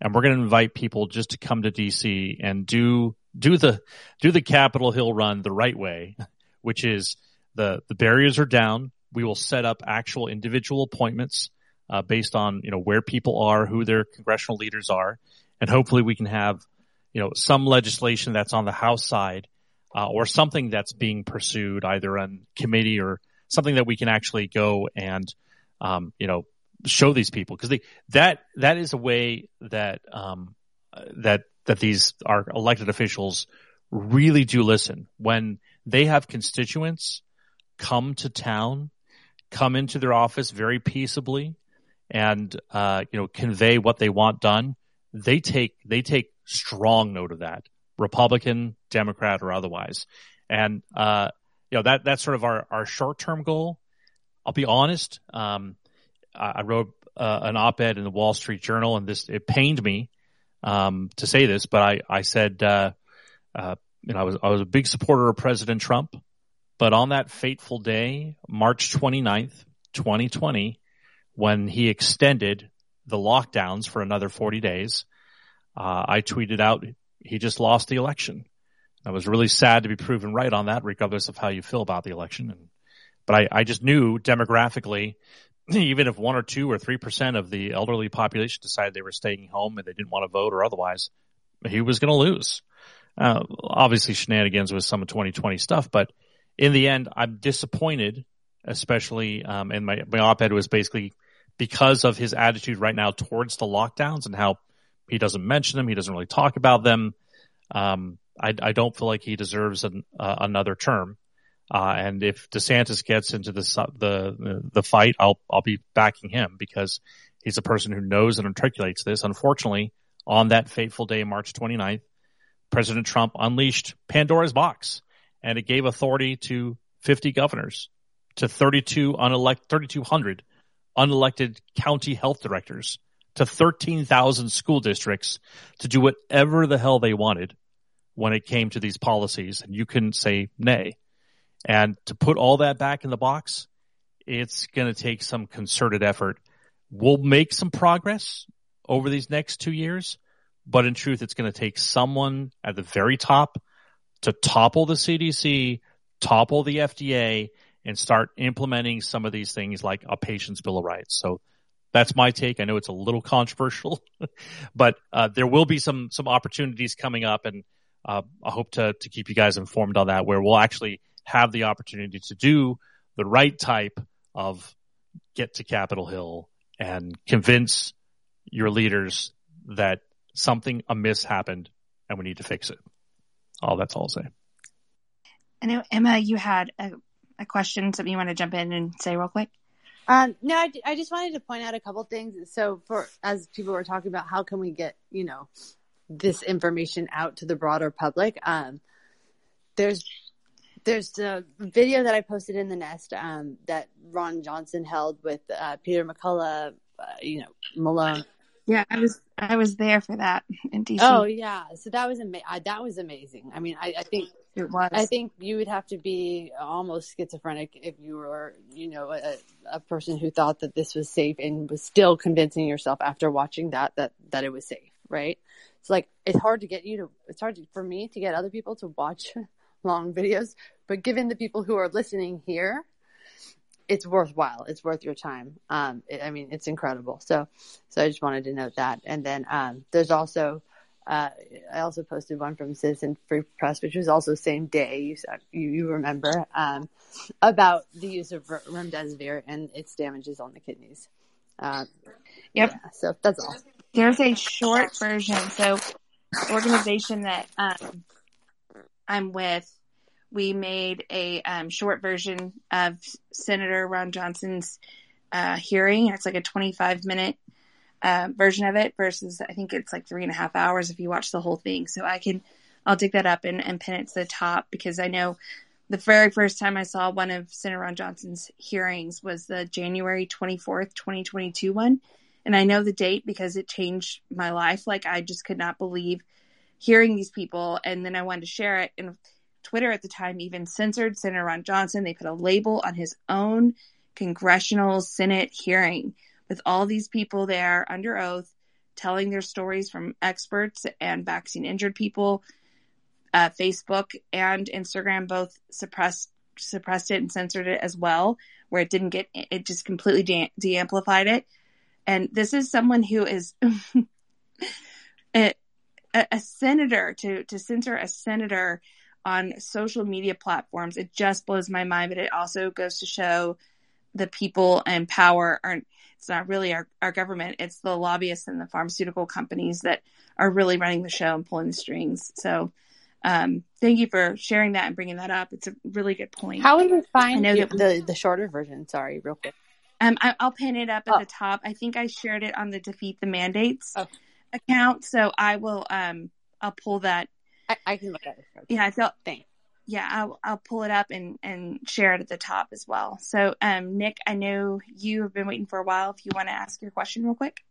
and we're going to invite people just to come to DC and do, do the, do the Capitol Hill run the right way, which is the, the barriers are down. We will set up actual individual appointments, uh, based on, you know, where people are, who their congressional leaders are, and hopefully we can have, you know, some legislation that's on the House side, uh, or something that's being pursued either on committee or something that we can actually go and, um, you know, show these people. Because that, that is a way that, um, that, that these, our elected officials really do listen. When they have constituents come to town, come into their office very peaceably and, uh, you know, convey what they want done. They take, they take strong note of that, Republican, Democrat, or otherwise. And, uh, you know, that, that's sort of our, our short term goal. I'll be honest. Um, I wrote uh, an op-ed in the Wall Street Journal and this, it pained me, um, to say this, but I, I said, uh, uh, you know, I was, I was a big supporter of President Trump, but on that fateful day, March 29th, 2020, when he extended the lockdowns for another 40 days, uh, I tweeted out, he just lost the election. I was really sad to be proven right on that, regardless of how you feel about the election. And, but I, I just knew demographically, even if one or two or three percent of the elderly population decided they were staying home and they didn't want to vote or otherwise, he was going to lose. Uh, obviously shenanigans with some of 2020 stuff, but in the end, I'm disappointed, especially, um, and my, my op-ed was basically because of his attitude right now towards the lockdowns and how he doesn't mention them. He doesn't really talk about them. Um, I, I don't feel like he deserves an, uh, another term. Uh, and if DeSantis gets into the, the, the fight, I'll, I'll be backing him because he's a person who knows and articulates this. Unfortunately, on that fateful day, March 29th, President Trump unleashed Pandora's box and it gave authority to 50 governors, to 32 unelect, 3,200 unelected county health directors, to 13,000 school districts to do whatever the hell they wanted when it came to these policies and you couldn't say nay. And to put all that back in the box, it's going to take some concerted effort. We'll make some progress over these next two years, but in truth, it's going to take someone at the very top to topple the CDC, topple the FDA, and start implementing some of these things like a patient's bill of rights. So that's my take. I know it's a little controversial, but uh, there will be some some opportunities coming up, and uh, I hope to to keep you guys informed on that, where we'll actually have the opportunity to do the right type of get to Capitol Hill and convince your leaders that something amiss happened and we need to fix it. All that's all I'll say. I know Emma, you had a, a question, something you want to jump in and say real quick. Um, no, I, I just wanted to point out a couple things. So, for as people were talking about, how can we get you know this information out to the broader public? Um, there's there's a video that I posted in the nest um, that Ron Johnson held with uh, Peter McCullough, uh, you know Malone. Yeah, I was I was there for that in DC. Oh yeah, so that was ama- that was amazing. I mean, I, I think it was. I think you would have to be almost schizophrenic if you were, you know, a, a person who thought that this was safe and was still convincing yourself after watching that that that it was safe, right? It's like it's hard to get you to. It's hard to, for me to get other people to watch long videos, but given the people who are listening here, it's worthwhile. It's worth your time. Um, it, I mean, it's incredible. So, so I just wanted to note that. And then, um, there's also, uh, I also posted one from Citizen Free Press, which was also same day. You you, you remember, um, about the use of remdesivir and its damages on the kidneys. Um, yep. Yeah, so that's all. There's a short version. So, organization that, um, I'm with, we made a um, short version of Senator Ron Johnson's uh, hearing. It's like a 25 minute uh, version of it versus I think it's like three and a half hours if you watch the whole thing. So I can, I'll dig that up and, and pin it to the top because I know the very first time I saw one of Senator Ron Johnson's hearings was the January 24th, 2022 one. And I know the date because it changed my life. Like I just could not believe hearing these people. And then I wanted to share it. And Twitter at the time even censored Senator Ron Johnson. They put a label on his own congressional Senate hearing with all these people there under oath telling their stories from experts and vaccine injured people. Uh, Facebook and Instagram both suppressed suppressed it and censored it as well, where it didn't get it just completely de- de-amplified it. And this is someone who is a, a senator to to censor a senator on social media platforms. It just blows my mind, but it also goes to show the people and power aren't, it's not really our, our government. It's the lobbyists and the pharmaceutical companies that are really running the show and pulling the strings. So, um, thank you for sharing that and bringing that up. It's a really good point. How would we find I know that the the shorter version? Sorry, real quick. Um, I, will pin it up at Oh. the top. I think I shared it on the Defeat the Mandates account, so I will. Um, I'll pull that. I, I can look at it. Yeah, I felt. Thanks. Yeah, I'll, I'll pull it up and and share it at the top as well. So, um, Nick, I know you have been waiting for a while. If you want to ask your question real quick.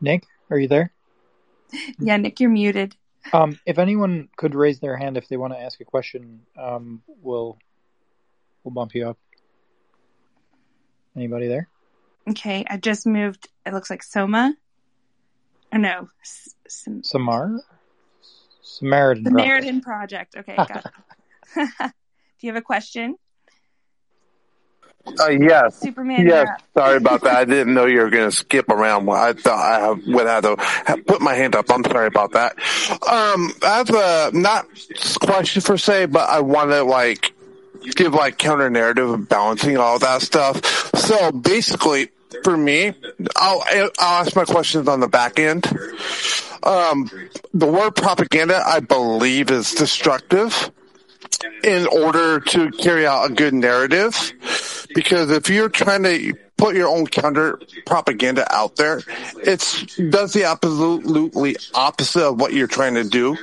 Nick, are you there? Yeah, Nick, you're muted. Um, if anyone could raise their hand if they want to ask a question, um, we'll we'll bump you up. Anybody there? Okay, I just moved. It looks like Soma. Oh no, S- Sam- Samar? Samaritan. the Project. Project. Okay, got it. Do you have a question? Uh, yes. Superman, Yes. Sorry about that. I didn't know you were going to skip around. I thought I would have to put my hand up. I'm sorry about that. Um, I have a not question per se, but I want to like give like counter narrative and balancing all that stuff. So basically, for me, I'll I'll ask my questions on the back end. Um, the word propaganda, I believe, is destructive in order to carry out a good narrative. Because if you're trying to put your own counter propaganda out there, it does the absolutely opposite of what you're trying to do.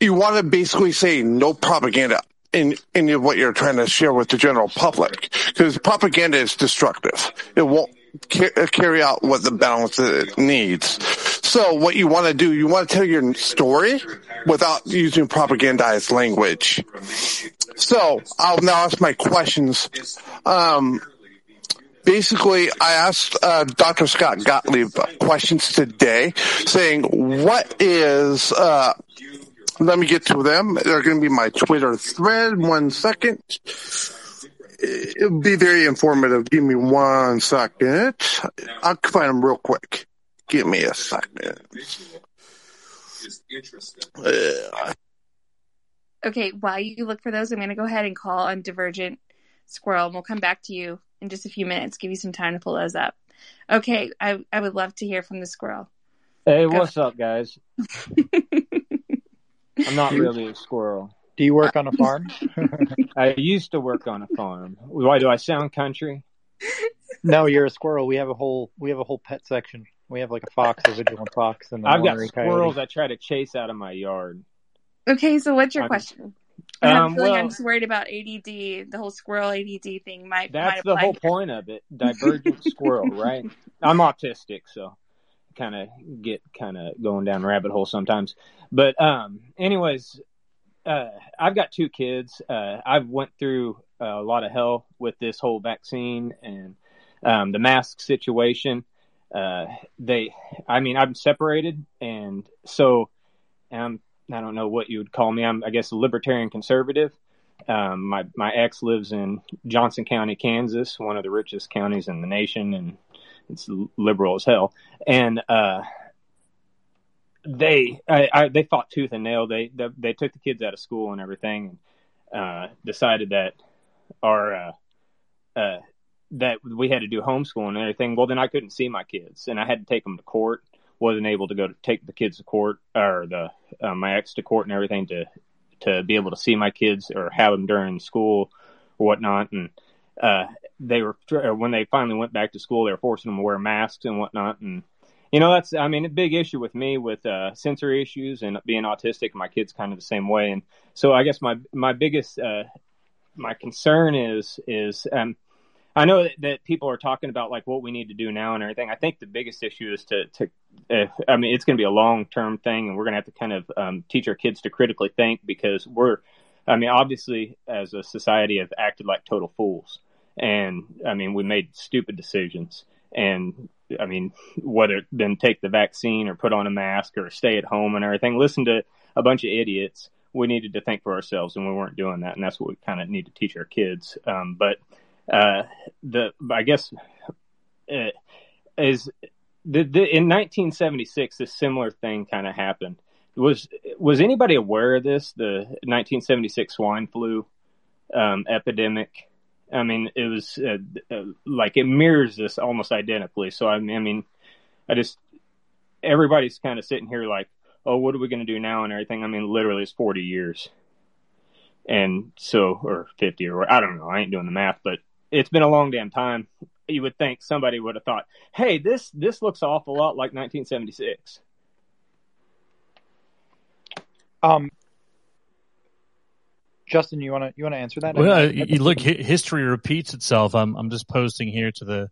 You want to basically say no propaganda in of what you're trying to share with the general public, because propaganda is destructive. It won't ca- carry out what the balance it needs. So what you want to do, you want to tell your story without using propagandized language. So I'll now ask my questions. Um, basically, I asked uh, Dr. Scott Gottlieb questions today, saying, "What is?" Uh, let me get to them. They're going to be my Twitter thread. One second. It'll be very informative. Give me one second. I'll find them real quick. Give me a second. Uh, Okay, while you look for those, I'm going to go ahead and call on Divergent Squirrel, and we'll come back to you in just a few minutes. Give you some time to pull those up. Okay, I I would love to hear from the squirrel. Hey, Go what's up, guys? I'm not really a squirrel. Do you work on a farm? I used to work on a farm. Why do I sound country? no, you're a squirrel. We have a whole we have a whole pet section. We have like a fox, a vigilant fox, and I've got ornery squirrels coyote. I try to chase out of my yard. Okay, so what's your I'm- question? I have a Um, feeling I'm just worried about ADD. The whole squirrel ADD thing might might That's the whole point of it. Divergent squirrel, right? I'm autistic, so kind of get kind of going down rabbit hole sometimes. But um, anyways, uh, I've got two kids. Uh, I've went through a lot of hell with this whole vaccine and um, the mask situation. Uh, they, I mean, I'm separated, and so um, I don't know what you would call me. I'm, I guess, a libertarian conservative. Um, my my ex lives in Johnson County, Kansas, one of the richest counties in the nation, and it's liberal as hell. And uh, they I, I, they fought tooth and nail. They, they they took the kids out of school and everything, and uh, decided that our uh, uh, that we had to do homeschooling and everything. Well, then I couldn't see my kids, and I had to take them to court. wasn't able to go to take the kids to court or the uh, my ex to court and everything to to be able to see my kids or have them during school or whatnot. And uh, they were or when they finally went back to school, they were forcing them to wear masks and whatnot. And you know that's I mean a big issue with me with uh, sensory issues and being autistic. My kids kind of the same way. And so I guess my my biggest uh, my concern is is um, I know that, that people are talking about like what we need to do now and everything. I think the biggest issue is to to uh, I mean it's going to be a long term thing, and we're going to have to kind of um, teach our kids to critically think because we're I mean obviously as a society have acted like total fools, and I mean we made stupid decisions, and I mean whether then take the vaccine or put on a mask or stay at home and everything. Listen to a bunch of idiots. We needed to think for ourselves, and we weren't doing that, and that's what we kind of need to teach our kids. Um, but uh, the I guess uh, is the, the, in 1976 a similar thing kind of happened. Was was anybody aware of this? The 1976 swine flu um, epidemic. I mean, it was uh, uh, like it mirrors this almost identically. So I mean, I mean, I just everybody's kind of sitting here like, oh, what are we going to do now and everything. I mean, literally, it's 40 years, and so or 50 or I don't know. I ain't doing the math, but it's been a long damn time. You would think somebody would have thought, "Hey, this this looks awful lot like 1976." Um, Justin, you want to you want to answer that? Well, I- uh, look, hi- history repeats itself. I'm, I'm just posting here to the,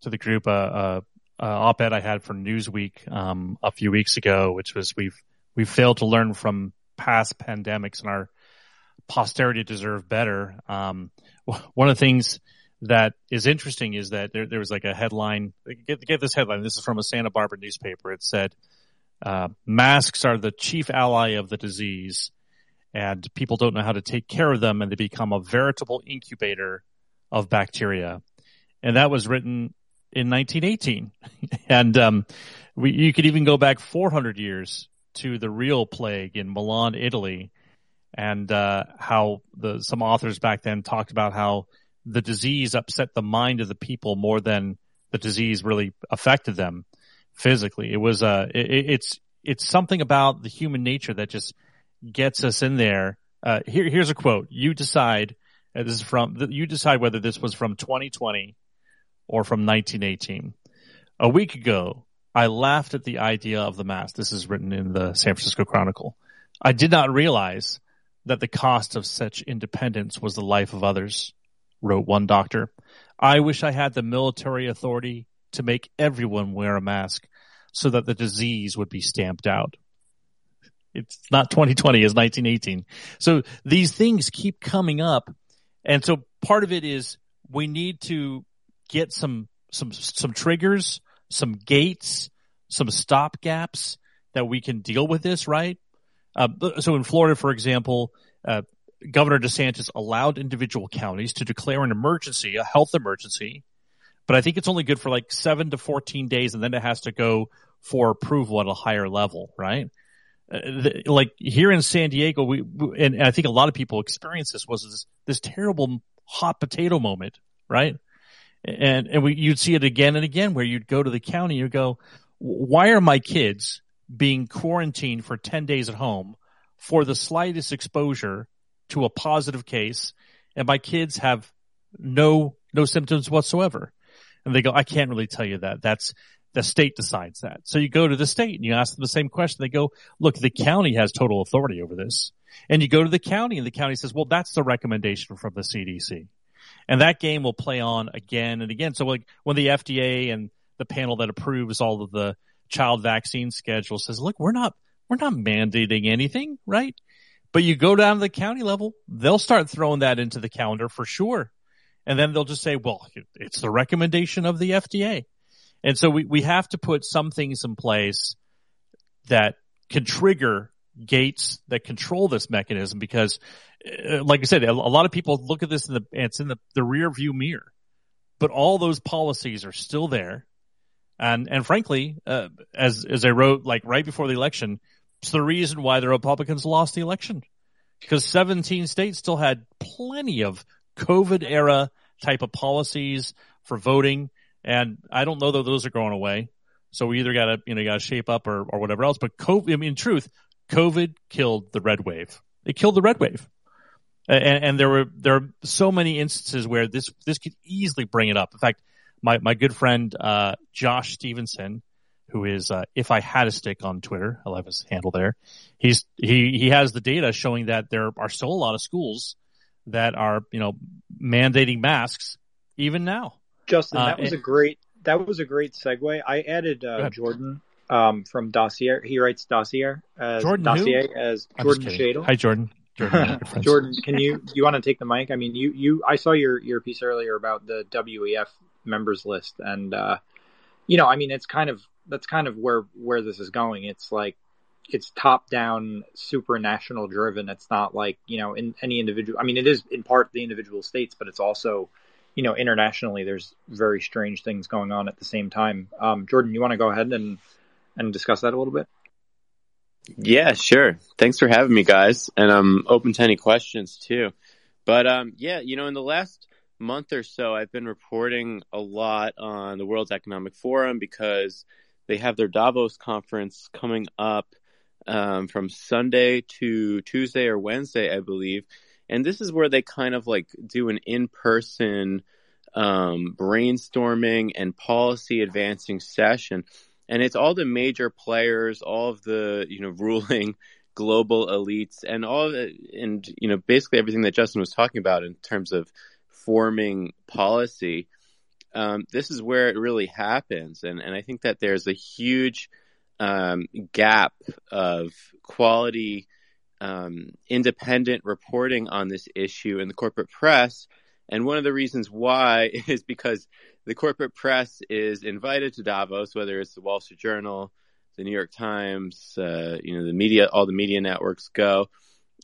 to the group, uh, uh, uh, op-ed I had for Newsweek, um, a few weeks ago, which was we've, we've failed to learn from past pandemics and our posterity deserve better. Um, one of the things that is interesting is that there, there was like a headline, get, get this headline. This is from a Santa Barbara newspaper. It said, uh, masks are the chief ally of the disease and people don't know how to take care of them and they become a veritable incubator of bacteria. And that was written in 1918. and, um, we, you could even go back 400 years to the real plague in Milan, Italy, and, uh, how the, some authors back then talked about how the disease upset the mind of the people more than the disease really affected them physically. It was, uh, it, it's, it's something about the human nature that just gets us in there. Uh, here, here's a quote. You decide, uh, this is from, you decide whether this was from 2020 or from 1918. A week ago, I laughed at the idea of the mask. This is written in the San Francisco Chronicle. I did not realize that the cost of such independence was the life of others, wrote one doctor. I wish I had the military authority to make everyone wear a mask so that the disease would be stamped out. It's not 2020, it's 1918. So these things keep coming up. And so part of it is we need to get some, some, some triggers, some gates, some stop gaps that we can deal with this, right? Uh, so in Florida, for example, uh, Governor DeSantis allowed individual counties to declare an emergency, a health emergency, but I think it's only good for like seven to 14 days and then it has to go for approval at a higher level, right? Uh, the, like here in San Diego, we, and, I think a lot of people experience this was this, this terrible hot potato moment, right? And, and we, you'd see it again and again where you'd go to the county, you go, why are my kids being quarantined for 10 days at home for the slightest exposure to a positive case and my kids have no, no symptoms whatsoever. And they go, I can't really tell you that. That's, the state decides that. So you go to the state and you ask them the same question. They go, look, the county has total authority over this. And you go to the county and the county says, well, that's the recommendation from the CDC. And that game will play on again and again. So like when the FDA and the panel that approves all of the child vaccine schedule says, look, we're not, we're not mandating anything, right? But you go down to the county level, they'll start throwing that into the calendar for sure. And then they'll just say, well, it's the recommendation of the FDA. And so we, we have to put some things in place that can trigger gates that control this mechanism because, uh, like I said, a, lot of people look at this in the, it's in the, the rear view mirror, but all those policies are still there. And, and frankly, uh, as, as I wrote, like right before the election, it's the reason why the Republicans lost the election because 17 states still had plenty of COVID era type of policies for voting. And I don't know that those are going away. So we either got to, you know, got to shape up or, or whatever else. But COVID, I mean, in truth, COVID killed the red wave. It killed the red wave. And, and there were, there are so many instances where this, this could easily bring it up. In fact, my, my good friend, uh, Josh Stevenson, who is, uh, if I had a stick on Twitter, I love his handle there. He's, he, he has the data showing that there are still a lot of schools that are, you know, mandating masks even now. Justin, that uh, was and, a great, that was a great segue. I added, uh, Jordan, um, from Dossier. He writes Dossier as Jordan Dossier who? as Jordan Schachtel. Hi, Jordan. Jordan, Jordan, can you, you want to take the mic? I mean, you, you, I saw your, your piece earlier about the WEF members list and, uh, you know, I mean, it's kind of, that's kind of where, where this is going. It's like, it's top down, supranational driven. It's not like, you know, in any individual, I mean, it is in part the individual states, but it's also, you know, internationally, there's very strange things going on at the same time. Um, Jordan, you want to go ahead and, and discuss that a little bit? Yeah, sure. Thanks for having me, guys. And I'm open to any questions too. But, um, yeah, you know, in the last month or so, I've been reporting a lot on the World Economic Forum because they have their Davos conference coming up um, from Sunday to Tuesday or Wednesday, I believe. And this is where they kind of like do an in person um, brainstorming and policy advancing session. And it's all the major players, all of the, you know, ruling global elites and all it, and, you know, basically everything that Justin was talking about in terms of forming policy. Um, this is where it really happens. And, and I think that there's a huge um, gap of quality, um, independent reporting on this issue in the corporate press. And one of the reasons why is because the corporate press is invited to Davos, whether it's the Wall Street Journal, the New York Times, uh, you know, the media, all the media networks go.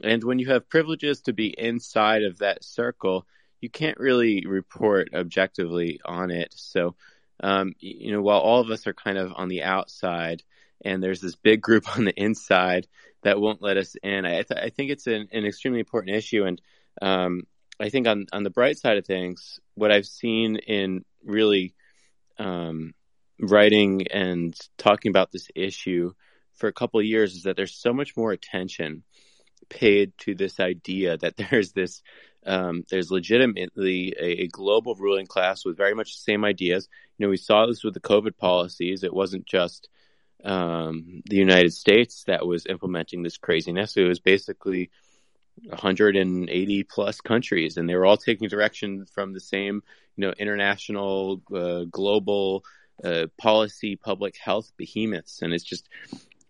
And when you have privileges to be inside of that circle, you can't really report objectively on it. So, um, you know, while all of us are kind of on the outside, and there's this big group on the inside that won't let us in. I, th- I think it's an, an, extremely important issue, and um, I think on on the bright side of things, what I've seen in really um, writing and talking about this issue for a couple of years is that there's so much more attention paid to this idea that there's this um, there's legitimately a, a, global ruling class with very much the same ideas. You know, we saw this with the COVID policies. It wasn't just um, the United States that was implementing this craziness. It was basically 180 plus countries, and they were all taking direction from the same, you know, international, uh, global uh, policy public health behemoths, and it's just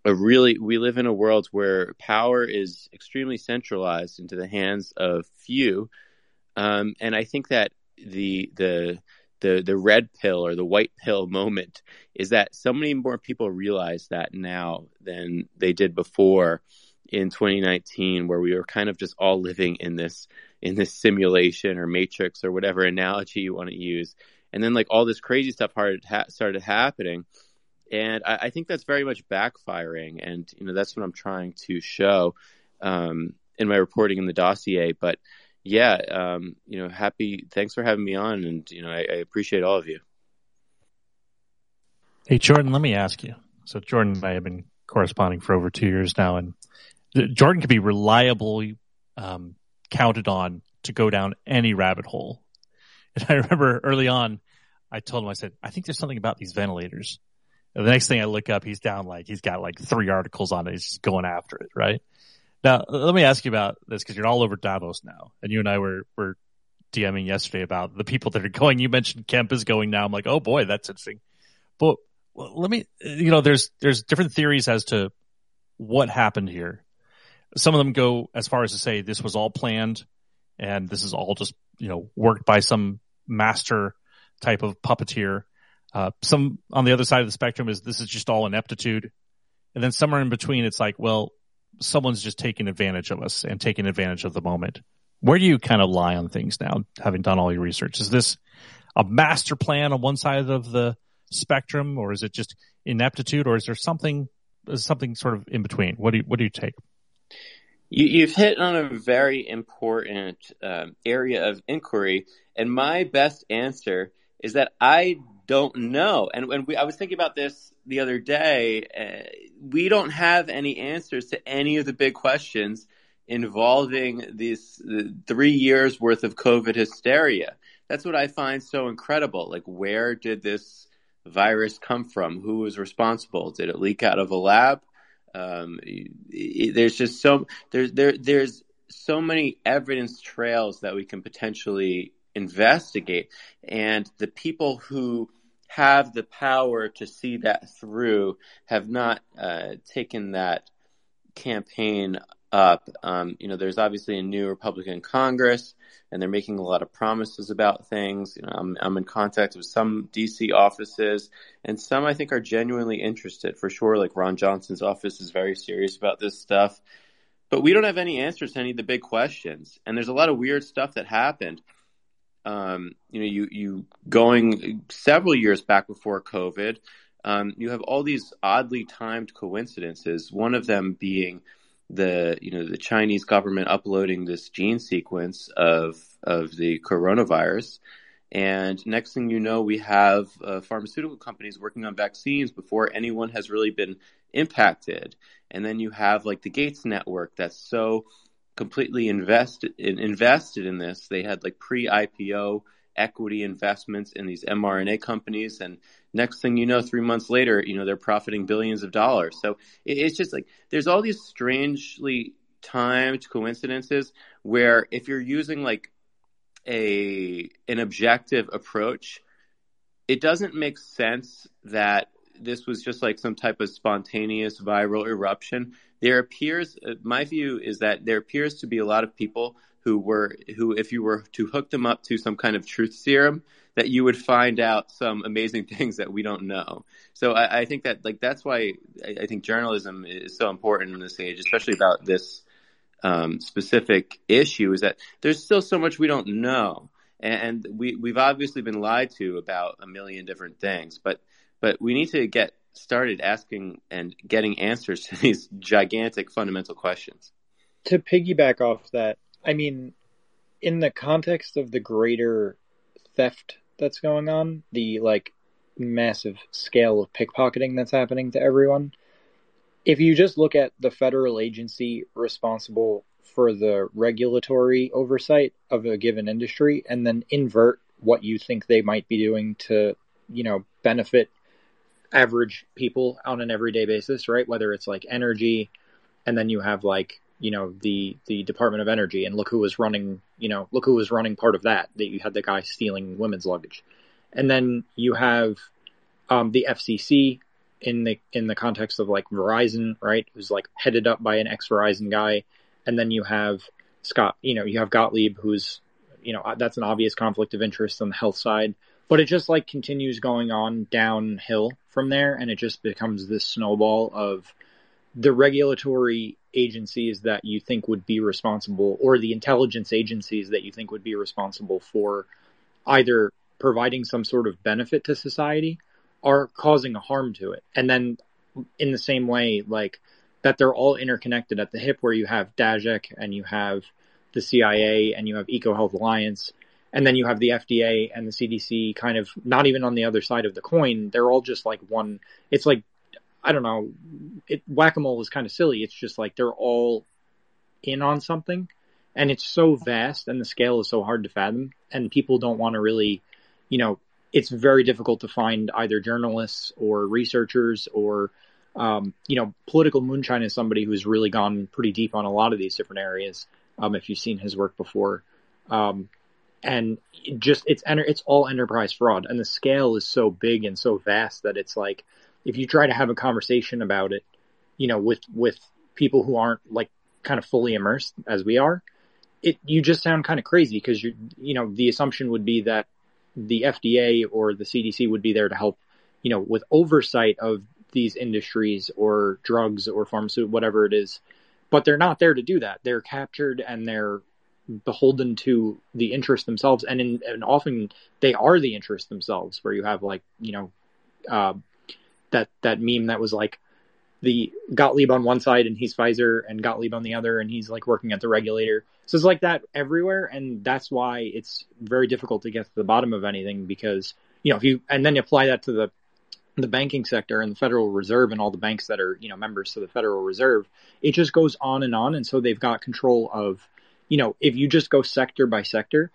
a really we live in a world where power is extremely centralized into the hands of few, um, and I think that the the the the red pill or the white pill moment is that so many more people realize that now than they did before in 2019 where we were kind of just all living in this in this simulation or matrix or whatever analogy you want to use. And then like all this crazy stuff started happening. And I, I, think that's very much backfiring. And you know that's what i'm trying to show um, in my reporting in the dossier. But yeah, um, you know, happy. Thanks for having me on, and you know, I, I, appreciate all of you. Hey, Jordan, let me ask you. So, Jordan and I have been corresponding for over two years now, and Jordan can be reliably um, counted on to go down any rabbit hole. And I remember early on, I told him, I said, I think there's something about these ventilators. And the next thing I look up, he's down like he's got like three articles on it. He's just going after it, right? Now, let me ask you about this because you're all over Davos now, and you and I were were DMing yesterday about the people that are going. You mentioned Kemp is going now. I'm like, oh boy, that's interesting. But well, let me, you know, there's there's different theories as to what happened here. Some of them go as far as to say this was all planned, and this is all just you know worked by some master type of puppeteer. Uh, some on the other side of the spectrum is this is just all ineptitude, and then somewhere in between, it's like, well, someone's just taking advantage of us and taking advantage of the moment. Where do you kind of lie on things now, having done all your research? Is this a master plan on one side of the spectrum, or is it just ineptitude, or is there something something sort of in between? What do you what do you take? You, have hit on a very important um, area of inquiry, and my best answer is that I don't know. And when we, I was thinking about this the other day, uh, we don't have any answers to any of the big questions involving these three years worth of COVID hysteria. That's what I find so incredible. Like, where did this virus come from? Who was responsible? Did it leak out of a lab? Um, there's just so there's there there's so many evidence trails that we can potentially investigate, and the people who have the power to see that through have not uh, taken that campaign up. Um, you know, there's obviously a new Republican Congress, and they're making a lot of promises about things. You know, I'm, I'm in contact with some DC offices, and some I think are genuinely interested. For sure, like Ron Johnson's office is very serious about this stuff. But we don't have any answers to any of the big questions, and there's a lot of weird stuff that happened um, you know, you you going several years back before COVID, um, you have all these oddly timed coincidences. One of them being the you know the Chinese government uploading this gene sequence of of the coronavirus, and next thing you know, we have uh, pharmaceutical companies working on vaccines before anyone has really been impacted. And then you have like the Gates network that's so completely invested in, invested in this. They had like pre-IPO equity investments in these mRNA companies, and next thing you know, three months later, you know they're profiting billions of dollars. So it, it's just like there's all these strangely timed coincidences where if you're using like a an objective approach, it doesn't make sense that this was just like some type of spontaneous viral eruption. There appears, uh, my view is that there appears to be a lot of people who were, who, if you were to hook them up to some kind of truth serum, that you would find out some amazing things that we don't know. So I, I think that, like, that's why I, I, think journalism is so important in this age, especially about this um, specific issue, is that there's still so much we don't know. And, and we, we've obviously been lied to about a million different things, but but we need to get started asking and getting answers to these gigantic fundamental questions. To piggyback off that, I mean, in the context of the greater theft that's going on, the like massive scale of pickpocketing that's happening to everyone, if you just look at the federal agency responsible for the regulatory oversight of a given industry and then invert what you think they might be doing to, you know, benefit average people on an everyday basis, right? Whether it's like energy, and then you have like you know the the Department of Energy, and look who was running, you know, look who was running part of that. That you had the guy stealing women's luggage, and then you have um, the FCC in the in the context of like Verizon, right? Who's like headed up by an ex Verizon guy, and then you have Scott, you know, you have Gottlieb, who's you know that's an obvious conflict of interest on the health side, but it just like continues going on downhill from there, and it just becomes this snowball of the regulatory agencies that you think would be responsible, or the intelligence agencies that you think would be responsible for either providing some sort of benefit to society are causing a harm to it. And then in the same way, like that they're all interconnected at the hip where you have Dajek and you have the CIA and you have EcoHealth Alliance and then you have the FDA and the CDC kind of not even on the other side of the coin. They're all just like one. It's like, I don't know, it, whack-a-mole is kind of silly. It's just like they're all in on something and it's so vast and the scale is so hard to fathom and people don't want to really, you know, it's very difficult to find either journalists or researchers or um, you know political moonshine is somebody who's really gone pretty deep on a lot of these different areas um, if you've seen his work before um, and just it's it's all enterprise fraud and the scale is so big and so vast that it's like if you try to have a conversation about it you know with with people who aren't like kind of fully immersed as we are it you just sound kind of crazy because you you know the assumption would be that the FDA or the CDC would be there to help, you know, with oversight of these industries or drugs or pharmaceutical, whatever it is. But they're not there to do that. They're captured and they're beholden to the interest themselves, and in, and often they are the interest themselves. Where you have like you know uh, that that meme that was like the Gottlieb on one side and he's Pfizer, and Gottlieb on the other and he's like working at the regulator. So it's like that everywhere, and that's why it's very difficult to get to the bottom of anything because you know if you and then you apply that to the the banking sector and the Federal Reserve and all the banks that are you know members to the Federal Reserve, it just goes on and on, and so they've got control of you know if you just go sector by sector.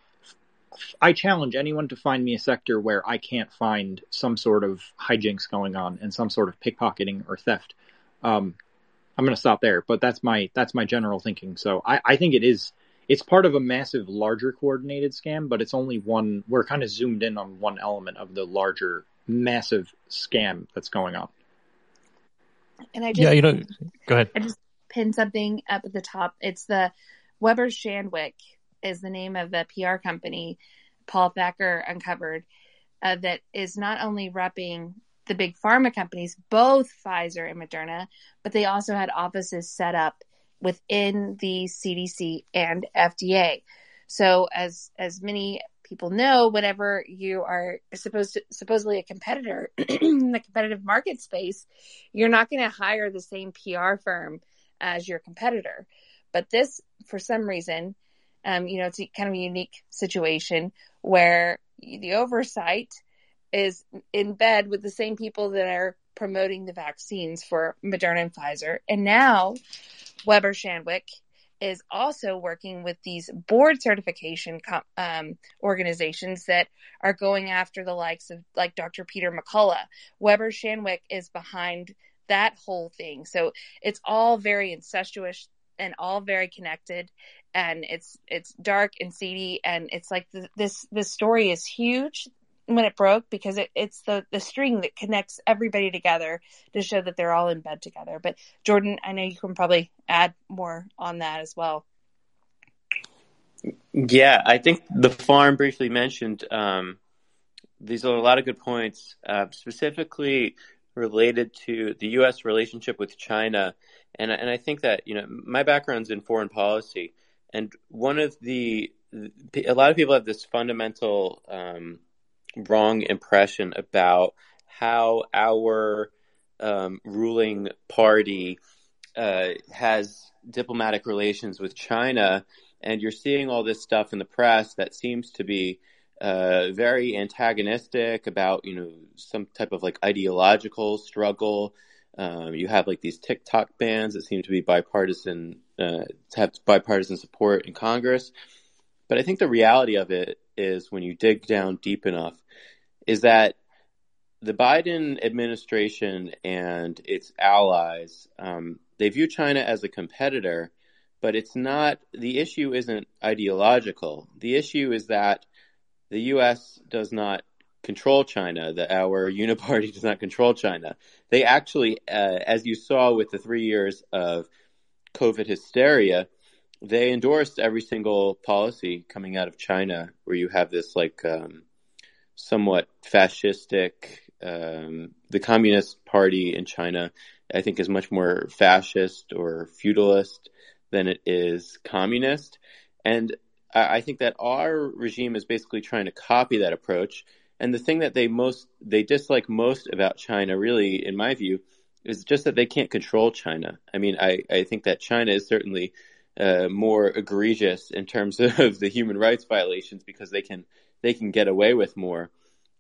I challenge anyone to find me a sector where I can't find some sort of hijinks going on and some sort of pickpocketing or theft um, I'm going to stop there, but that's my that's my general thinking. So I, I think it is it's part of a massive, larger coordinated scam, but it's only one. We're kind of zoomed in on one element of the larger, massive scam that's going on. And I just, yeah, you know, go ahead. I just pinned something up at the top. It's the Weber Shandwick is the name of the PR company Paul Thacker uncovered uh, that is not only repping the big pharma companies, both Pfizer and Moderna, but they also had offices set up within the CDC and FDA. So as as many people know, whenever you are supposed to supposedly a competitor in the competitive market space, you're not going to hire the same PR firm as your competitor. But this, for some reason, um, you know, it's kind of a unique situation where the oversight is in bed with the same people that are promoting the vaccines for Moderna and Pfizer. And now Weber Shandwick is also working with these board certification um, organizations that are going after the likes of like Dr. Peter McCullough. Weber Shandwick is behind that whole thing. So it's all very incestuous and all very connected and it's it's dark and seedy and it's like th- this this story is huge when it broke because it, it's the the string that connects everybody together to show that they're all in bed together. But Jordan, I know you can probably add more on that as well. Yeah, I think the farm briefly mentioned um, these are a lot of good points, uh, specifically related to the U.S. relationship with China, and and I think that you know my background's in foreign policy, and one of the a lot of people have this fundamental um, wrong impression about how our um, ruling party uh, has diplomatic relations with China, and you're seeing all this stuff in the press that seems to be uh, very antagonistic about you know some type of like ideological struggle. Um, you have like these TikTok bans that seem to be bipartisan, uh, have bipartisan support in Congress. But I think the reality of it is when you dig down deep enough is that the Biden administration and its allies um, they view China as a competitor, but it's not. The issue isn't ideological. The issue is that the U.S. does not control China, that our uniparty does not control China. They actually, uh, as you saw with the three years of COVID hysteria, they endorsed every single policy coming out of China where you have this like um, somewhat fascistic. Um, the Communist Party in China, I think, is much more fascist or feudalist than it is communist. And I think that our regime is basically trying to copy that approach. And the thing that they most they dislike most about China, really, in my view, is just that they can't control China. I mean, I, I think that China is certainly uh, more egregious in terms of the human rights violations because they can they can get away with more.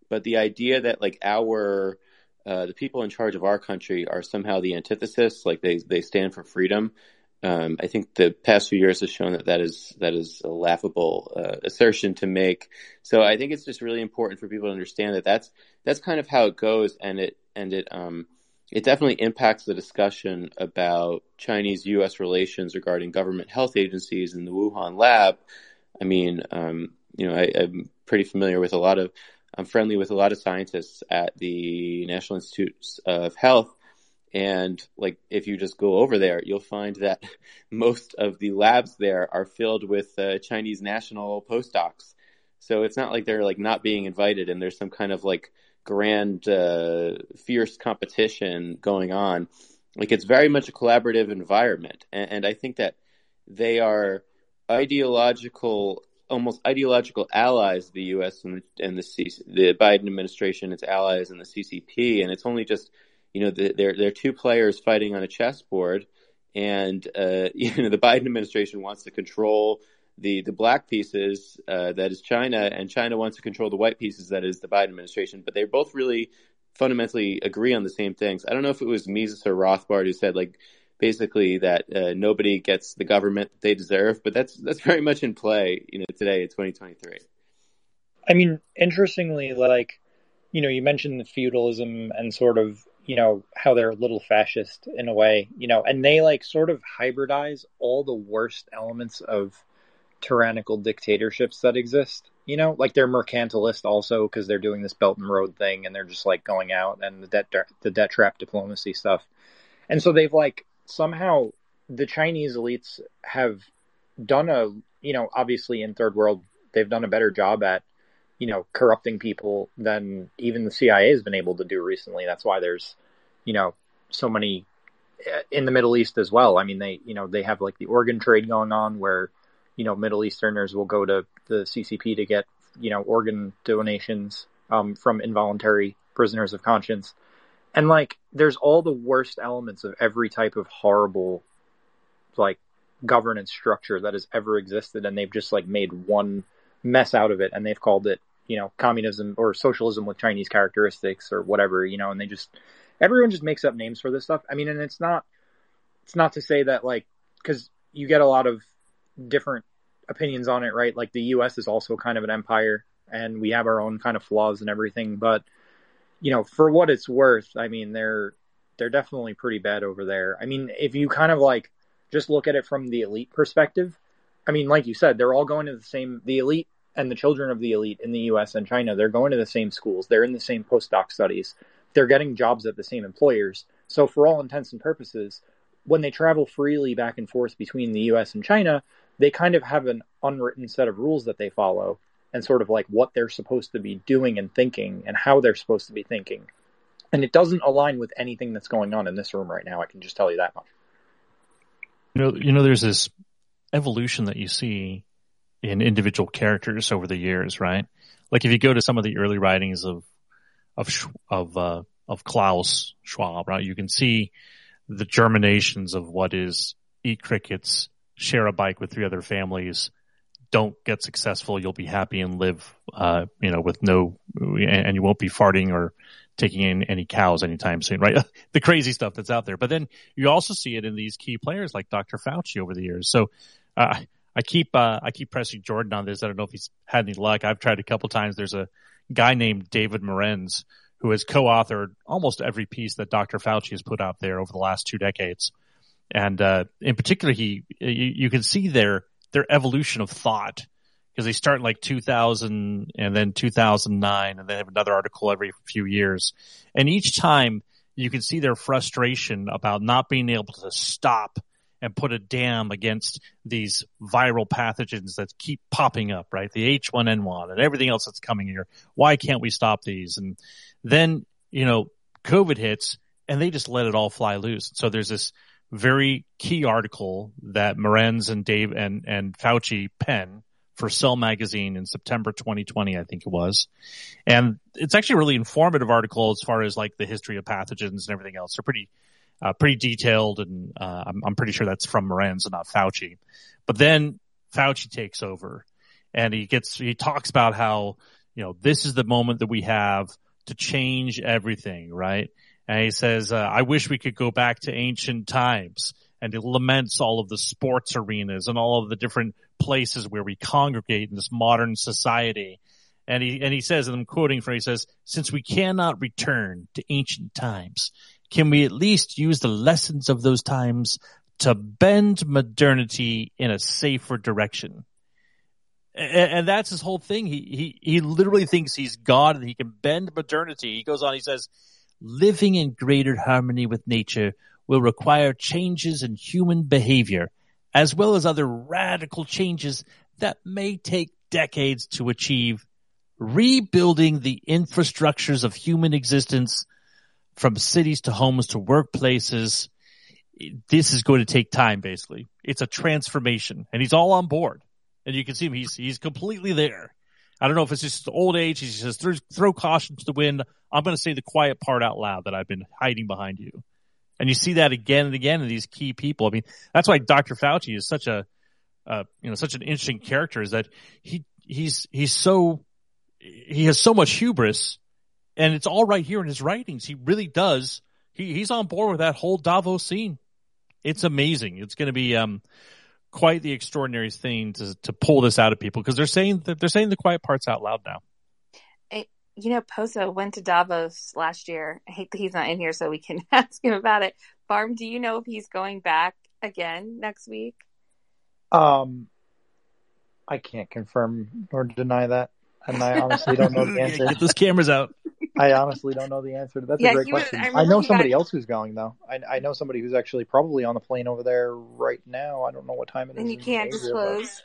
But the idea that like our uh, the people in charge of our country are somehow the antithesis, like they they stand for freedom. Um, I think the past few years has shown that that is that is a laughable uh, assertion to make. So I think it's just really important for people to understand that that's that's kind of how it goes, and it and it um, it definitely impacts the discussion about Chinese U.S. relations regarding government health agencies in the Wuhan lab. I mean, um, you know, I, am pretty familiar with a lot of, I'm friendly with a lot of scientists at the National Institutes of Health. And like, if you just go over there, you'll find that most of the labs there are filled with uh, Chinese national postdocs. So it's not like they're like not being invited and there's some kind of like grand, uh, fierce competition going on. Like it's very much a collaborative environment, and, and I think that they are ideological, almost ideological allies the U.S. and the, and the, C- the Biden administration, its allies, and the CCP, and it's only just you know the, they're they're two players fighting on a chessboard, and uh, you know the Biden administration wants to control the the black pieces uh, that is China, and China wants to control the white pieces that is the Biden administration. But they both really fundamentally agree on the same things. I don't know if it was Mises or Rothbard who said like basically that uh, nobody gets the government they deserve, but that's that's very much in play, you know, today in 2023. I mean, interestingly, like you know, you mentioned the feudalism and sort of you know how they're a little fascist in a way, you know, and they like sort of hybridize all the worst elements of tyrannical dictatorships that exist. You know, like they're mercantilist also because they're doing this Belt and Road thing and they're just like going out and the debt the debt trap diplomacy stuff. And so they've like somehow the Chinese elites have done a you know obviously in third world they've done a better job at you know corrupting people than even the CIA has been able to do recently. That's why there's you know so many eh, in the Middle East as well. I mean they you know they have like the organ trade going on where you know, Middle Easterners will go to the CCP to get, you know, organ donations um, from involuntary prisoners of conscience. And like, there's all the worst elements of every type of horrible, like, governance structure that has ever existed. And they've just like made one mess out of it and they've called it, you know, communism or socialism with Chinese characteristics or whatever, you know, and they just, everyone just makes up names for this stuff. I mean, and it's not, it's not to say that like, cause you get a lot of different opinions on it, right? Like the U.S. is also kind of an empire, and we have our own kind of flaws and everything. But you know, for what it's worth, I mean, they're they're definitely pretty bad over there. I mean, if you kind of like just look at it from the elite perspective, I mean, like you said, they're all going to the same the elite and the children of the elite in the U.S. and China. They're going to the same schools. They're in the same postdoc studies. They're getting jobs at the same employers. So, for all intents and purposes, when they travel freely back and forth between the US and China, they kind of have an unwritten set of rules that they follow and sort of like what they're supposed to be doing and thinking and how they're supposed to be thinking. And it doesn't align with anything that's going on in this room right now. I can just tell you that much. You know, you know, there's this evolution that you see in individual characters over the years, right? Like if you go to some of the early writings of of of uh, of Klaus Schwab, right? You can see the germinations of what is eat crickets, share a bike with three other families, don't get successful, you'll be happy and live, uh, you know, with no, and you won't be farting or taking in any cows anytime soon, right? the crazy stuff that's out there. But then you also see it in these key players like Dr. Fauci over the years. So, uh, I keep, uh, I keep pressing Jordan on this. I don't know if he's had any luck. I've tried a couple times. There's a guy named David Morens who has co-authored almost every piece that Dr. Fauci has put out there over the last two decades. And uh, in particular, he you, you, can see their their evolution of thought because they start in like 2000 and then 2009 and they have another article every few years. And each time you can see their frustration about not being able to stop and put a dam against these viral pathogens that keep popping up, right? The H1N1 and everything else that's coming here. Why can't we stop these? And then, you know, COVID hits and they just let it all fly loose. So there's this very key article that Morens and Dave and, and Fauci pen for Cell magazine in September 2020, I think it was. And it's actually a really informative article as far as like the history of pathogens and everything else. They're pretty, uh, pretty detailed and, uh, I'm, I'm pretty sure that's from Morens and not Fauci. But then Fauci takes over and he gets, he talks about how, you know, this is the moment that we have to change everything, right? And he says, uh, I wish we could go back to ancient times. And he laments all of the sports arenas and all of the different places where we congregate in this modern society. And he, and he says, and I'm quoting from, he says, since we cannot return to ancient times, can we at least use the lessons of those times to bend modernity in a safer direction? And, and that's his whole thing. He, he, he literally thinks he's God and he can bend modernity. He goes on, he says, living in greater harmony with nature will require changes in human behavior, as well as other radical changes that may take decades to achieve. Rebuilding the infrastructures of human existence from cities to homes to workplaces. This is going to take time, basically. It's a transformation and he's all on board. And you can see him. He's, he's completely there. I don't know if it's just old age. He says, throw, throw caution to the wind. I'm going to say the quiet part out loud that I've been hiding behind you. And you see that again and again in these key people. I mean, that's why Dr. Fauci is such a, uh, you know, such an interesting character is that he, he's, he's so, he has so much hubris and it's all right here in his writings. He really does. He, he's on board with that whole Davos scene. It's amazing. It's going to be, um, quite the extraordinary thing to to pull this out of people because they're saying that they're saying the quiet parts out loud now. you know, Poso went to Davos last year. I hate that he's not in here so we can ask him about it. Barm, do you know if he's going back again next week? Um, I can't confirm nor deny that, and I honestly don't know the answer. Get those cameras out. I honestly don't know the answer. That's Yeah, a great he was- question. I I, know somebody got- else who's going though. I, I know somebody who's actually probably on the plane over there right now. I don't know what time it is. And you can't Asia, disclose.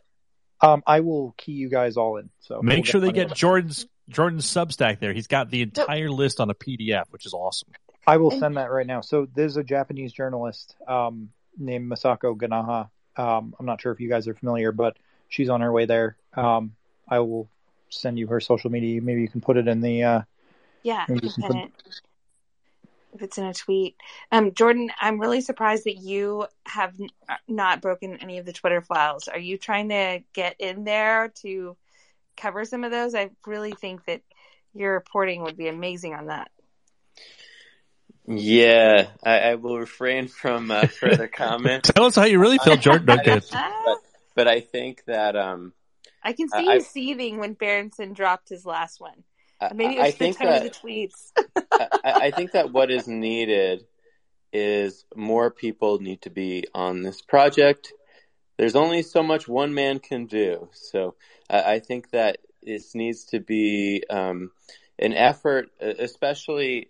but, um, I will key you guys all in. So Make we'll sure they get Jordan's Jordan's Substack there. He's got the entire list on a PDF, which is awesome. I will send that right now. So there's a Japanese journalist um, named Masako Ganaha. Um, I'm not sure if you guys are familiar, but she's on her way there. Um, I will send you her social media. Maybe you can put it in the. Uh, Yeah, maybe you you can can put- it if it's in a tweet. Um, Jordan, I'm really surprised that you have n- uh, not broken any of the Twitter files. Are you trying to get in there to cover some of those? I really think that your reporting would be amazing on that. Yeah, I, I will refrain from uh, further comment. Tell us how you really feel, Jordan. Okay. but, but I think that um, I can see I- you I- seething when Berenson dropped his last one. I- Maybe it I was the think time of the tweets. I, I think that what is needed is more people need to be on this project. There's only so much one man can do. So I, I think that this needs to be um, an effort, especially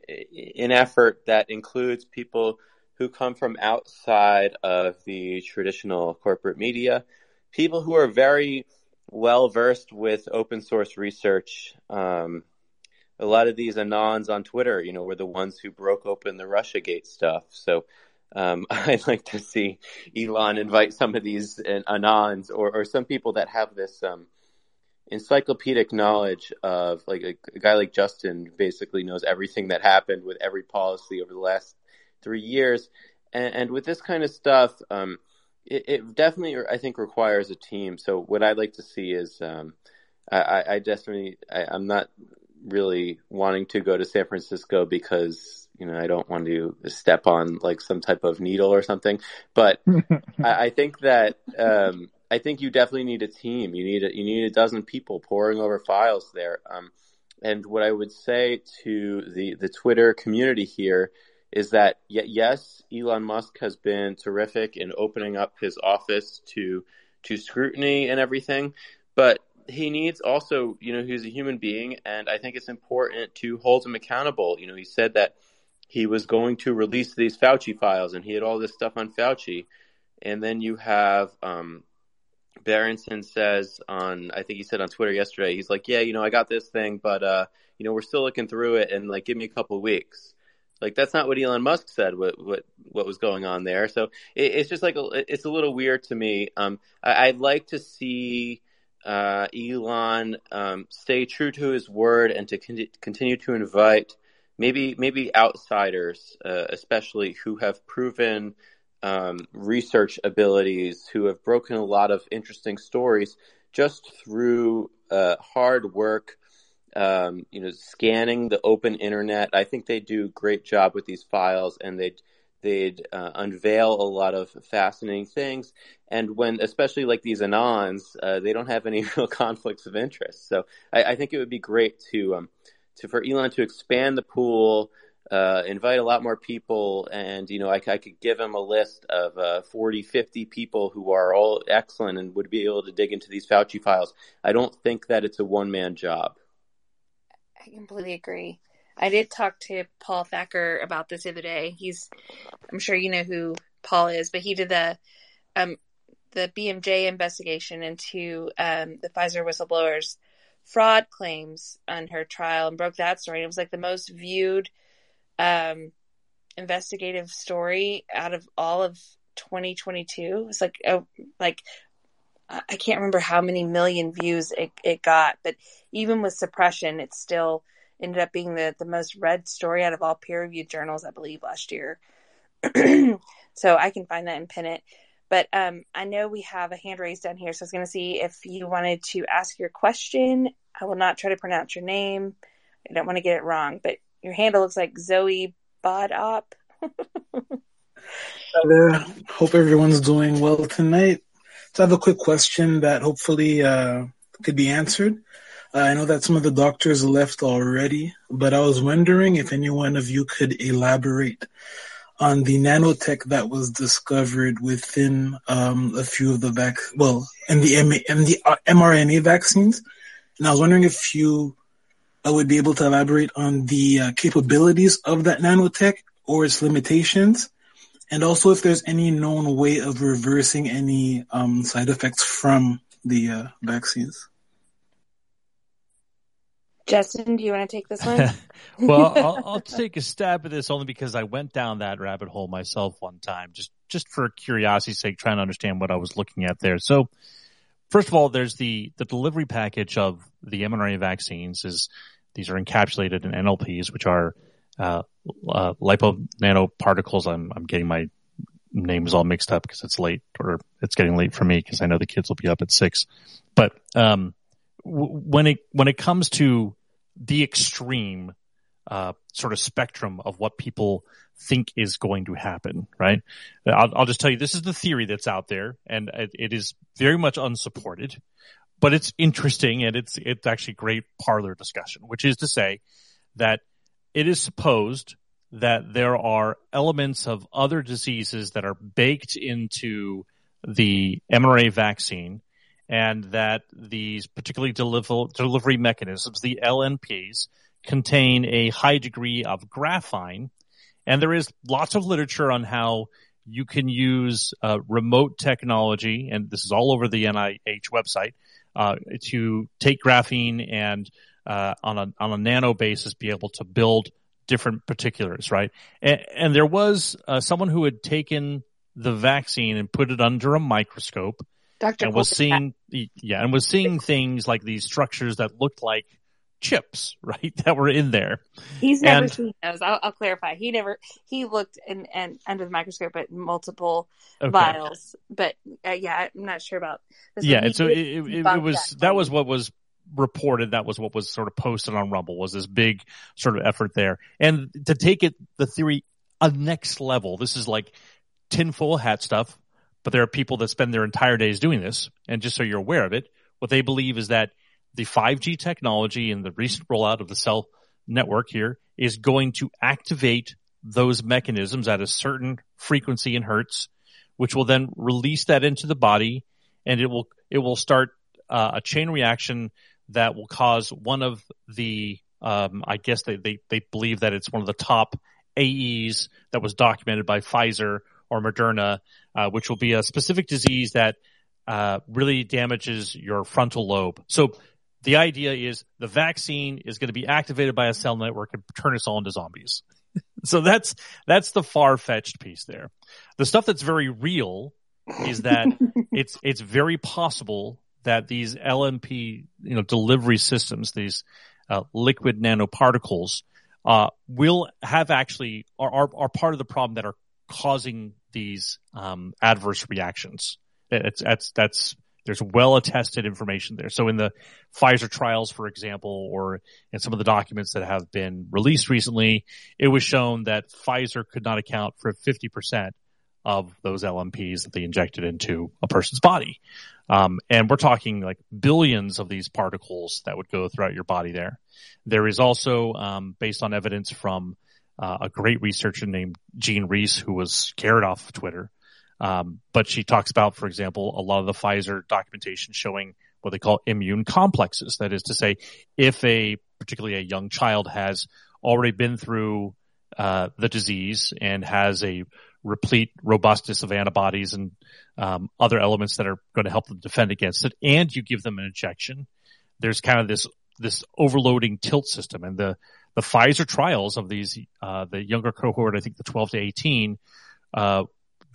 an effort that includes people who come from outside of the traditional corporate media, people who are very well versed with open source research. Um, a lot of these anons on Twitter, you know, were the ones who broke open the RussiaGate stuff. So um, I'd like to see Elon invite some of these uh, anons or, or some people that have this um, encyclopedic knowledge of like a, a guy like Justin basically knows everything that happened with every policy over the last three years. And, and with this kind of stuff, um, it, it definitely, I think, requires a team. So what I'd like to see is, um, I, I I definitely, I, I'm not really wanting to go to San Francisco because you know I don't want to step on like some type of needle or something. But I, I think that um, I think you definitely need a team. You need a, you need a dozen people pouring over files there. Um, and what I would say to the the Twitter community here is that yes, Elon Musk has been terrific in opening up his office to to scrutiny and everything, but he needs also, you know, he's a human being, and I think it's important to hold him accountable. You know, he said that he was going to release these Fauci files, and he had all this stuff on Fauci. And then you have um, Berenson says on, I think he said on Twitter yesterday, he's like, yeah, you know, I got this thing, but uh, you know, we're still looking through it, and like, give me a couple weeks. Like that's not what Elon Musk said. What what what was going on there? So it, it's just like a, it's a little weird to me. Um, I, would like to see uh, Elon um, stay true to his word and to con- continue to invite maybe maybe outsiders, uh, especially who have proven um, research abilities, who have broken a lot of interesting stories just through uh, hard work um, you know, scanning the open internet. I think they do a great job with these files, and they'd they'd uh, unveil a lot of fascinating things. And when, especially like these anons, uh, they don't have any real conflicts of interest. So I, I think it would be great to um, to for Elon to expand the pool. Uh, invite a lot more people and you know I, I could give him a list of uh, 40 50 people who are all excellent and would be able to dig into these fauci files i don't think that it's a one man job I completely agree. I did talk to Paul Thacker about this the other day. He's, I'm sure you know who Paul is, but he did the, um, the BMJ investigation into um, the Pfizer whistleblowers' fraud claims on her trial and broke that story. it was like the most viewed um, investigative story out of all of 2022. It's like a, like I can't remember how many million views it, it got, but even with suppression, it still ended up being the, the most read story out of all peer reviewed journals, I believe, last year. so I can find that and pin it. But um, I know we have a hand raised down here, so I was going to see if you wanted to ask your question. I will not try to pronounce your name. I don't want to get it wrong, but your handle looks like Zoe Bodop. Hi there. Hope everyone's doing well tonight. So I have a quick question that hopefully uh, could be answered. Uh, I know that some of the doctors left already, but I was wondering if any one of you could elaborate on the nanotech that was discovered within um, a few of the vac, well, in the M- in the uh, mRNA vaccines, and I was wondering if you uh, would be able to elaborate on the uh, capabilities of that nanotech or its limitations, and also if there's any known way of reversing any um, side effects from the uh, vaccines. Justin, do you want to take this one? well, I'll, I'll, take a stab at this only because I went down that rabbit hole myself one time, just just for curiosity's sake, trying to understand what I was looking at there. So, first of all, there's the the delivery package of the mRNA vaccines. Is these are encapsulated in NLPs, which are uh, uh, lipo nanoparticles. I'm, I'm getting my names all mixed up because it's late or it's getting late for me because I know the kids will be up at six. But, um, w- when it, when it comes to the extreme, uh, sort of spectrum of what people think is going to happen, right? I'll, I'll just tell you, this is the theory that's out there and it, it is very much unsupported, but it's interesting and it's, it's actually great parlor discussion, which is to say that it is supposed that there are elements of other diseases that are baked into the mRNA vaccine and that these particularly deliver, delivery mechanisms, the LNPs, contain a high degree of graphene. And there is lots of literature on how you can use uh, remote technology, and this is all over the NIH website, uh, to take graphene and uh, on a on a nano basis be able to build different particulars, right? And, and there was uh, someone who had taken the vaccine and put it under a microscope, Dr. and was seeing yeah, and was seeing things like these structures that looked like chips, right, that were in there. He's never and, seen those. I'll, I'll, clarify. He never he looked and and under the microscope at multiple okay. vials, but uh, yeah, I'm not sure about. This yeah, and so it, it, it was that, that was what was reported that was what was sort of posted on Rumble was this big sort of effort there. And to take it, the theory a next level, this is like tinfoil hat stuff, but there are people that spend their entire days doing this. And just so you're aware of it, what they believe is that the 5G technology and the recent rollout of the cell network here is going to activate those mechanisms at a certain frequency in hertz, which will then release that into the body and it will, it will start uh, a chain reaction that will cause one of the, um, I guess they, they, they believe that it's one of the top AEs that was documented by Pfizer or Moderna, uh, which will be a specific disease that uh, really damages your frontal lobe. So the idea is the vaccine is going to be activated by a cell network and turn us all into zombies. so that's that's the far fetched piece there. The stuff that's very real is that it's it's very possible that these LNP you know delivery systems, these uh, liquid nanoparticles, uh, will have actually are, are, are part of the problem that are causing these um, adverse reactions. It's that's that's there's well attested information there. So in the Pfizer trials, for example, or in some of the documents that have been released recently, it was shown that Pfizer could not account for 50% of those LNPs that they injected into a person's body. Um, and we're talking like billions of these particles that would go throughout your body there. There is also, um, based on evidence from uh, a great researcher named Jean Reese, who was carried off of Twitter. Um, but she talks about, for example, a lot of the Pfizer documentation showing what they call immune complexes. That is to say, if a, particularly a young child has already been through, uh, the disease and has a replete robustness of antibodies and um, other elements that are going to help them defend against it, and you give them an injection, there's kind of this this overloading tilt system, and the the Pfizer trials of these uh, the younger cohort, I think the 12 to 18, uh,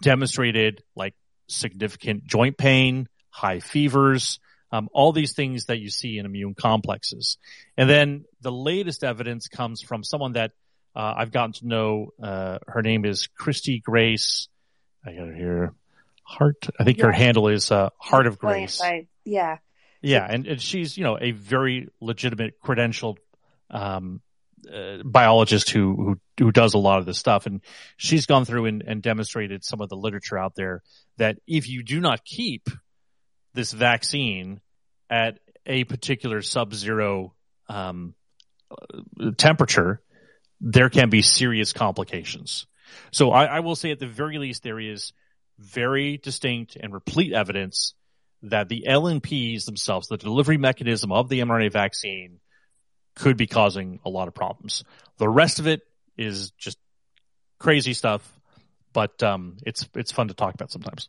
demonstrated like significant joint pain, high fevers, um, all these things that you see in immune complexes. And then the latest evidence comes from someone that uh, I've gotten to know. Uh, her name is Christy Grace. I got her here. Heart. I think yeah. her handle is uh, Heart of Grace. yeah. Yeah, and, and she's you know a very legitimate credentialed um, uh, biologist who, who who does a lot of this stuff, and she's gone through and, and demonstrated some of the literature out there that if you do not keep this vaccine at a particular sub-zero um, temperature, there can be serious complications. So I, I will say at the very least there is very distinct and replete evidence that the LNPs themselves, the delivery mechanism of the mRNA vaccine, could be causing a lot of problems. The rest of it is just crazy stuff, but um, it's it's fun to talk about sometimes.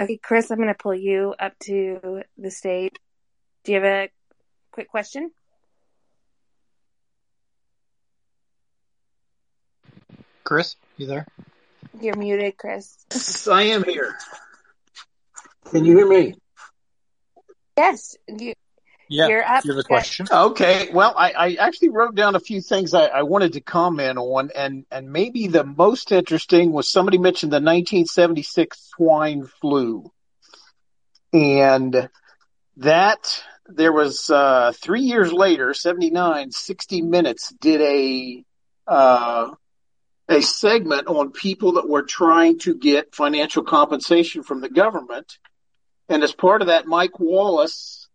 Okay, Chris, I'm going to pull you up to the stage. Do you have a quick question? Chris, you there? You're muted, Chris. I am here. Can you hear me? Yes, you. Yeah, you're up. You have a question? Okay. Well, I, I actually wrote down a few things I, I wanted to comment on, and and maybe the most interesting was somebody mentioned the 1976 swine flu, and that there was uh, three years later, 79, 60 Minutes did a uh, a segment on people that were trying to get financial compensation from the government. And as part of that, Mike Wallace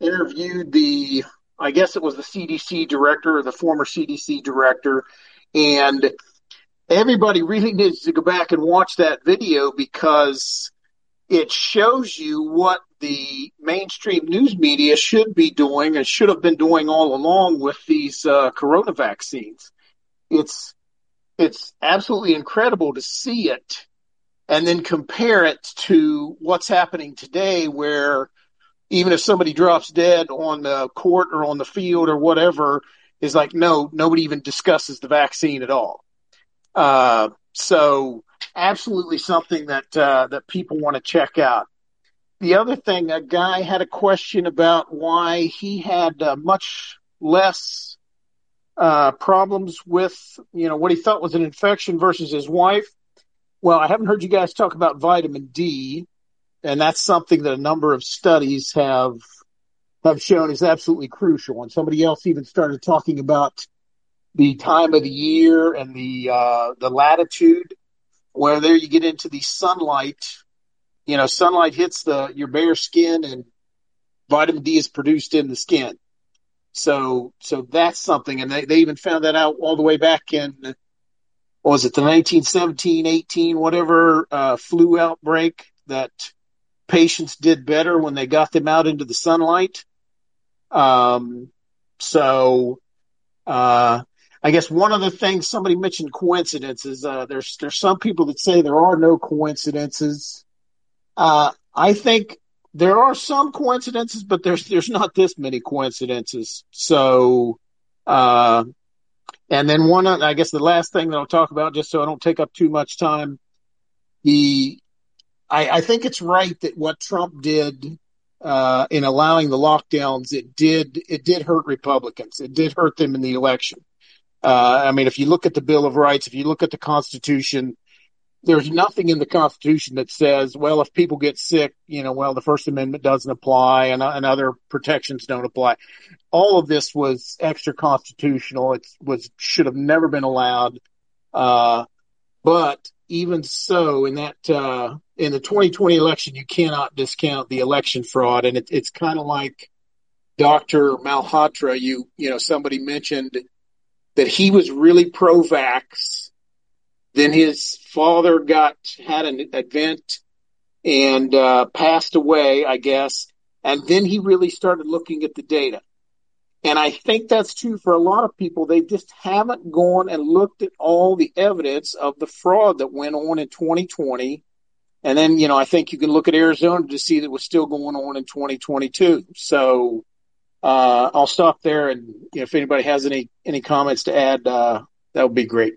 interviewed the, I guess it was the CDC director or the former CDC director. And everybody really needs to go back and watch that video because it shows you what the mainstream news media should be doing and should have been doing all along with these uh, corona vaccines. It's it's absolutely incredible to see it and then compare it to what's happening today where even if somebody drops dead on the court or on the field or whatever is like no nobody even discusses the vaccine at all. Uh, so absolutely something that uh, that people want to check out. The other thing a guy had a question about why he had uh, much less uh, problems with, you know, what he thought was an infection versus his wife. Well, I haven't heard you guys talk about vitamin D, and that's something that a number of studies have have shown is absolutely crucial. And somebody else even started talking about the time of the year and the uh, the latitude, where there you get into the sunlight. You know, sunlight hits the your bare skin, and vitamin D is produced in the skin. So, so that's something. And they, they even found that out all the way back in, was it the 1917, 18, whatever, uh, flu outbreak that patients did better when they got them out into the sunlight. Um, so, uh, I guess one of the things somebody mentioned coincidences. Uh, there's there's some people that say there are no coincidences. Uh, I think there are some coincidences, but there's there's not this many coincidences. So, uh, and then one, I guess the last thing that I'll talk about, just so I don't take up too much time, the I, I think it's right that what Trump did uh, in allowing the lockdowns, it did it did hurt Republicans. It did hurt them in the election. Uh, I mean, if you look at the Bill of Rights, if you look at the Constitution, there's nothing in the Constitution that says, well, if people get sick, you know, well, the First Amendment doesn't apply and, and other protections don't apply. All of this was extra constitutional. It was should have never been allowed. Uh, but even so, in that uh, in the 2020 election, you cannot discount the election fraud, and it, it's kind of like Dr. Malhotra. You you know somebody mentioned that he was really pro-vax. Then his father got had an event and uh, passed away, I guess, and then he really started looking at the data. And I think that's true for a lot of people. They just haven't gone and looked at all the evidence of the fraud that went on in 2020. And then, you know, I think you can look at Arizona to see that was still going on in 2022. So uh, I'll stop there. And you know, if anybody has any any comments to add, uh, that would be great.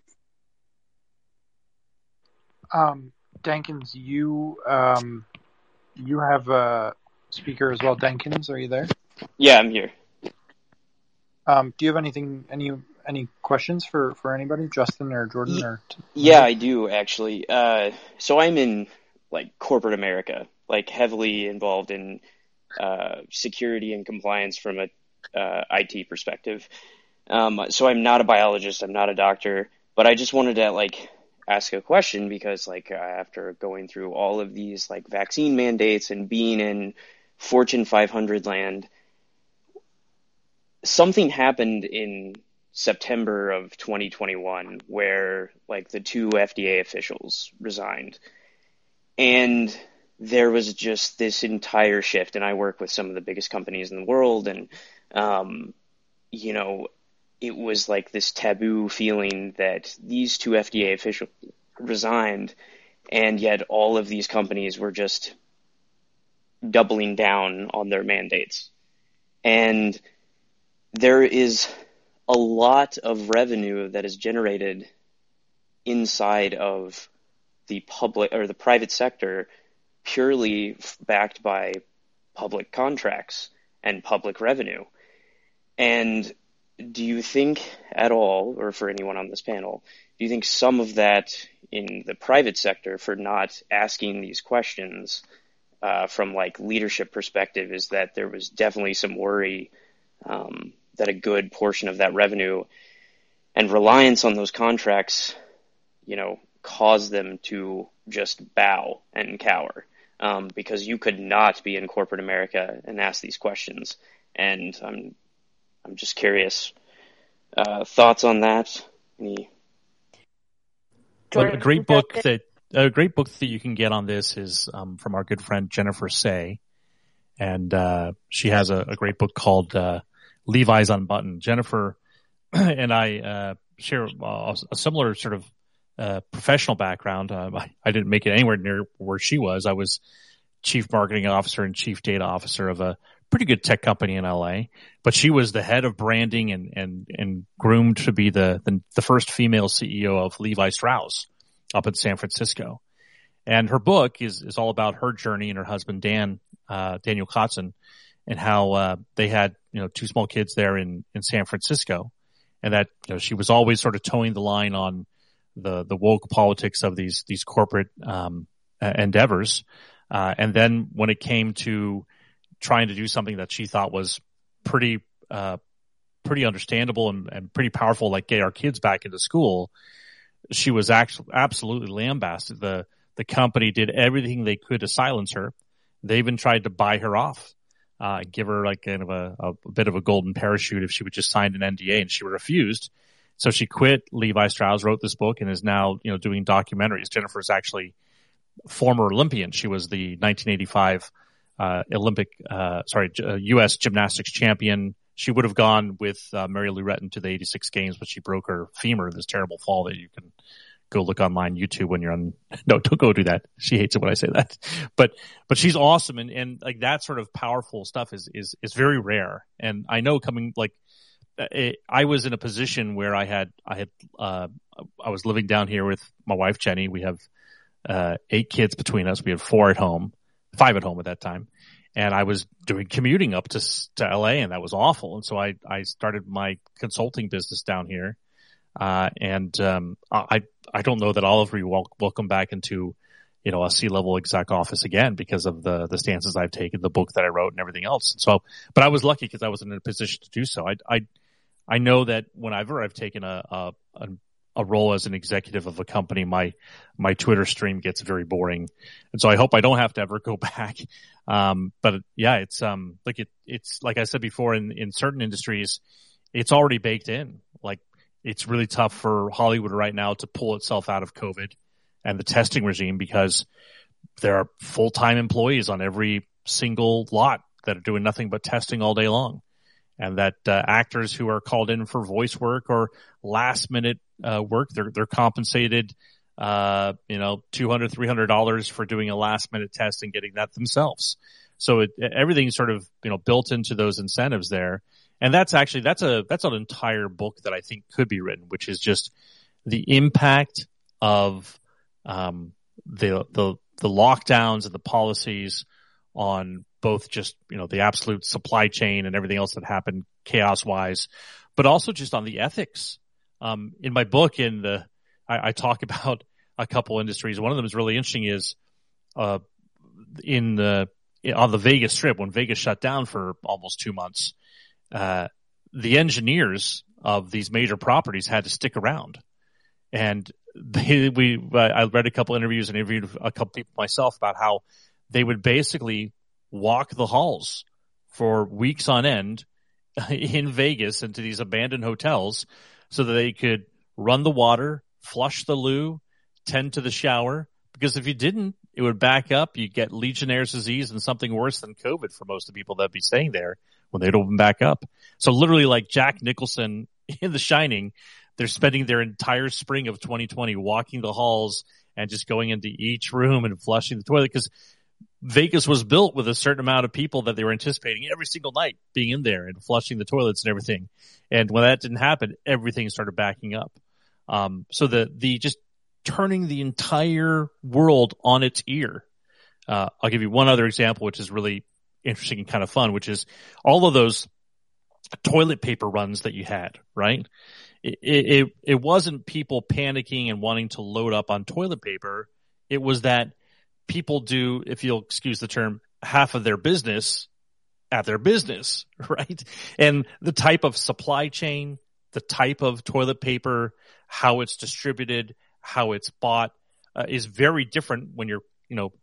Um, Dankins, you um, you have a speaker as well. Dankins, are you there? Yeah, I'm here. Um, do you have anything, any any questions for for anybody, Justin or Jordan or? Yeah, I do actually. Uh, so I'm in like corporate America, like heavily involved in uh, security and compliance from a uh, IT perspective. Um, so I'm not a biologist, I'm not a doctor, but I just wanted to like ask a question because like after going through all of these like vaccine mandates and being in Fortune 500 land something happened in September of 2021 where like the two FDA officials resigned. And there was just this entire shift and I work with some of the biggest companies in the world and um, you know it was like this taboo feeling that these two FDA officials resigned and yet all of these companies were just doubling down on their mandates. And there is a lot of revenue that is generated inside of the public or the private sector purely backed by public contracts and public revenue. And do you think at all, or for anyone on this panel, do you think some of that in the private sector for not asking these questions uh, from like leadership perspective is that there was definitely some worry um, that a good portion of that revenue and reliance on those contracts, you know, cause them to just bow and cower. Um, because you could not be in corporate America and ask these questions. And I'm, I'm just curious, uh, thoughts on that? Any? Well, a great book that a great book that you can get on this is um, from our good friend Jennifer Sey, and uh, she has a, a, great book called uh, Levi's Unbuttoned. Jennifer and I uh, share uh, a similar sort of uh, professional background. Uh, I, I, didn't make it anywhere near where she was. I was chief marketing officer and chief data officer of a pretty good tech company in LA, but she was the head of branding and and and groomed to be the the, the first female CEO of Levi Strauss up in San Francisco. And her book is is all about her journey and her husband Dan uh, Daniel Kotzen and how uh, they had you know two small kids there in in San Francisco, and that you know she was always sort of toeing the line on the the woke politics of these these corporate um, endeavors, uh, and then when it came to trying to do something that she thought was pretty uh, pretty understandable and, and pretty powerful, like get our kids back into school, she was actually absolutely lambasted. The the company did everything they could to silence her. They even tried to buy her off uh, give her like kind of a, a, bit of a golden parachute if she would just sign an NDA and she refused. So she quit Levi Strauss, wrote this book and is now, you know, doing documentaries. Jennifer is actually former Olympian. She was the 1985 uh, Olympic, uh, sorry, U.S. Uh, gymnastics champion. She would have gone with uh, Mary Lou Retton to the 86 games, but she broke her femur, this terrible fall that you can go look online YouTube when you're on. No, don't go do that. She hates it when I say that. But but she's awesome, and and like that sort of powerful stuff is is is very rare. And I know coming like it, I was in a position where I had I had uh, I was living down here with my wife Jenny. We have uh, eight kids between us. We had four at home, five at home at that time, and I was doing commuting up to to LA, and that was awful. And so I I started my consulting business down here, uh, and um, I I don't know that all of you will welcome back into you know a C level exec office again because of the the stances I've taken, the book that I wrote, and everything else. So, but I was lucky because I was in a position to do so. I I I know that whenever I've taken a, a, a role as an executive of a company, my my Twitter stream gets very boring, and so I hope I don't have to ever go back. Um, but yeah, it's um like it it's like I said before in in certain industries, it's already baked in. Like it's really tough for Hollywood right now to pull itself out of COVID and the testing regime because there are full time employees on every single lot that are doing nothing but testing all day long and that uh, actors who are called in for voice work or last minute uh, work, they're they're compensated, uh, you know, two hundred, three hundred dollars for doing a last minute test and getting that themselves. So it, everything's sort of you know built into those incentives there, and that's actually that's a that's an entire book that I think could be written, which is just the impact of um, the the the lockdowns and the policies on both just, you know, the absolute supply chain and everything else that happened chaos wise, but also just on the ethics. Um, in my book, in the, I, I, talk about a couple industries. One of them is really interesting is, uh, in the, on the Vegas strip, when Vegas shut down for almost two months, uh, the engineers of these major properties had to stick around. And they, we, I read a couple interviews and interviewed a couple people myself about how they would basically walk the halls for weeks on end in Vegas into these abandoned hotels so that they could run the water, flush the loo, tend to the shower. Because if you didn't, it would back up. You'd get Legionnaire's disease and something worse than COVID for most of the people that'd be staying there when they'd open back up. So literally like Jack Nicholson in The Shining, they're spending their entire spring of 2020 walking the halls and just going into each room and flushing the toilet because Vegas was built with a certain amount of people that they were anticipating every single night being in there and flushing the toilets and everything. And when that didn't happen, everything started backing up. Um, so the, the just turning the entire world on its ear. Uh, I'll give you one other example, which is really interesting and kind of fun, which is all of those toilet paper runs that you had, right? It, it, it wasn't people panicking and wanting to load up on toilet paper. It was that people do, if you'll excuse the term, half of their business at their business, right? And the type of supply chain, the type of toilet paper, how it's distributed, how it's bought uh, is very different when you're, you know,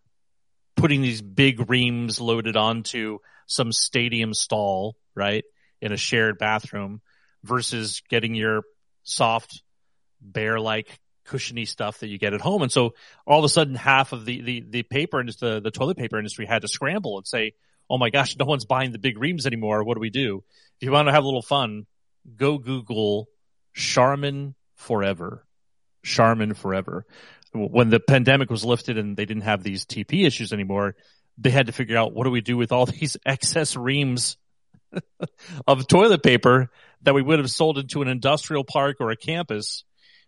putting these big reams loaded onto some stadium stall, right? In a shared bathroom versus getting your soft bear like cushiony stuff that you get at home. And so all of a sudden half of the, the, the paper industry, the, the toilet paper industry had to scramble and say, Oh my gosh, no one's buying the big reams anymore. What do we do? If you want to have a little fun, go Google Charmin Forever. Charmin Forever. When the pandemic was lifted and they didn't have these TP issues anymore, they had to figure out what do we do with all these excess reams of toilet paper that we would have sold into an industrial park or a campus.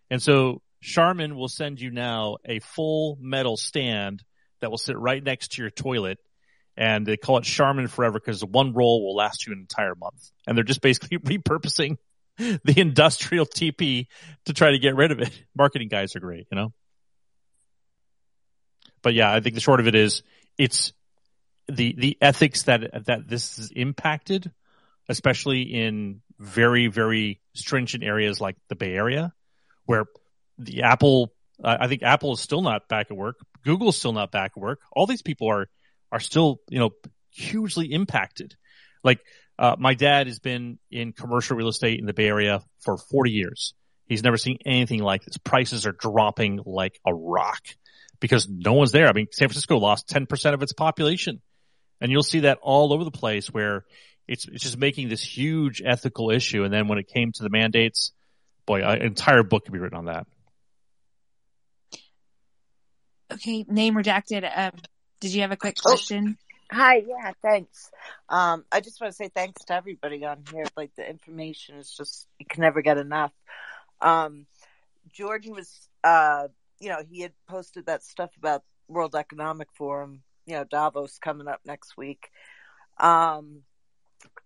And so Charmin will send you now a full metal stand that will sit right next to your toilet. And they call it Charmin Forever because one roll will last you an entire month. And they're just basically repurposing the industrial TP to try to get rid of it. Marketing guys are great, you know? But yeah, I think the short of it is it's the, the ethics that, that this is impacted, especially in very, very stringent areas like the Bay Area, where the Apple, uh, I think Apple is still not back at work. Google's still not back at work. All these people are, are still, you know, hugely impacted. Like, uh, my dad has been in commercial real estate in the Bay Area for 40 years. He's never seen anything like this. Prices are dropping like a rock because no one's there. I mean, San Francisco lost 10% of its population and you'll see that all over the place where it's, it's just making this huge ethical issue. And then when it came to the mandates, boy, an entire book could be written on that. Okay, name redacted. Um, did you have a quick oh, question? Oh, hi, yeah, thanks. Um, I just want to say thanks to everybody on here. Like the information is just you can never get enough. Um, Jordan was, uh, you know, he had posted that stuff about World Economic Forum. You know, Davos coming up next week. Um,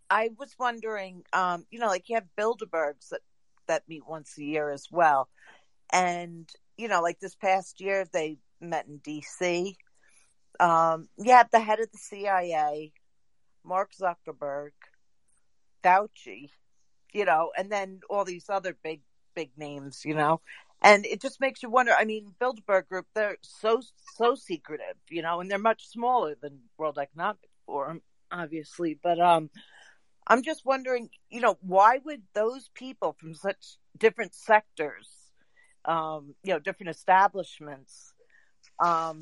I was wondering, um, you know, like you have Bilderbergs that that meet once a year as well, and you know, like this past year they met in D.C. Um, have the head of the CIA, Mark Zuckerberg, Fauci, you know, and then all these other big, big names, you know, and it just makes you wonder. I mean, Bilderberg Group, they're so, so secretive, you know, and they're much smaller than World Economic Forum, obviously, but, um, I'm just wondering, you know, why would those people from such different sectors, um, you know, different establishments, um,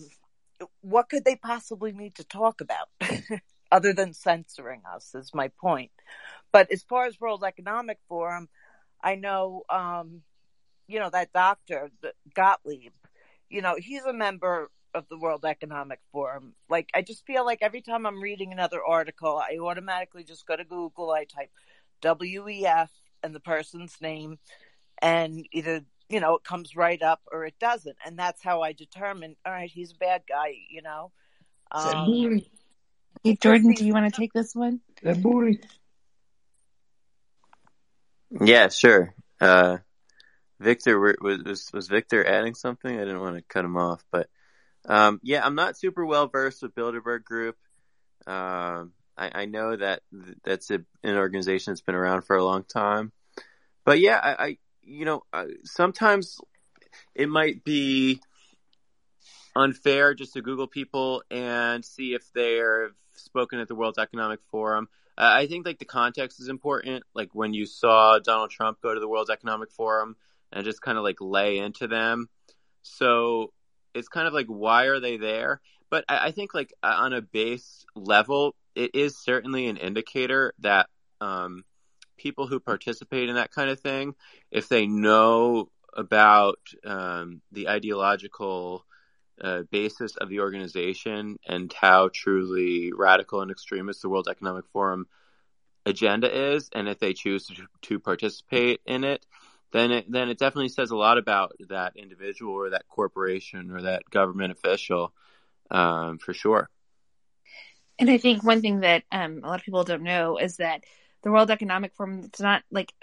what could they possibly need to talk about other than censoring us is my point. But as far as World Economic Forum, I know, um, you know, that doctor, Gottlieb, you know, he's a member of the World Economic Forum. Like, I just feel like every time I'm reading another article, I automatically just go to Google, I type WEF and the person's name, and either you know, it comes right up or it doesn't. And that's how I determine, all right, he's a bad guy, you know. Um, hey, Jordan, do you want to take this one? That booty. Yeah, sure. Uh, Victor, was, was, was Victor adding something? I didn't want to cut him off, but, um, yeah, I'm not super well versed with Bilderberg Group. Um, I, I, know that that's a, an organization that's been around for a long time, but yeah, I, I you know, uh, sometimes it might be unfair just to Google people and see if they're spoken at the World Economic Forum. Uh, I think like the context is important. Like when you saw Donald Trump go to the World Economic Forum and just kind of like lay into them. So it's kind of like, why are they there? But I, I think like on a base level, it is certainly an indicator that um, people who participate in that kind of thing, if they know about um, the ideological uh, basis of the organization and how truly radical and extremist the World Economic Forum agenda is, and if they choose to, to participate in it, then it then it definitely says a lot about that individual or that corporation or that government official, um, for sure. And I think one thing that um, a lot of people don't know is that the World Economic Forum. It's not like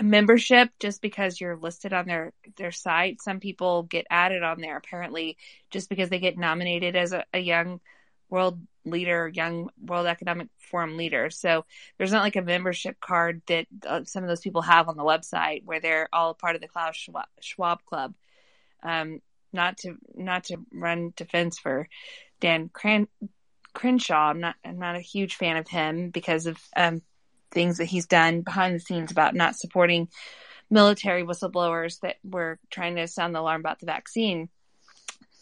membership just because you're listed on their their site. Some people get added on there apparently just because they get nominated as a, a young world leader, young World Economic Forum leader. So there's not like a membership card that uh, some of those people have on the website where they're all part of the Klaus Schwab, Schwab Club. Um, not to not to run defense for Dan Cran- Crenshaw. I'm not I'm not a huge fan of him because of um, things that he's done behind the scenes about not supporting military whistleblowers that were trying to sound the alarm about the vaccine.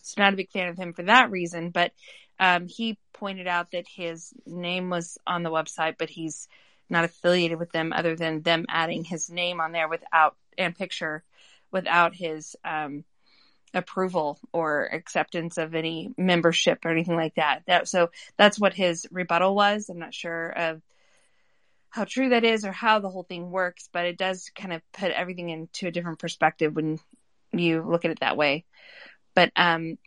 So not a big fan of him for that reason, but um, he pointed out that his name was on the website, but he's not affiliated with them other than them adding his name on there without and picture without his um, approval or acceptance of any membership or anything like that. That so that's what his rebuttal was. I'm not sure of how true that is or how the whole thing works, but it does kind of put everything into a different perspective when you look at it that way. But um,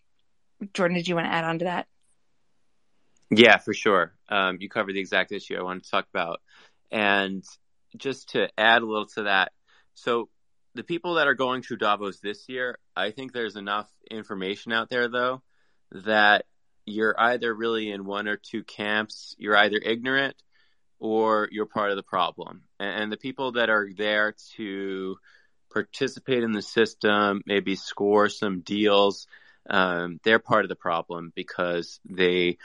Jordan, did you want to add on to that? Yeah, for sure. Um, you covered the exact issue I wanted to talk about, and just to add a little to that. So the people that are going to Davos this year, I think there's enough information out there though that you're either really in one or two camps. You're either ignorant or you're part of the problem. And, the people that are there to participate in the system, maybe score some deals, um, they're part of the problem because they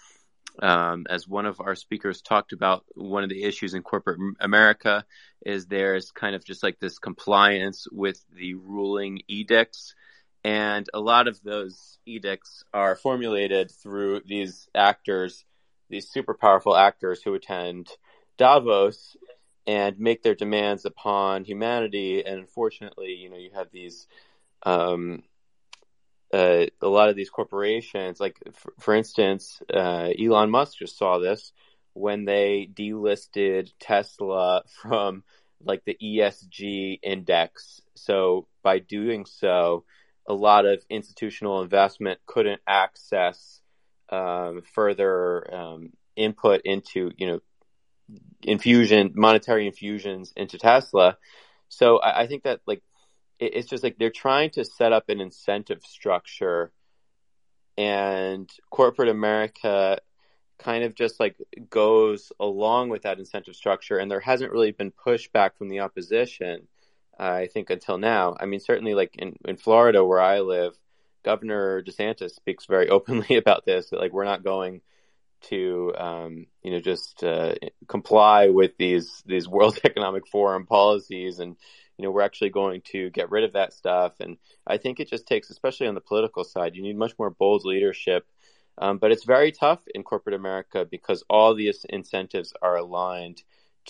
um, as one of our speakers talked about, one of the issues in corporate America is there's kind of just like this compliance with the ruling edicts. And a lot of those edicts are formulated through these actors, these super powerful actors who attend Davos and make their demands upon humanity. And unfortunately, you know, you have these, um, uh, a lot of these corporations, like for, for instance, uh, Elon Musk just saw this when they delisted Tesla from like the ESG index. So by doing so, a lot of institutional investment couldn't access um, further um, input into you know infusion monetary infusions into Tesla. So I, I think that like it, it's just like they're trying to set up an incentive structure, and corporate America kind of just like goes along with that incentive structure, and there hasn't really been pushback from the opposition. I think until now. I mean, certainly like in, in Florida where I live, Governor DeSantis speaks very openly about this. That, like we're not going to um, you know just uh, comply with these these World Economic Forum policies, and you know we're actually going to get rid of that stuff. And I think it just takes, especially on the political side, you need much more bold leadership. Um, but it's very tough in corporate America because all these incentives are aligned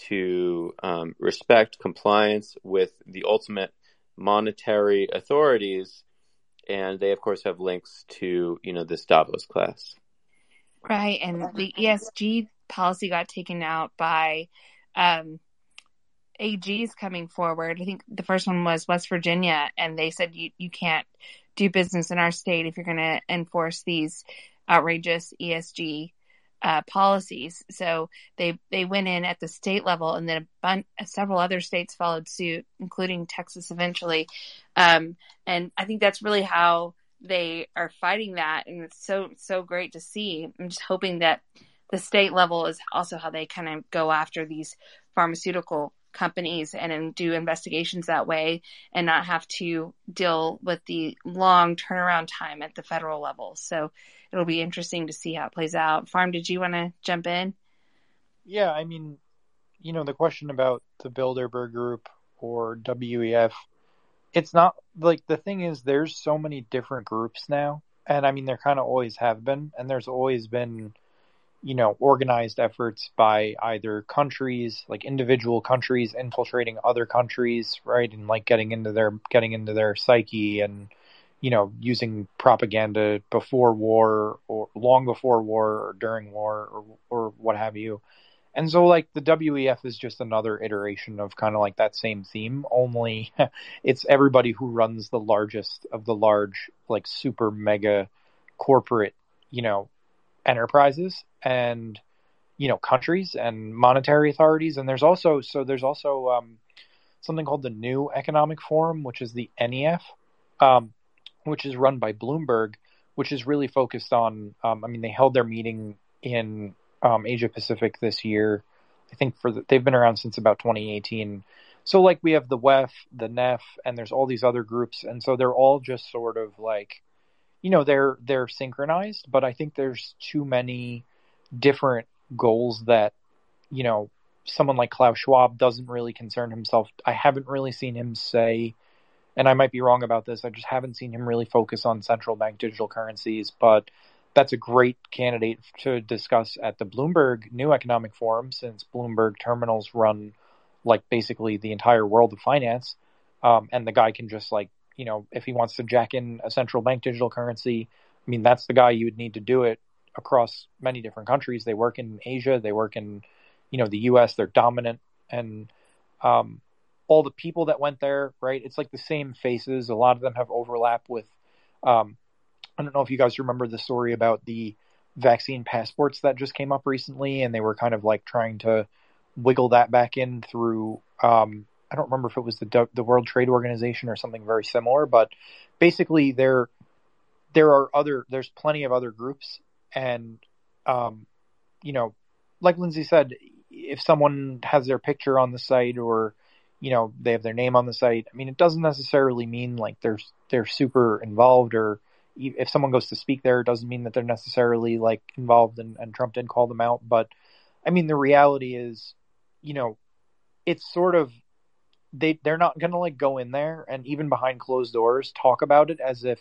to um, respect compliance with the ultimate monetary authorities, and they of course have links to you know this Davos class. Right, and the ESG policy got taken out by um, AGs coming forward. I think the first one was West Virginia, and they said you you can't do business in our state if you're going to enforce these outrageous ESG uh, policies. So they they went in at the state level, and then a bunch, several other states followed suit, including Texas eventually. Um, and I think that's really how they are fighting that, and it's so so great to see. I'm just hoping that the state level is also how they kind of go after these pharmaceutical companies and, and do investigations that way and not have to deal with the long turnaround time at the federal level. So it'll be interesting to see how it plays out. Farm, did you want to jump in? Yeah, I mean, you know, the question about the Bilderberg Group or WEF, it's not like the thing is, there's so many different groups now. And I mean, there kind of always have been, and there's always been, you know, organized efforts by either countries, like individual countries infiltrating other countries, right? And like getting into their, getting into their psyche and, you know, using propaganda before war or long before war or during war or, or what have you. And so, like, the WEF is just another iteration of kind of like that same theme, only it's everybody who runs the largest of the large, like, super mega corporate, you know, enterprises and, you know, countries and monetary authorities. And there's also, so there's also um, something called the New Economic Forum, which is the NEF. Um, which is run by Bloomberg, which is really focused on. Um, I mean, they held their meeting in um, Asia Pacific this year. I think for the, they've been around since about 2018. So like we have the WEF, the NEF, and there's all these other groups, and so they're all just sort of like, you know, they're they're synchronized, but I think there's too many different goals that, you know, someone like Klaus Schwab doesn't really concern himself. I haven't really seen him say and I might be wrong about this. I just haven't seen him really focus on central bank digital currencies, but that's a great candidate to discuss at the Bloomberg New Economic Forum since Bloomberg terminals run like basically the entire world of finance. Um, and the guy can just like, you know, if he wants to jack in a central bank digital currency, I mean, that's the guy you would need to do it across many different countries. They work in Asia, they work in, you know, the US, they're dominant. And, um, all the people that went there, right? It's like the same faces. A lot of them have overlap with. Um, I don't know if you guys remember the story about the vaccine passports that just came up recently, and they were kind of like trying to wiggle that back in through. Um, I don't remember if it was the the World Trade Organization or something very similar, but basically there there are other there's plenty of other groups, and um, you know, like Lindsay said, if someone has their picture on the site or you know they have their name on the site. I mean, it doesn't necessarily mean like they're they're super involved, or if someone goes to speak there, it doesn't mean that they're necessarily like involved. And, and Trump didn't call them out, but I mean, the reality is, you know, it's sort of they they're not going to like go in there and even behind closed doors talk about it as if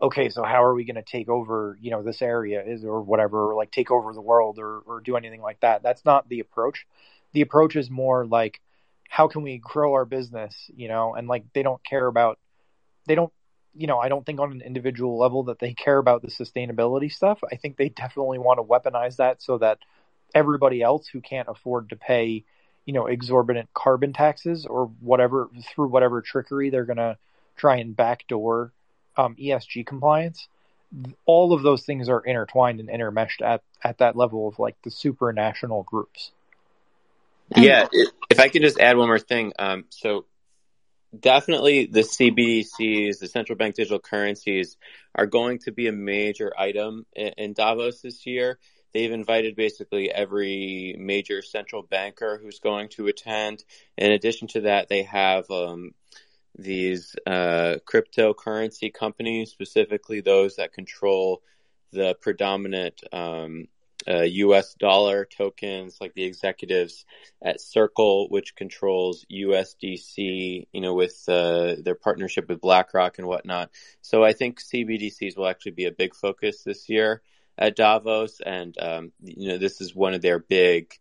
okay, so how are we going to take over, you know, this area is or whatever, or like take over the world or or do anything like that. That's not the approach. The approach is more like how can we grow our business, you know, and like they don't care about they don't you know, I don't think on an individual level that they care about the sustainability stuff. I think they definitely want to weaponize that so that everybody else who can't afford to pay, you know, exorbitant carbon taxes or whatever through whatever trickery they're going to try and backdoor um, ESG compliance. All of those things are intertwined and intermeshed at, at that level of like the supranational groups. Yeah, if I could just add one more thing. Um, so definitely the CBDCs, the central bank digital currencies, are going to be a major item in, in Davos this year. They've invited basically every major central banker who's going to attend. In addition to that, they have um, these uh, cryptocurrency companies, specifically those that control the predominant um, uh, U.S. dollar tokens, like the executives at Circle, which controls USDC, you know, with uh, their partnership with BlackRock and whatnot. So I think CBDCs will actually be a big focus this year at Davos, and um, you know, this is one of their big.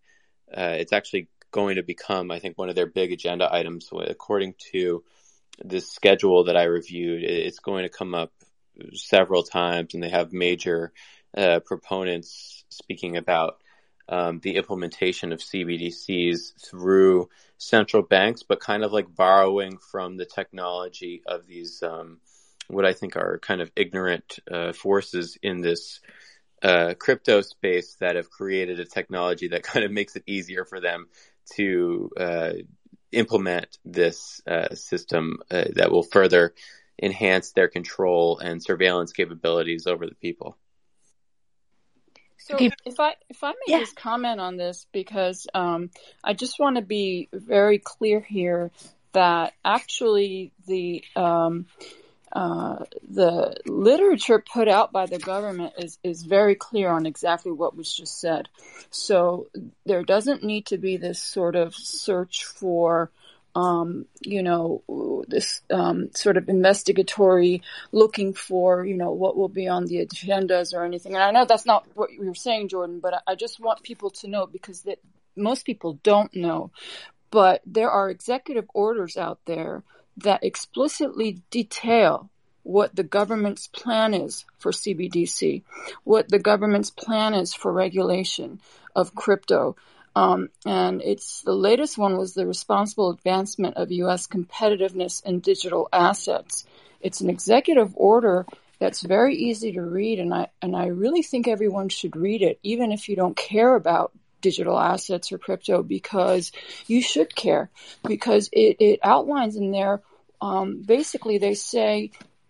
Uh, it's actually going to become, I think, one of their big agenda items. According to the schedule that I reviewed, it's going to come up several times, and they have major uh, proponents speaking about um, the implementation of CBDCs through central banks, but kind of like borrowing from the technology of these, um, what I think are kind of ignorant uh, forces in this uh, crypto space that have created a technology that kind of makes it easier for them to uh, implement this uh, system uh, that will further enhance their control and surveillance capabilities over the people. So if I if I may yeah. just comment on this because um, I just want to be very clear here that actually the um, uh, the literature put out by the government is, is very clear on exactly what was just said. So there doesn't need to be this sort of search for um, you know, this um, sort of investigatory looking for, you know, what will be on the agendas or anything. And I know that's not what you were saying, Jordan, but I just want people to know because that most people don't know. But there are executive orders out there that explicitly detail what the government's plan is for CBDC, what the government's plan is for regulation of crypto, um, and it's the latest one was the responsible advancement of U.S. competitiveness in digital assets. It's an executive order that's very easy to read, and I and I really think everyone should read it, even if you don't care about digital assets or crypto, because you should care, because it, it outlines in there. Um, basically, they say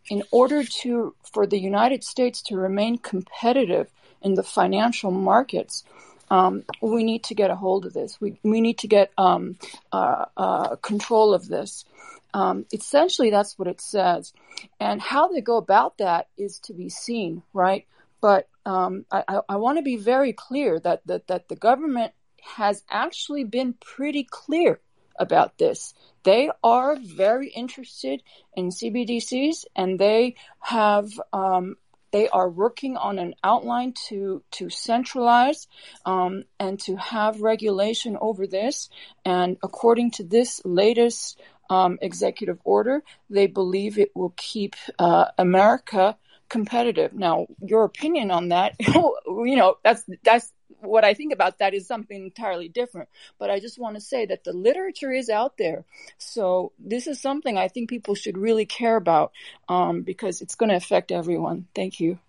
in order to for the United States to remain competitive in the financial markets, um, we need to get a hold of this. We, we need to get um, uh, uh, control of this. Um, essentially, that's what it says. And how they go about that is to be seen, right? But um, I, I, I want to be very clear that, that, that the government has actually been pretty clear about this. They are very interested in CBDCs and they have um, they are working on an outline to to centralize um, and to have regulation over this. And according to this latest um, executive order, they believe it will keep uh, America competitive. Now, your opinion on that, you know, that's that's what I think about that is something entirely different. But I just want to say that the literature is out there. So this is something I think people should really care about um, because it's going to affect everyone. Thank you.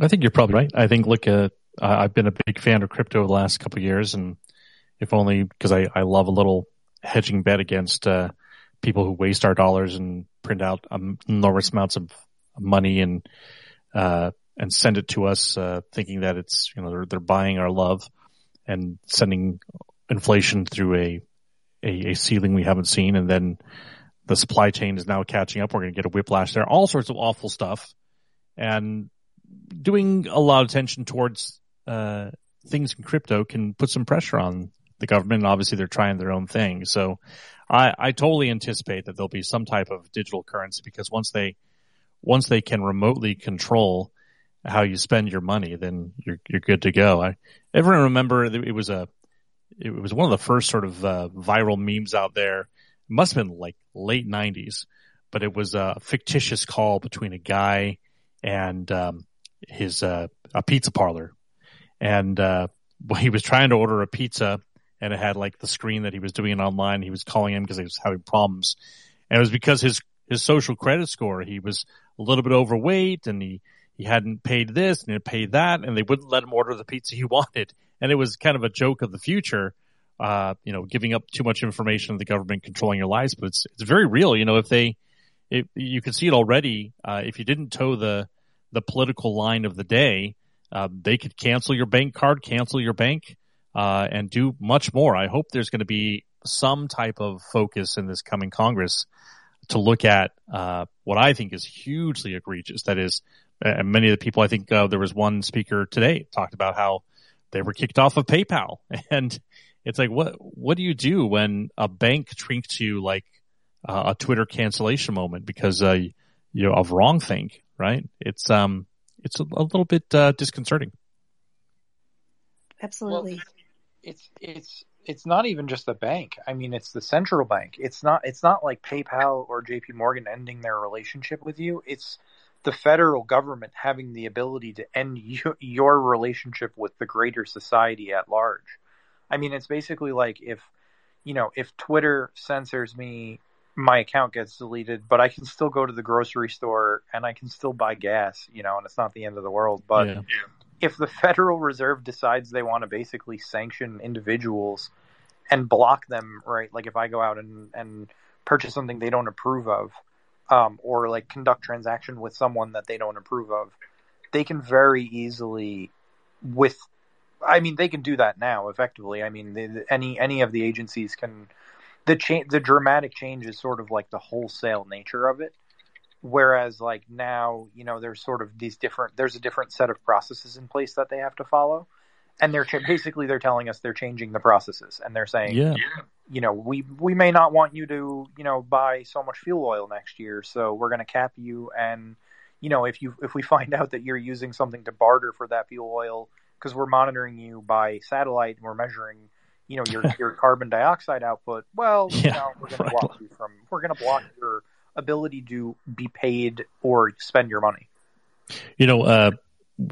I think you're probably right. I think, look, uh, I've been a big fan of crypto the last couple years, and if only because I, I love a little hedging bet against uh, people who waste our dollars and print out um, enormous amounts of money and uh, and send it to us, uh, thinking that it's you know they're, they're buying our love and sending inflation through a, a, a ceiling we haven't seen, and then the supply chain is now catching up. We're going to get a whiplash there. All sorts of awful stuff, and doing a lot of attention towards uh, things in crypto can put some pressure on the government. And obviously, they're trying their own thing. So, I, I totally anticipate that there'll be some type of digital currency because once they, once they can remotely control how you spend your money, then you're, you're good to go. I, everyone remember it was a, it was one of the first sort of uh, viral memes out there. It must have been like late nineties, but it was a fictitious call between a guy and, um, his, uh, a pizza parlor. And, uh, he was trying to order a pizza and it had like the screen that he was doing it online. He was calling him because he was having problems. And it was because his, his social credit score, he was a little bit overweight and he, he hadn't paid this and he paid that and they wouldn't let him order the pizza he wanted. And it was kind of a joke of the future, uh, you know, giving up too much information of the government controlling your lives, but it's, it's very real. You know, if they, if you can see it already, uh, if you didn't toe the, the political line of the day, uh, they could cancel your bank card, cancel your bank, uh, and do much more. I hope there's going to be some type of focus in this coming Congress to look at uh, what I think is hugely egregious. That is, and many of the people I think uh, there was one speaker today talked about how they were kicked off of PayPal, and it's like what what do you do when a bank treats you like uh, a Twitter cancellation moment because uh, you know of wrong thing, right? It's um it's a, a little bit uh, disconcerting. Absolutely. Well, it's it's it's not even just the bank. I mean, it's the central bank. It's not it's not like PayPal or JP Morgan ending their relationship with you. It's the federal government having the ability to end you, your relationship with the greater society at large. I mean, it's basically like if you know, if Twitter censors me, my account gets deleted, but I can still go to the grocery store and I can still buy gas, you know, and it's not the end of the world. But Yeah. if the Federal Reserve decides they want to basically sanction individuals and block them, right? Like if I go out and, and purchase something they don't approve of, um, or like conduct transaction with someone that they don't approve of, they can very easily with, I mean, they can do that now effectively. I mean, the, the- any, any of the agencies can, the change, the dramatic change is sort of like the wholesale nature of it. Whereas like now, you know, there's sort of these different, there's a different set of processes in place that they have to follow. And they're ch- basically, they're telling us they're changing the processes and they're saying, Yeah. You know, we, we may not want you to, you know, buy so much fuel oil next year. So we're going to cap you. And, you know, if you, if we find out that you're using something to barter for that fuel oil, because we're monitoring you by satellite and we're measuring, you know, your, your carbon dioxide output, well, you know, we're going to block you from, we're going to block your ability to be paid or spend your money. You know, uh,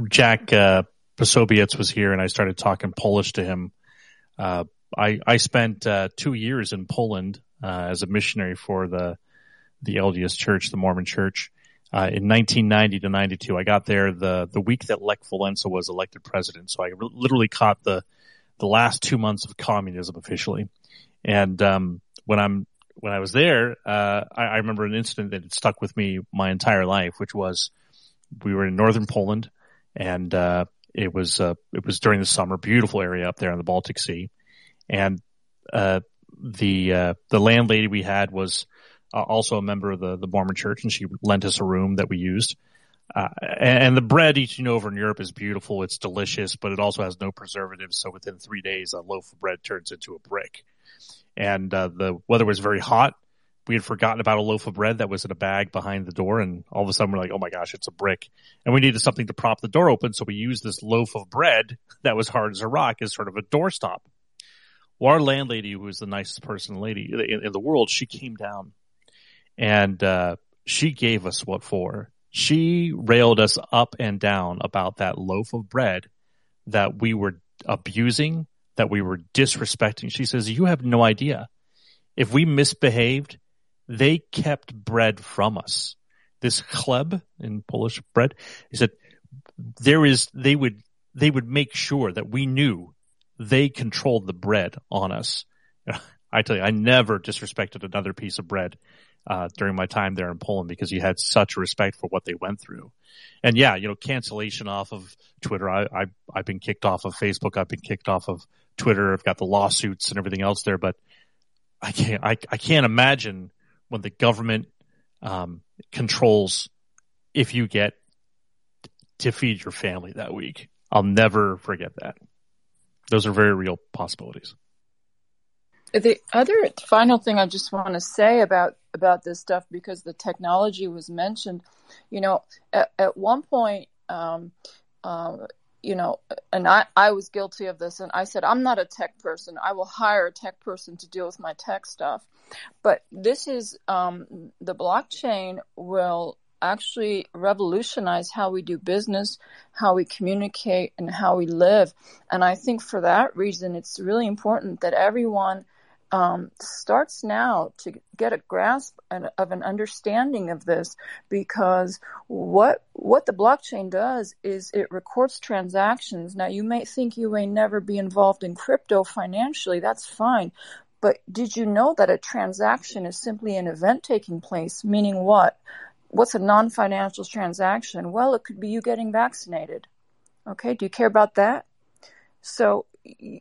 Jack uh, Posobiec was here, and I started talking Polish to him. Uh, I I spent uh, two years in Poland uh, as a missionary for the the LDS Church, the Mormon Church. Uh, in 1990 to 92, I got there the the week that Lech Walesa was elected president. So I re- literally caught the the last two months of communism officially. And um, when I'm when I was there, uh, I, I remember an incident that had stuck with me my entire life, which was we were in northern Poland, and uh, it was uh, it was during the summer, beautiful area up there on the Baltic Sea, and uh, the uh, the landlady we had was uh, also a member of the the Mormon Church, and she lent us a room that we used. Uh, and, and the bread eaten over in Europe is beautiful. It's delicious, but it also has no preservatives. So within three days, a loaf of bread turns into a brick. And uh, the weather was very hot. We had forgotten about a loaf of bread that was in a bag behind the door, and all of a sudden we're like, "Oh my gosh, it's a brick!" And we needed something to prop the door open, so we used this loaf of bread that was hard as a rock as sort of a doorstop. Well, our landlady, who was the nicest person lady in, in the world, she came down and uh, she gave us what for. She railed us up and down about that loaf of bread that we were abusing, that we were disrespecting. She says, "You have no idea. If we misbehaved, they kept bread from us. This chleb in Polish bread, he said, there is, they would, they would make sure that we knew they controlled the bread on us. I tell you, I never disrespected another piece of bread, uh, during my time there in Poland because you had such respect for what they went through. And yeah, you know, cancellation off of Twitter. I, I, I've been kicked off of Facebook. I've been kicked off of Twitter. I've got the lawsuits and everything else there, but I can't, I, I can't imagine when the government, um, controls if you get to feed your family that week. I'll never forget that. Those are very real possibilities. the other final thing I just want to say about about this stuff because the technology was mentioned, you know, at, at one point, um, uh, you know, and I, I was guilty of this, and I said, I'm not a tech person. I will hire a tech person to deal with my tech stuff. But this is um, the blockchain will actually revolutionize how we do business, how we communicate, and how we live. And I think for that reason, it's really important that everyone um, starts now to get a grasp of an understanding of this because what what the blockchain does is it records transactions. Now you may think you may never be involved in crypto financially, that's fine. But did you know that a transaction is simply an event taking place? Meaning what? What's a non financial transaction? Well, it could be you getting vaccinated. Okay, do you care about that? So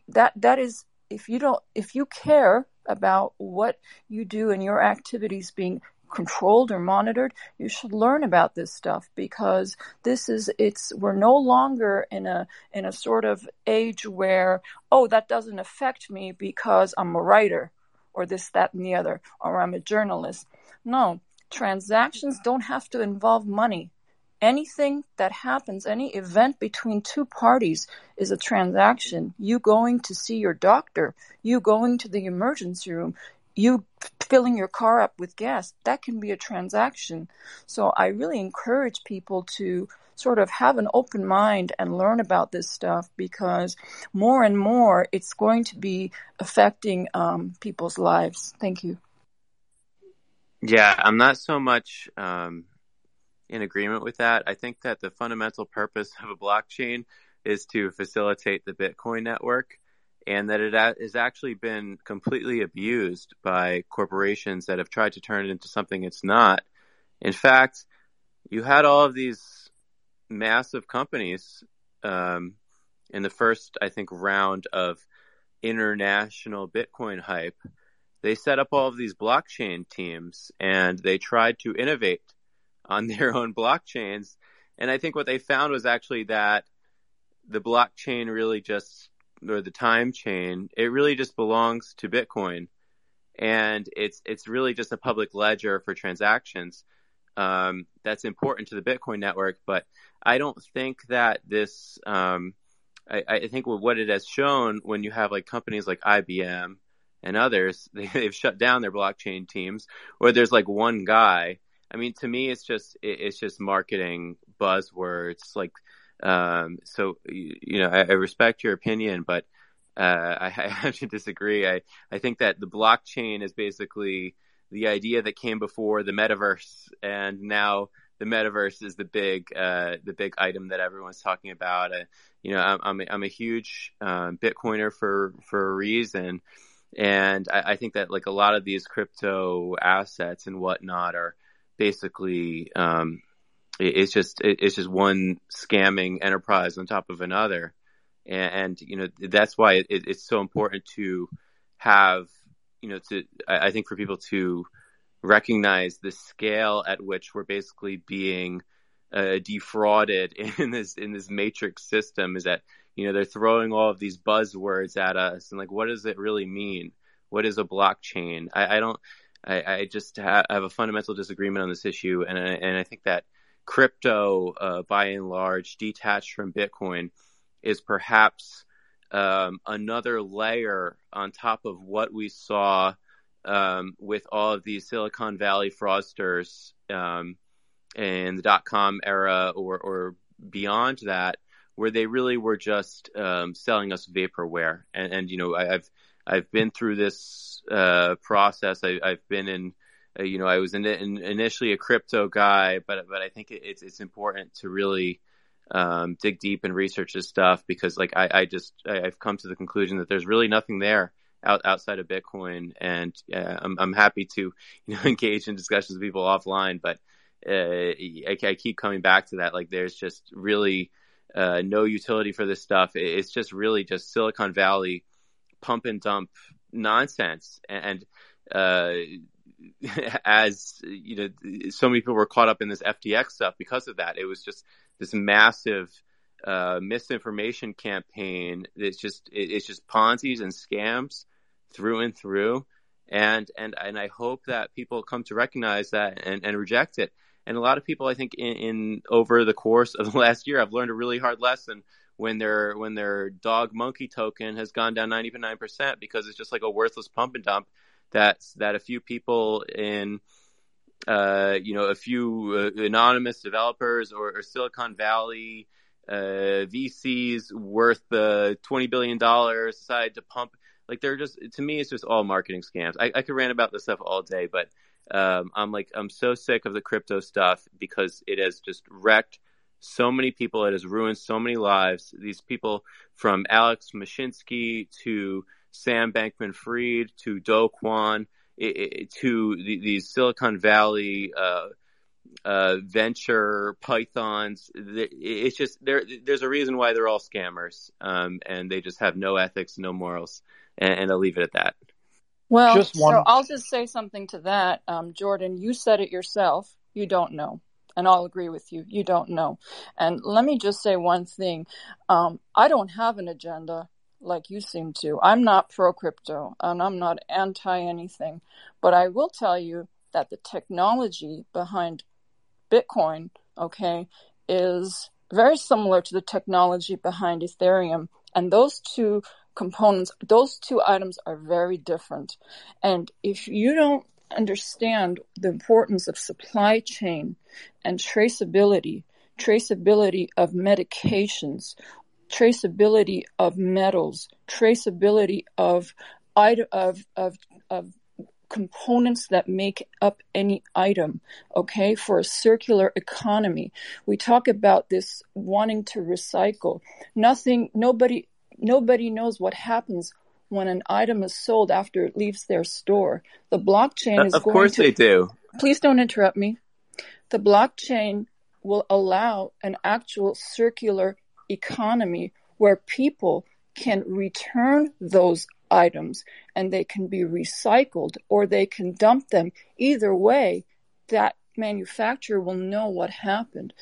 that that is if you don't if you care about what you do and your activities being controlled or monitored, you should learn about this stuff because this is it's we're no longer in a in a sort of age where oh that doesn't affect me because I'm a writer or this that and the other or I'm a journalist. No, transactions don't have to involve money anything that happens, any event between two parties is a transaction. You going to see your doctor, you going to the emergency room, you filling your car up with gas, that can be a transaction. So I really encourage people to sort of have an open mind and learn about this stuff because more and more it's going to be affecting um, people's lives. Thank you. Yeah, I'm not so much um, in agreement with that. I think that the fundamental purpose of a blockchain is to facilitate the Bitcoin network and that it has actually been completely abused by corporations that have tried to turn it into something it's not. In fact, you had all of these massive companies um, in the first, I think, round of international Bitcoin hype. They set up all of these blockchain teams and they tried to innovate on their own blockchains. And I think what they found was actually that the blockchain really just, or the time chain, it really just belongs to Bitcoin. And it's, it's really just a public ledger for transactions. Um, that's important to the Bitcoin network, but I don't think that this, um, I, I think what it has shown when you have like companies like IBM and others, they, they've shut down their blockchain teams, or there's like one guy I mean, to me, it's just it's just marketing buzzwords. Like, um, so you know, I, I respect your opinion, but uh, I, I have to disagree. I I think that the blockchain is basically the idea that came before the metaverse, and now the metaverse is the big uh, the big item that everyone's talking about. Uh, you know, I'm I'm a, I'm a huge um, Bitcoiner for for a reason, and I, I think that like a lot of these crypto assets and whatnot are basically um, it, it's just it, it's just one scamming enterprise on top of another, and, and you know that's why it, it's so important to have you know to I think for people to recognize the scale at which we're basically being uh, defrauded in this in this matrix system is that you know they're throwing all of these buzzwords at us and like what does it really mean? What is a blockchain? I, I don't I, I just ha- have a fundamental disagreement on this issue, and I, and I think that crypto, uh, by and large, detached from Bitcoin, is perhaps um, another layer on top of what we saw um, with all of these Silicon Valley fraudsters um, in the dot com era or, or beyond that, where they really were just um, selling us vaporware. And, and you know, I, have I've been through this uh, process. I, have been in, uh, you know, I was in, in, initially a crypto guy, but but I think it's it's important to really um, dig deep and research this stuff because, like, I, I just I, have come to the conclusion that there's really nothing there out, outside of Bitcoin, and uh, I'm I'm happy to you know engage in discussions with people offline, but uh, I, I keep coming back to that. Like, there's just really uh, no utility for this stuff. It's just really just Silicon Valley pump and dump nonsense. And uh, as you know, so many people were caught up in this FTX stuff because of that. It was just this massive uh, misinformation campaign. It's just it, it's just Ponzi's and scams through and through. And, and, and I hope that people come to recognize that and, and reject it. And a lot of people, I think in, in over the course of the last year, have learned a really hard lesson when their, when their dog monkey token has gone down 99% because it's just like a worthless pump and dump that's, that a few people in, uh, you know, a few uh, anonymous developers or, or Silicon Valley uh, VCs worth uh, twenty billion dollars decided to pump. Like they're just to me, it's just all marketing scams. I, I could rant about this stuff all day, but um, I'm like I'm so sick of the crypto stuff because it has just wrecked so many people. It has ruined so many lives. These people from Alex Mashinsky to Sam Bankman-Fried to Do it, to the, these Silicon Valley uh, uh, venture pythons. It's just there. There's a reason why they're all scammers, um, and they just have no ethics, no morals, and, and I'll leave it at that. Well, just one... so I'll just say something to that, um, Jordan. You said it yourself. You don't know, and I'll agree with you. You don't know. And let me just say one thing. Um, I don't have an agenda like you seem to. I'm not pro crypto, and I'm not anti anything, but I will tell you that the technology behind Bitcoin, okay, is very similar to the technology behind Ethereum. And those two components, those two items are very different. And if you don't understand the importance of supply chain and traceability, traceability of medications, traceability of metals, traceability of of of, of components that make up any item, okay, for a circular economy. We talk about this wanting to recycle. Nothing, nobody, nobody knows what happens when an item is sold after it leaves their store. The blockchain uh, is going to of going course to, they do. Please don't interrupt me. The blockchain will allow an actual circular economy where people can return those items and they can be recycled or they can dump them. Either way, that manufacturer will know what happened.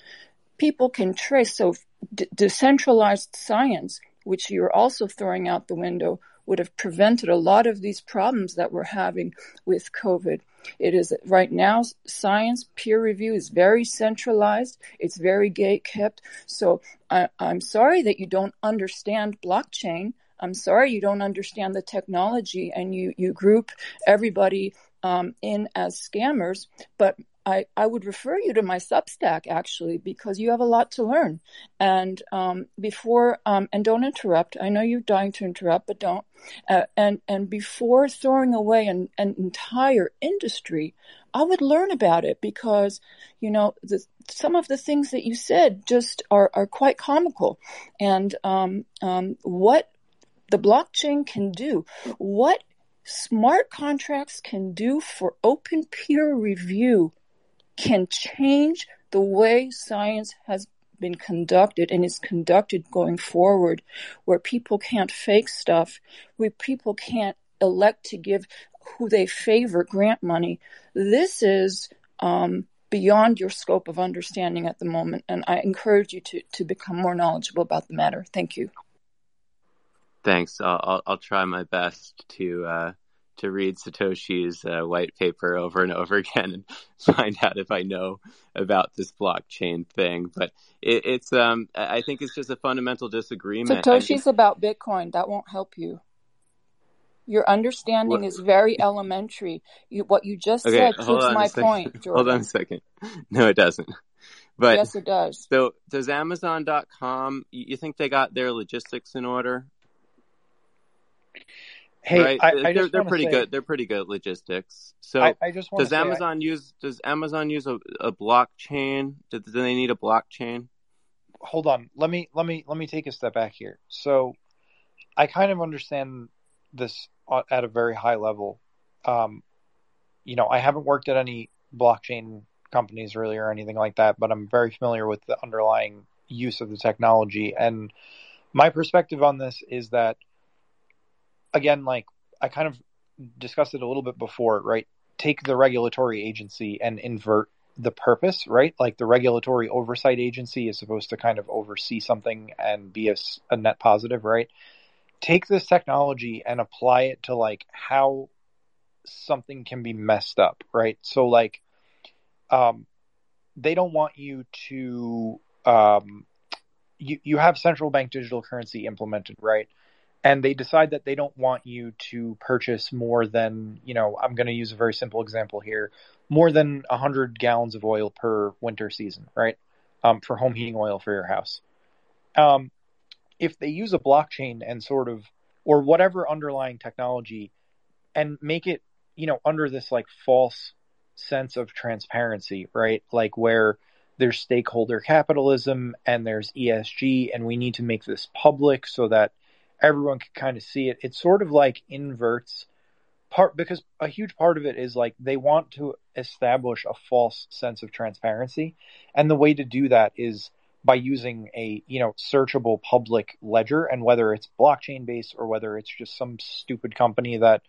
People can trace. So d- decentralized science, which you're also throwing out the window, would have prevented a lot of these problems that we're having with COVID. It is right now science peer review is very centralized. It's very gate kept. So I, I'm sorry that you don't understand blockchain. I'm sorry you don't understand the technology and you, you group everybody um, in as scammers, but I, I would refer you to my Substack actually because you have a lot to learn. And um, before um, and don't interrupt. I know you're dying to interrupt, but don't. Uh, and and before throwing away an, an entire industry, I would learn about it because you know the, some of the things that you said just are are quite comical. And um, um, what the blockchain can do, what smart contracts can do for open peer review can change the way science has been conducted and is conducted going forward, where people can't fake stuff, where people can't elect to give who they favor grant money. This is um, beyond your scope of understanding at the moment, and I encourage you to, to become more knowledgeable about the matter. Thank you. Thanks. I'll, I'll, try my best to uh, to read Satoshi's uh, white paper over and over again and find out if I know about this blockchain thing. But it, it's um, I think it's just a fundamental disagreement. Satoshi's about Bitcoin. That won't help you. Your understanding what? is very elementary. You, what you just okay, said proves my point. Jordan. Hold on a second. No, it doesn't. But yes, it does. So does Amazon.com? You think they got their logistics in order? Hey, right? I, I they're, they're pretty say, good. They're pretty good logistics. So I, I just does Amazon use does Amazon use a, a blockchain? Do, do they need a blockchain? Hold on. Let me let me let me take a step back here. So I kind of understand this at a very high level. Um, you know, I haven't worked at any blockchain companies really or anything like that, but I'm very familiar with the underlying use of the technology. And my perspective on this is that again, like I kind of discussed it a little bit before, right? Take the regulatory agency and invert the purpose, right? Like the regulatory oversight agency is supposed to kind of oversee something and be a, a net positive, right? take this technology and apply it to like how something can be messed up, right? So like, um, they don't want you to, um, you, you have central bank digital currency implemented, right? And they decide that they don't want you to purchase more than, you know, I'm going to use a very simple example here, more than 100 gallons of oil per winter season, right? Um, for home heating oil for your house. Um, if they use a blockchain and sort of, or whatever underlying technology and make it, you know, under this like false sense of transparency, right? Like where there's stakeholder capitalism and there's ESG, and we need to make this public so that everyone can kind of see it. It sort of like inverts part because a huge part of it is like they want to establish a false sense of transparency, and the way to do that is by using a you know searchable public ledger and whether it's blockchain based or whether it's just some stupid company that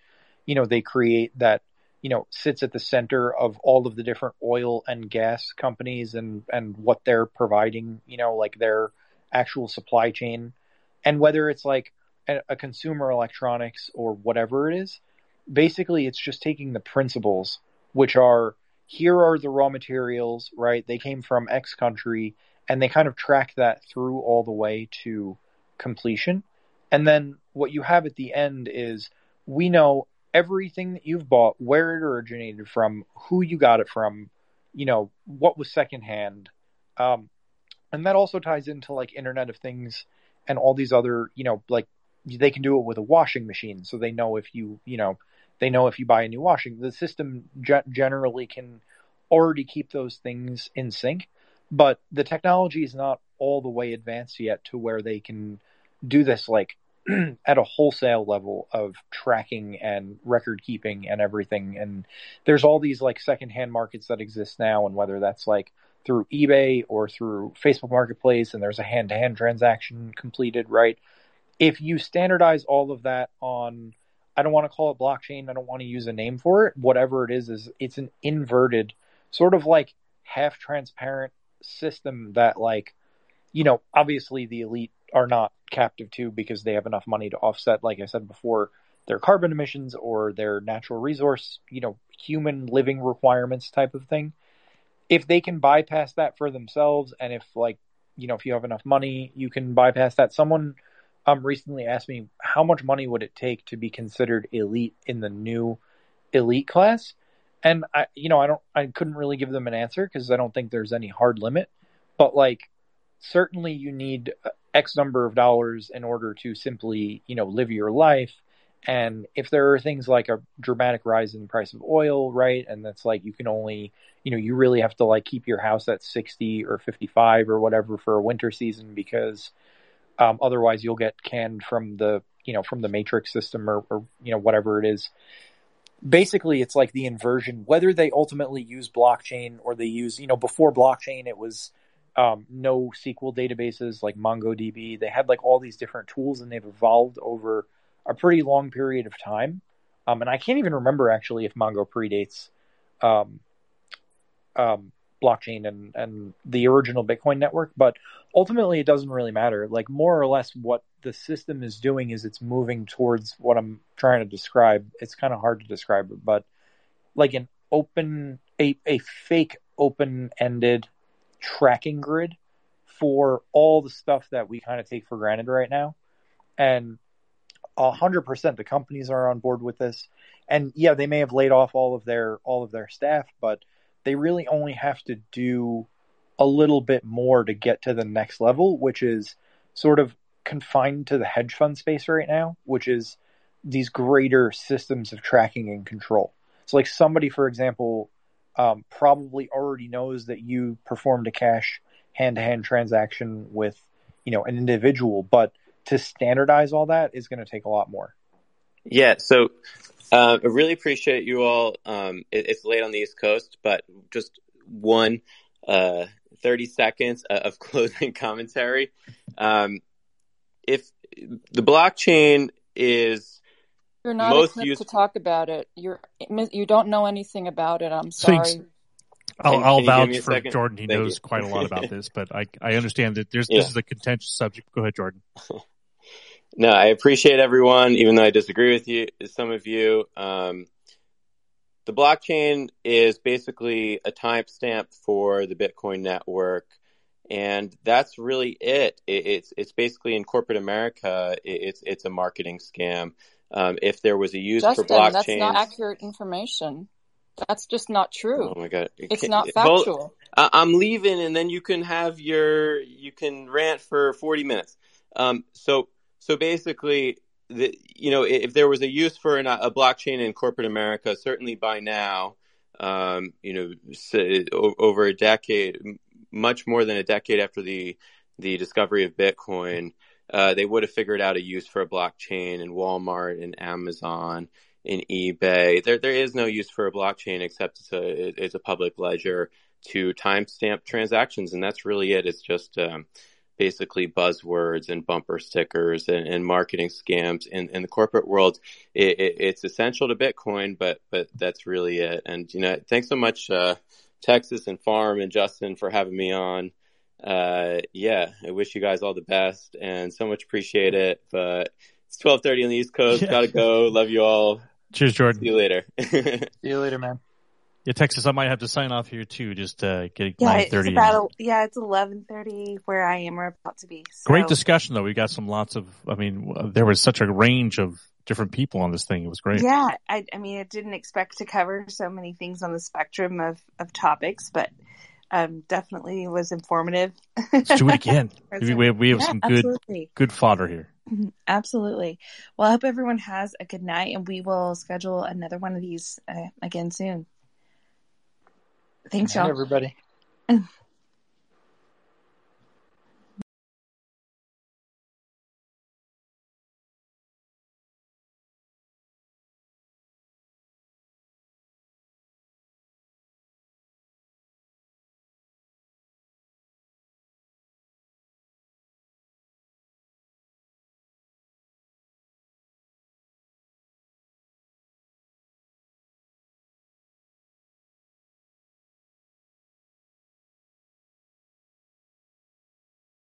you know they create that you know sits at the center of all of the different oil and gas companies and and what they're providing you know like their actual supply chain and whether it's like a, consumer electronics or whatever it is basically it's just taking the principles which are here are the raw materials right they came from x country and they kind of track that through all the way to completion. And then what you have at the end is we know everything that you've bought, where it originated from, who you got it from, you know, what was secondhand. Um, and that also ties into like Internet of Things and all these other, you know, like they can do it with a washing machine. So they know if you, you know, they know if you buy a new washing, the system ge- generally can already keep those things in sync but the technology is not all the way advanced yet to where they can do this like at a wholesale level of tracking and record keeping and everything and there's all these like secondhand markets that exist now and whether that's like through eBay or through Facebook Marketplace and there's a hand-to-hand transaction completed right if you standardize all of that on I don't want to call it blockchain I don't want to use a name for it whatever it is is it's an inverted sort of like half transparent system that like you know obviously the elite are not captive to because they have enough money to offset like i said before their carbon emissions or their natural resource you know human living requirements type of thing. If they can bypass that for themselves and if like you know if you have enough money you can bypass that. Someone um recently asked me how much money would it take to be considered elite in the new elite class and I, you know, I don't, I couldn't really give them an answer because I don't think there's any hard limit. But like, certainly you need X number of dollars in order to simply, you know, live your life. And if there are things like a dramatic rise in the price of oil, right, and that's like you can only, you know, you really have to like keep your house at sixty or fifty-five or whatever for a winter season because um, otherwise you'll get canned from the, you know, from the matrix system or, or you know whatever it is basically it's like the inversion whether they ultimately use blockchain or they use you know before blockchain it was um, NoSQL databases like MongoDB. They had like all these different tools and they've evolved over a pretty long period of time. Um, and I can't even remember actually if Mongo predates um, um, blockchain and, and the original Bitcoin network, but ultimately it doesn't really matter. Like more or less what the system is doing is it's moving towards what I'm trying to describe. It's kind of hard to describe it, but like an open, a, a fake open ended tracking grid for all the stuff that we kind of take for granted right now. And a hundred percent the companies are on board with this. And yeah, they may have laid off all of their all of their staff, but they really only have to do a little bit more to get to the next level, which is sort of confined to the hedge fund space right now, which is these greater systems of tracking and control. So, like somebody, for example, um, probably already knows that you performed a cash hand-to-hand transaction with, you know, an individual, but to standardize all that is going to take a lot more. Yeah. So, uh, I really appreciate you all. Um, it, it's late on the East Coast, but just one uh, 30 seconds of closing commentary. Um, if the blockchain is you're not most equipped used... to talk about it. You're you don't know anything about it. I'm sorry. Thanks. I'll, can, I'll can vouch for second? Jordan. He Thank knows you. quite a lot about this, but I I understand that there's yeah. this is a contentious subject. Go ahead, Jordan. No, I appreciate everyone, even though I disagree with you, some of you. Um, the blockchain is basically a timestamp for the Bitcoin network, and that's really it. it it's it's basically in corporate America, it, it's it's a marketing scam. Um, if there was a use Justin, for blockchain, that's not accurate information. That's just not true. Oh my god, It's not factual. I- I'm leaving, and then you can have your you can rant for 40 minutes. Um, so so basically, the, you know, if there was a use for an, a blockchain in corporate America, certainly by now, um, you know, over a decade, much more than a decade after the the discovery of Bitcoin, uh, they would have figured out a use for a blockchain in Walmart and Amazon in eBay. There there is no use for a blockchain except it's a it's a public ledger to timestamp transactions, and that's really it. It's just um, basically buzzwords and bumper stickers and, and marketing scams in, in the corporate world. It, it, it's essential to Bitcoin, but but that's really it. And you know, thanks so much, uh, Texas and Farm and Justin for having me on. Uh, yeah, I wish you guys all the best and so much appreciate it. But it's twelve thirty on the East Coast. Yeah. Gotta go. Love you all. Cheers, Jordan. See you later. See you later, man. Yeah, Texas, I might have to sign off here too. Just uh, get Yeah, nine it's about yeah, it's eleven thirty where I am. We're about to be. So. Great discussion though. We got some lots of. I mean, there was such a range of different people on this thing. It was great. Yeah, I, I mean, I didn't expect to cover so many things on the spectrum of, of topics, but um, definitely was informative. Let's do it again. We, have, we have Yeah, some good absolutely. good fodder here. Mhm, Absolutely. Well, I hope everyone has a good night, and we will schedule another one of these uh, again soon. Thanks, Good y'all. everybody.